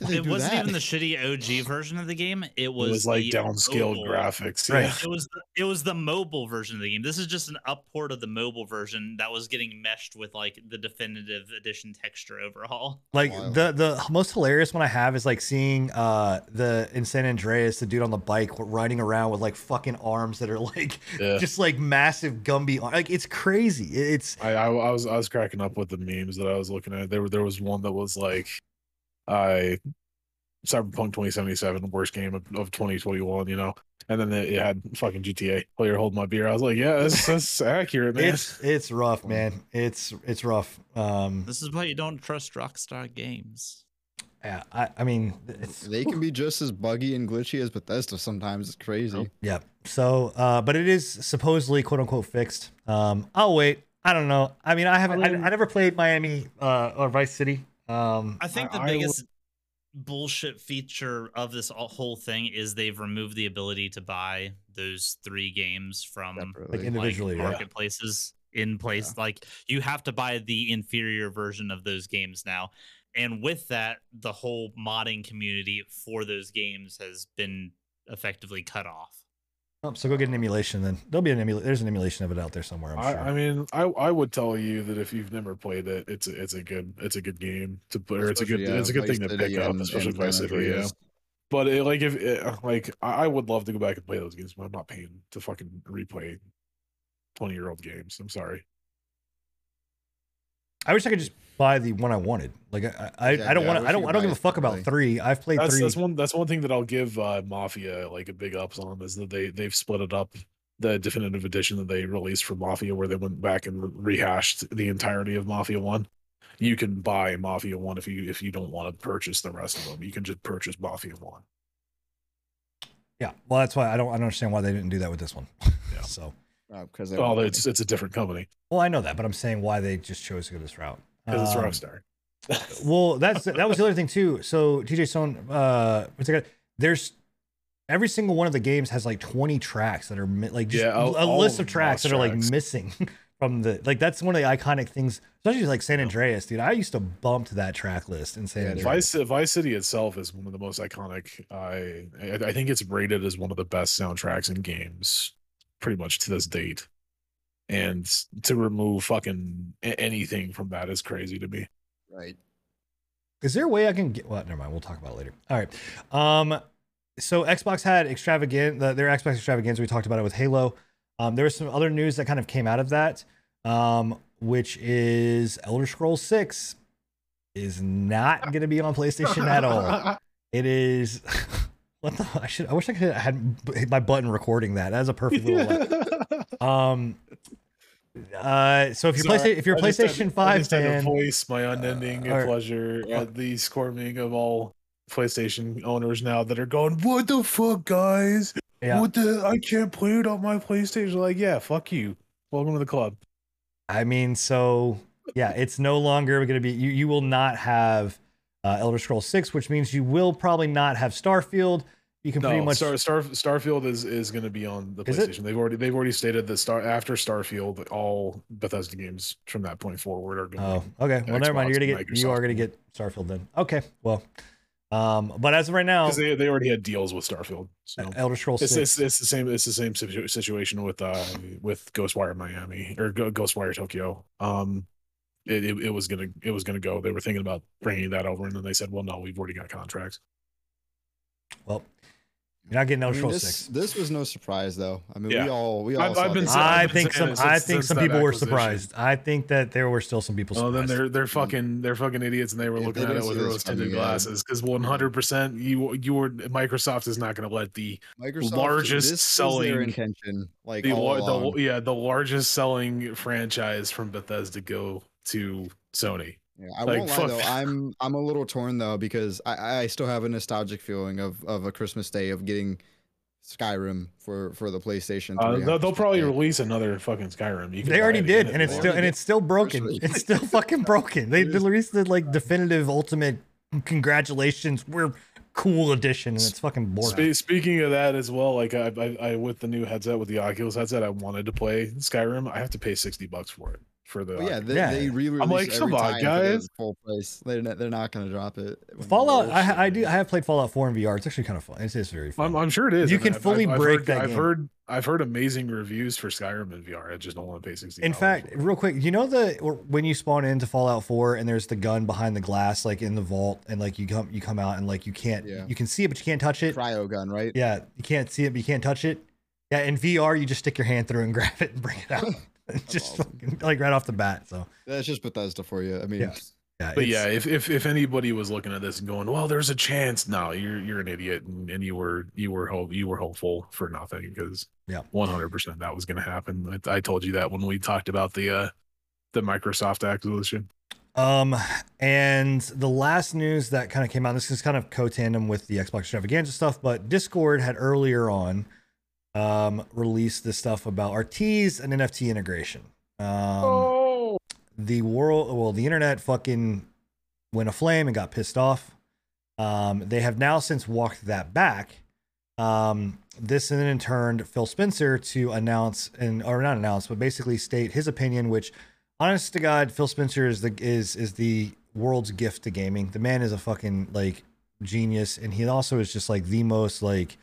It wasn't that? even the shitty OG version of the game. It was, it was like the downscaled mobile- graphics. Right. Yeah. It was the, it was the mobile version of the game. This is just an upport of the mobile version that was getting meshed with like the definitive edition texture overhaul. Like Wild. the the most hilarious one I have is like seeing uh the in San Andreas the dude on the bike riding around with like fucking arms that are like Yeah. just like massive Gumby ar- like it's crazy. It's I, I I was I was cracking up with the memes that I was looking at. There were there was one that was like, I Cyberpunk 2077 worst game of, of 2021, you know, and then it, it had fucking GTA player hold my beer. I was like, yeah, that's, that's accurate, man. it's it's rough, man. It's it's rough. Um This is why you don't trust Rockstar Games. yeah, I I mean it's They can be just as buggy and glitchy as Bethesda sometimes. It's crazy. Yeah. So, uh, but it is supposedly quote unquote fixed. Um, I'll wait. I don't know. I mean, I haven't. I, mean- I never played Miami uh, or Vice City. Um, I think the I- I biggest bullshit feature of this whole thing is they've removed the ability to buy those three games from Separately. Like individually, like, yeah. marketplaces in place. Like you have to buy the inferior version of those games now. And with that, the whole modding community for those games has been effectively cut off. Oh, so go get an emulation then. There'll be an emulation. There's an emulation of it out there somewhere. I'm I, sure. I mean, I I would tell you that if you've never played it, it's a, it's a good it's a good game to play. Or it's a good yeah, it's a good thing to pick up, especially and Vice San City. Yeah. But it, like if it, like I I would love to go back and play those games, but I'm not paying to fucking replay twenty year old games. I'm sorry. I wish I could just buy the one I wanted. Like I, I, I don't I want to. wish I don't. I don't give a buy it fuck about three. I've played That's three. that's one that's one thing that I'll give uh, Mafia like a big ups on is that they they've split it up. The definitive edition that they released for Mafia, where they went back and rehashed the entirety of Mafia One. you can buy Mafia One if you if you don't want to purchase the rest of them. You can just purchase Mafia One. Yeah. Well, that's why I don't I don't understand why they didn't do that with this one. Yeah. so, because Oh, it's it's a different company well, I know that, but I'm saying why they just chose to go this route. because it's Um, Rockstar. well, that's that was the other thing too. So TJ Stone, uh, what's it called? there's every single one of the games has like 20 tracks that are mi- like just Yeah, all- a list of of tracks that are like tracks. missing from the like that's one of the iconic things, especially like San Andreas, dude. I used to bump to that track list in San Yeah, Andreas. Vice Vice City itself is one of the most iconic. I I I think it's rated as one of the best soundtracks in games, pretty much to this date. And to remove fucking anything from that is crazy to me. right. Is there a way I can get? Well, never mind. We'll talk about it later. All right. Um, so Xbox had extravagant the, their Xbox extravaganza. We talked about it with Halo. Um, there was some other news that kind of came out of that, um, which is Elder Scrolls Six is not going to be on PlayStation at all. It is. What the? I should. I wish I could have had hit my button recording that. That's a perfect little. um. Uh. So if you're Sorry, PlayStation, if you're I just had- PlayStation I Five just had to voice my unending or- pleasure at the squirming of all PlayStation owners now that are going, "What the fuck, guys? yeah. What the? I can't play it on my PlayStation." Like, yeah, fuck you. Welcome to the club. I mean, so yeah, it's no longer going to be. You you will not have uh, Elder Scrolls Six, which means you will probably not have Starfield. You can pretty much. Star, Star Starfield is is going to be on the PlayStation. They've already they've already stated that Star after Starfield, all Bethesda games from that point forward are going. oh, okay. Well, never mind. You're gonna get. You are gonna get Starfield then. Okay. Well, um, but as of right now, because they, they already had deals with Starfield. So Elder Scrolls it's, Six. it's it's the same it's the same situation with uh with Ghostwire Miami or Ghostwire Tokyo. Um, it, it it was gonna it was gonna go. They were thinking about bringing that over, and then they said, "Well, no, we've already got contracts." well, you're not getting I Elder mean, Scrolls this, Six. this was no surprise though. I mean, Yeah. we all we all. I've- saw I've been I I've think some. it I think some people were surprised. I think that there were still some people Oh, then they're they're fucking they're fucking idiots, and they were If looking they at it with rose tinted glasses. Because one hundred percent, you you were Microsoft is not going to let the Microsoft, largest this selling- their intention. Like the, all lar- along. the yeah the largest selling franchise from Bethesda go to Sony. Yeah, I Like, won't lie fuck. though. I'm I'm a little torn though because I, I still have a nostalgic feeling of, of a Christmas day of getting Skyrim for for the PlayStation. Uh, they'll, they'll probably Day. release another fucking Skyrim. You They already did, and it's still and it's still broken. It's still fucking broken. They released the like definitive ultimate congratulations, we're cool edition, and it's fucking boring. Spe- speaking of that as well, like I, I, I with the new headset with the Oculus headset, I wanted to play Skyrim. I have to pay sixty bucks for it for the. But yeah, they, Yeah. they re-release I'm like, every come on, time the guys. full price. They're not, they're not gonna drop it. Fallout. I. I do. I have played Fallout 4 in VR. It's actually kind of fun. It's just very fun. I'm, I'm sure it is. You and can I've- fully I've- I've break heard, that I've game. heard I've heard amazing reviews for Skyrim in VR. I just don't want to pay sixty. in fact, real quick, you know the when you spawn into Fallout 4 and there's the gun behind the glass, like in the vault, and like you come you come out and like you can't Yeah. you can see it but you can't touch it. cryo gun, right? Yeah, you can't see it but you can't touch it. Yeah, in VR you just stick your hand through and grab it and bring it out. It's just awesome. fucking, like right off the bat. So That's just Bethesda for you. I mean, Yeah. yeah, but yeah, if, if if anybody was looking at this and going, "Well, there's a chance," no, you're you're an idiot, and, and you were you were hope you were hopeful for nothing because Yeah. one hundred percent that was going to happen. I, I told you that when we talked about the uh the Microsoft acquisition. Um, and the last news that kind of came out, this is kind of co-tandem with the Xbox extravaganza stuff, but Discord had earlier on um released this stuff about RTs and NFT integration. Um oh, the world well, the internet fucking went aflame and got pissed off. Um, they have now since walked that back. Um, this then in turn Phil Spencer to announce and or not announce, but basically state his opinion, which honest to God, Phil Spencer is the is is the world's gift to gaming. The man is a fucking like genius, and he also is just like the most like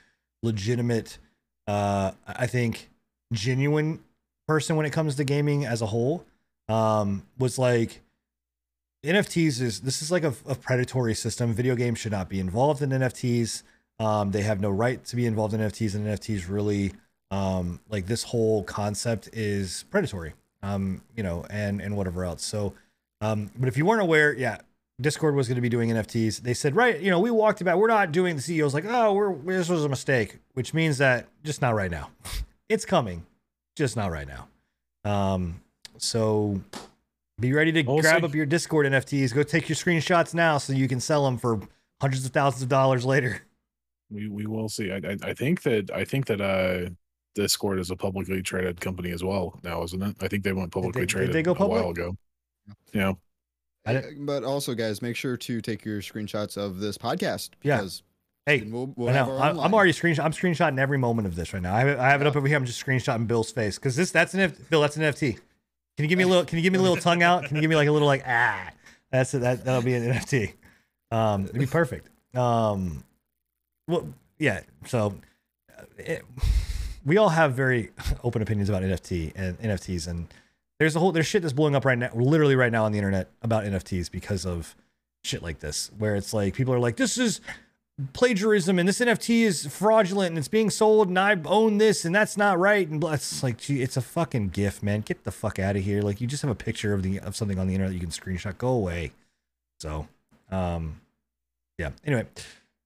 legitimate, uh, I think genuine person when it comes to gaming as a whole. Um, was like NFTs is this is like a, a predatory system. Video games should not be involved in NFTs. Um, they have no right to be involved in NFTs, and NFTs really um, like this whole concept is predatory. Um, you know, and and whatever else. So, um, but if you weren't aware, yeah, Discord was going to be doing NFTs. They said, right, you know, we walked about. We're not doing. The CEO's like, oh, we're this was a mistake, which means that just not right now. it's coming, just not right now. Um, so Be ready to We'll grab up your Discord NFTs. Go take your screenshots now so you can sell them for hundreds of thousands of dollars later. We we will see. I I, I think that I think that uh Discord is a publicly traded company as well now, isn't it? I think they went publicly did traded they go a while ago. Yeah. Uh, But also, guys, make sure to take your screenshots of this podcast Yeah. because Hey, we'll, we'll I have know. our I, own I'm already screenshot. I'm screenshotting every moment of this right now. I have it, I have it up over here. I'm just screenshotting Bill's face because this that's an F, Bill. That's an NFT. Can you give me a little? Can you give me a little tongue out? Can you give me like a little like ah? That's it. That that'll be an NFT. Um, it'd be perfect. Um, well, yeah. So, it, we all have very open opinions about NFT and NFTs, and there's a whole there's shit that's blowing up right now, literally right now on the internet about NFTs because of shit like this, where it's like people are like, this is plagiarism and this NFT is fraudulent and it's being sold and I own this and that's not right. And it's like gee, it's a fucking gift man. Get the fuck out of here. Like you just have a picture of the of something on the internet you can screenshot. Go away. So um yeah. Anyway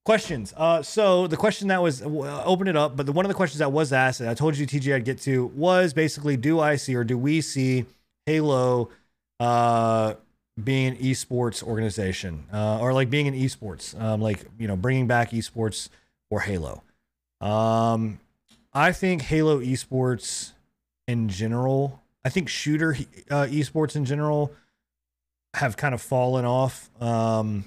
questions. Uh so the question that was uh, open it up but the one of the questions that was asked and I told you TJ I'd get to was basically do I see or do we see Halo uh being an esports organization? Uh, or like being in esports um, like you know bringing back esports or halo? Um, i think halo esports in general i think shooter uh, esports in general have kind of fallen off. Um,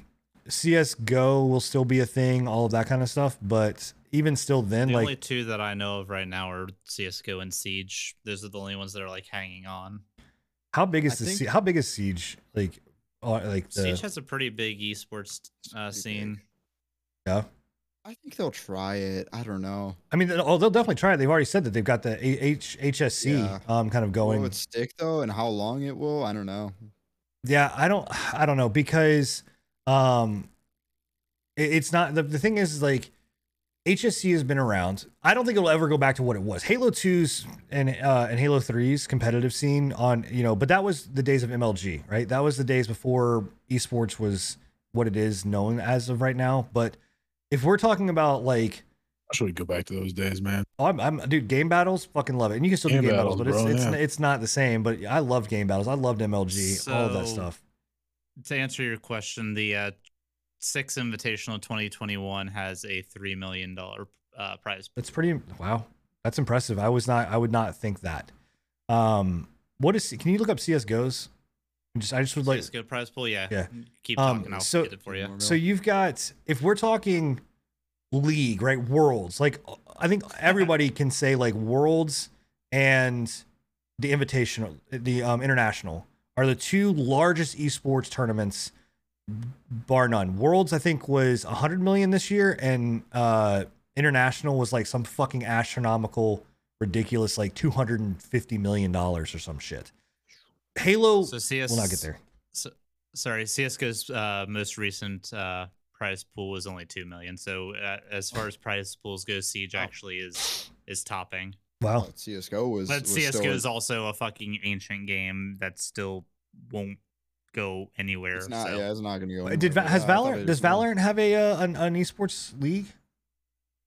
csgo will still be a thing all of that kind of stuff but even still then the like only two that I know of right now are CS:GO and Siege. Those are the only ones that are like hanging on. how big is I the think- Sie- how big is siege like uh, like the, Siege has a pretty big esports uh, scene. big. yeah I think they'll try it. I don't know. I mean, they'll, they'll definitely try it. They've already said that they've got the H- HSC Yeah. um kind of going. Will it stick though, and how long it will? I don't know. Yeah, I don't I don't know because um it- it's not the, the thing is, is like HSC has been around. I don't think it'll ever go back to what it was. Halo 2's and uh and Halo 3's competitive scene on, you know, but that was the days of MLG, right? That was the days before esports was what it is known as of right now, but if we're talking about like I Should we go back to those days, man? Oh, I'm, I'm dude. Game battles, fucking love it, and you can still do Game game battles, but battles, it's bro, it's yeah. it's not the same. But I love game battles. I loved MLG, all of that stuff. To answer your question, the uh, Six Invitational 2021 has a three million dollar uh, prize. That's pretty. Wow, that's impressive. I was not. I would not think that. Um, what is? Can you look up CS:GO's? Just I just would like. CS:GO prize pool, yeah. Yeah. Keep Um, I'll so- get it for you. So you've got if we're talking league, right? Worlds. Like I think everybody can say like worlds and the invitational, the um international are the two largest esports tournaments bar none. Worlds I think was 100 million this year and uh international was like some fucking astronomical ridiculous like 250 million dollars or some shit. Halo So CS will not get there. So, sorry, CS:GO's uh, most recent uh, prize pool was only two million. So uh, as far as prize pools go, Siege Oh. actually is is topping. Wow. But CS:GO was. But was CS:GO still- is also a fucking ancient game that still won't go anywhere. It's not. so. Yeah, it's not going to go. Did anywhere, Va- has yeah, I Valorant does Valorant have a uh, an, an esports league?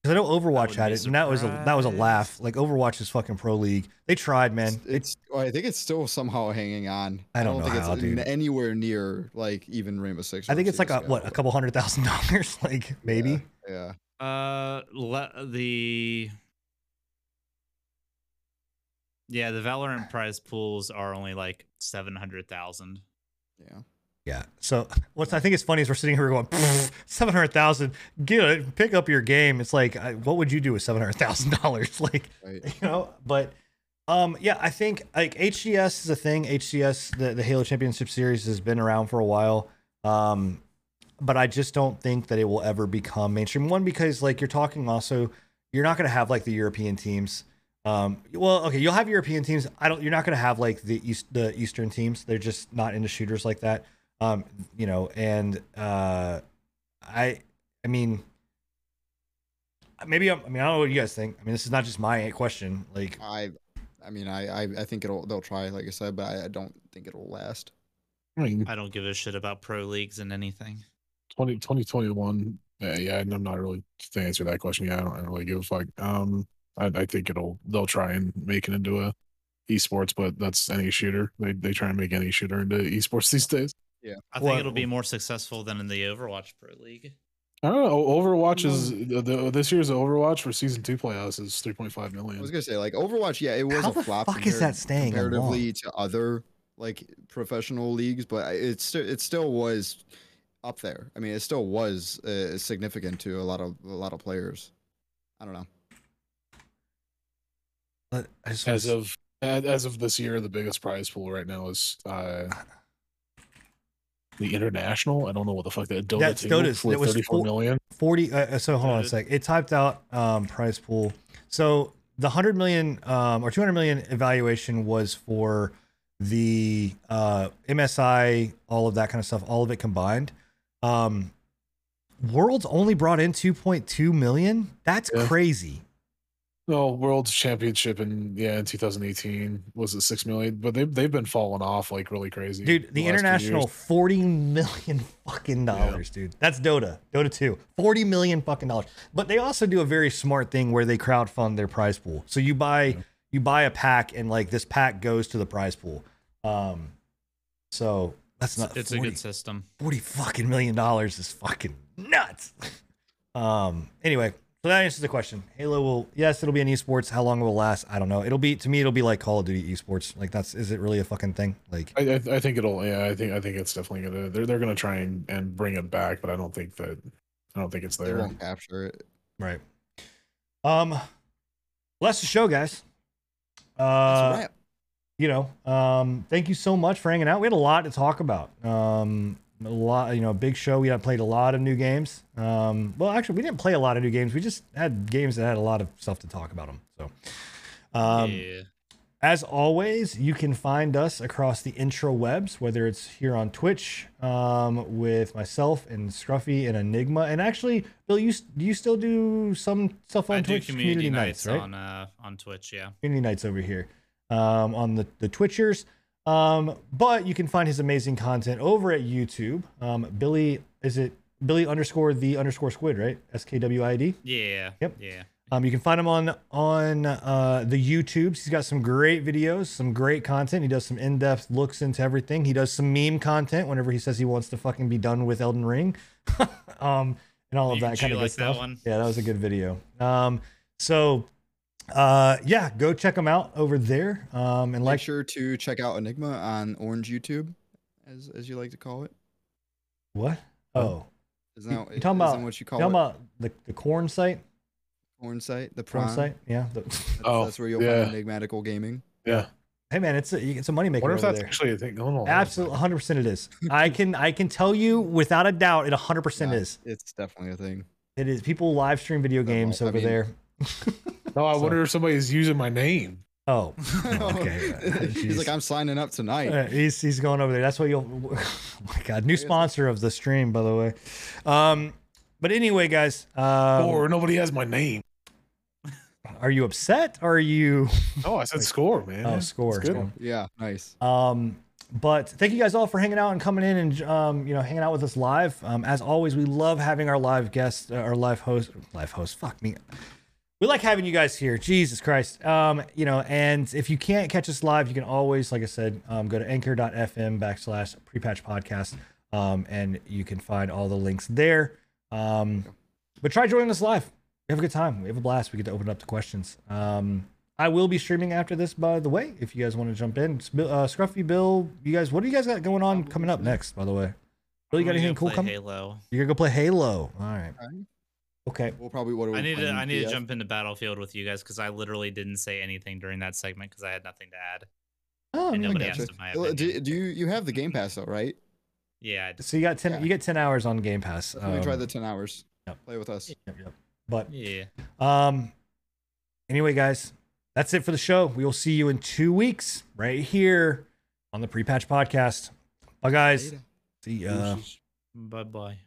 Because I know Overwatch wouldn't had be it, and that was a that was a laugh. Like Overwatch is fucking pro league. They tried, man. It's, it's well, I think it's still somehow hanging on. I don't know think how, it's dude. anywhere near like even Rainbow Six. I think it's like a what a couple hundred thousand dollars, like maybe. Yeah. Uh, le- the yeah, the Valorant prize pools are only like seven hundred thousand. Yeah. Yeah. So what I think is funny is we're sitting here going seven hundred thousand. Get it, pick up your game. It's like, I, what would you do with seven hundred thousand dollars? Like, Right. you know. But um, yeah, I think like HCS is a thing. HCS, the the Halo Championship Series, has been around for a while. Um, but I just don't think that it will ever become mainstream. One because like you're talking also, you're not going to have like the European teams. Um, well, okay, you'll have European teams. I don't. You're not going to have like the east the Eastern teams. They're just not into shooters like that. Um, you know, and uh, I, I mean, maybe I'm, I mean I don't know what you guys think. I mean, this is not just my question. Like, I. I mean, I, I, I think it'll they'll try, like I said, but I, I don't think it'll last. I don't give a shit about pro leagues and anything. 20, 2021. Yeah, yeah, and I'm not really to answer that question. Yeah, I don't, I don't really give a fuck. Um, I, I think it'll they'll try and make it into a esports, but that's any shooter. They they try and make any shooter into esports these days. Yeah, I think Well- it'll be more successful than in the Overwatch Pro League. I don't know. Overwatch is the, the, this year's Overwatch for season two playoffs is three point five I was gonna say like Overwatch, yeah, it was How a the flop. fuck is that staying on comparatively to other like professional leagues? But I- it still it still was up there. I mean, it still was uh, significant to a lot of a lot of players. I don't know. I just As of as of this year, the biggest prize pool right now is uh the international. I don't know what the fuck that Dota That's 2 Dota's. for It was thirty four four- million. 40 uh, uh, so hold on a sec it typed out um price pool so the 100 million um or 200 million evaluation was for the uh msi all of that kind of stuff all of it combined um worlds only brought in 2.2 million that's Yeah. crazy No, World Championship in yeah in 2018 was it six million, but they've they've been falling off like really crazy. dude the last few international 40 million fucking dollars dude that's dota dota 2 40 million fucking dollars but they also do a very smart thing where they crowdfund their prize pool so you buy Yeah. you buy a pack and like this pack goes to the prize pool um so that's not It's 40, a good system. 40 fucking million dollars is fucking nuts um anyway so that answers the question halo will yes it'll be an esports how long it will last i don't know it'll be to me it'll be like call of duty esports like that's is it really a fucking thing like I, I I think it'll yeah I think I think it's definitely gonna they're they're gonna try and, and bring it back, but I don't think that I don't think it's there. They there. won't capture it. Right. Um, well, that's the show, guys. That's a Uh, wrap. you know, um, thank you so much for hanging out. We had a lot to talk about. Um, a lot, you know, a big show. We played a lot of new games. Um, well, actually, we didn't play a lot of new games. We just had games that had a lot of stuff to talk about them. So, um, yeah. as always, you can find us across the intro webs, whether it's here on Twitch um, with myself and Scruffy and Enigma. And actually, Bill, you do you still do some stuff on I Twitch? community, nights, right? on uh on Twitch. Yeah. community nights over here um, on the, the Twitchers. Um, but you can find his amazing content over at YouTube. Um, Billy, is it Billy underscore the underscore squid, right? S K W I D. Yeah. Yep. Yeah. Um, you can find him on on uh, the YouTubes. He's got some great videos, some great content. He does some in depth looks into everything. He does some meme content whenever he says he wants to fucking be done with Elden Ring, um, and all of You- that kind of like that stuff. one? Yeah, that was a good video. Um, so uh, yeah, go check them out over there. Um, and Make like sure to check out Enigma on Orange YouTube, as as you like to call it. what? Oh, Isn't You- that, you talking isn't about- what you you call talking it? about the the corn site? Corn site, the Corn site? Yeah. The, That's, Oh, that's where you'll yeah. find Enigmatical Gaming. Yeah. hey man, it's a you it's a moneymaker Wonder if over that's there. actually a thing going on. Absolutely, 100 percent it is. I can I can tell you without a doubt, it 100 percent is. It's definitely a thing. It is. People live stream video Well, games I over mean- there. No, I So- wonder if somebody's using my name. Oh, okay. He's like, I'm signing up tonight. Uh, he's he's going over there. That's what you'll. Oh my god, new sponsor of the stream, by the way. Um, but anyway, guys, um, or nobody has my name. are you upset? Or are you? Oh, I said score, man. Oh, score. good. score. Yeah, nice. Um, but thank you guys all for hanging out and coming in and um, you know, hanging out with us live. Um, as always, we love having our live guests, uh, our live host, live host. Fuck me. We like having you guys here. Jesus Christ. Um, you know, and if you can't catch us live, you can always, like I said, um, go to anchor.fm backslash prepatch podcast. Um, and you can find all the links there. Um, but try joining us live. We have a good time. We have a blast. We get to open up to questions. Um, I will be streaming after this, by the way, if you guys want to jump in. Uh, Scruffy Bill, you guys, what do you guys got going on coming up next, by the way? Bill, you got I'm anything cool coming? Halo. You're going to go play Halo. All right. Alright. Okay. We'll probably what we I need to I need to jump into Battlefield with you guys because I literally didn't say anything during that segment because I had nothing to add. Oh, And yeah. nobody Gotcha. asked in my Well, Do, do you you have the Game Pass though, right? Yeah, So you got 10 Yeah. you get 10 hours on Game Pass. Definitely try Um, the ten hours. yep. Play with us. Yep, yep. But yeah. um anyway, guys, that's it for the show. We will see you in 2 weeks right here on the Pre-Patch podcast. Bye guys. Later. See ya. Bye bye.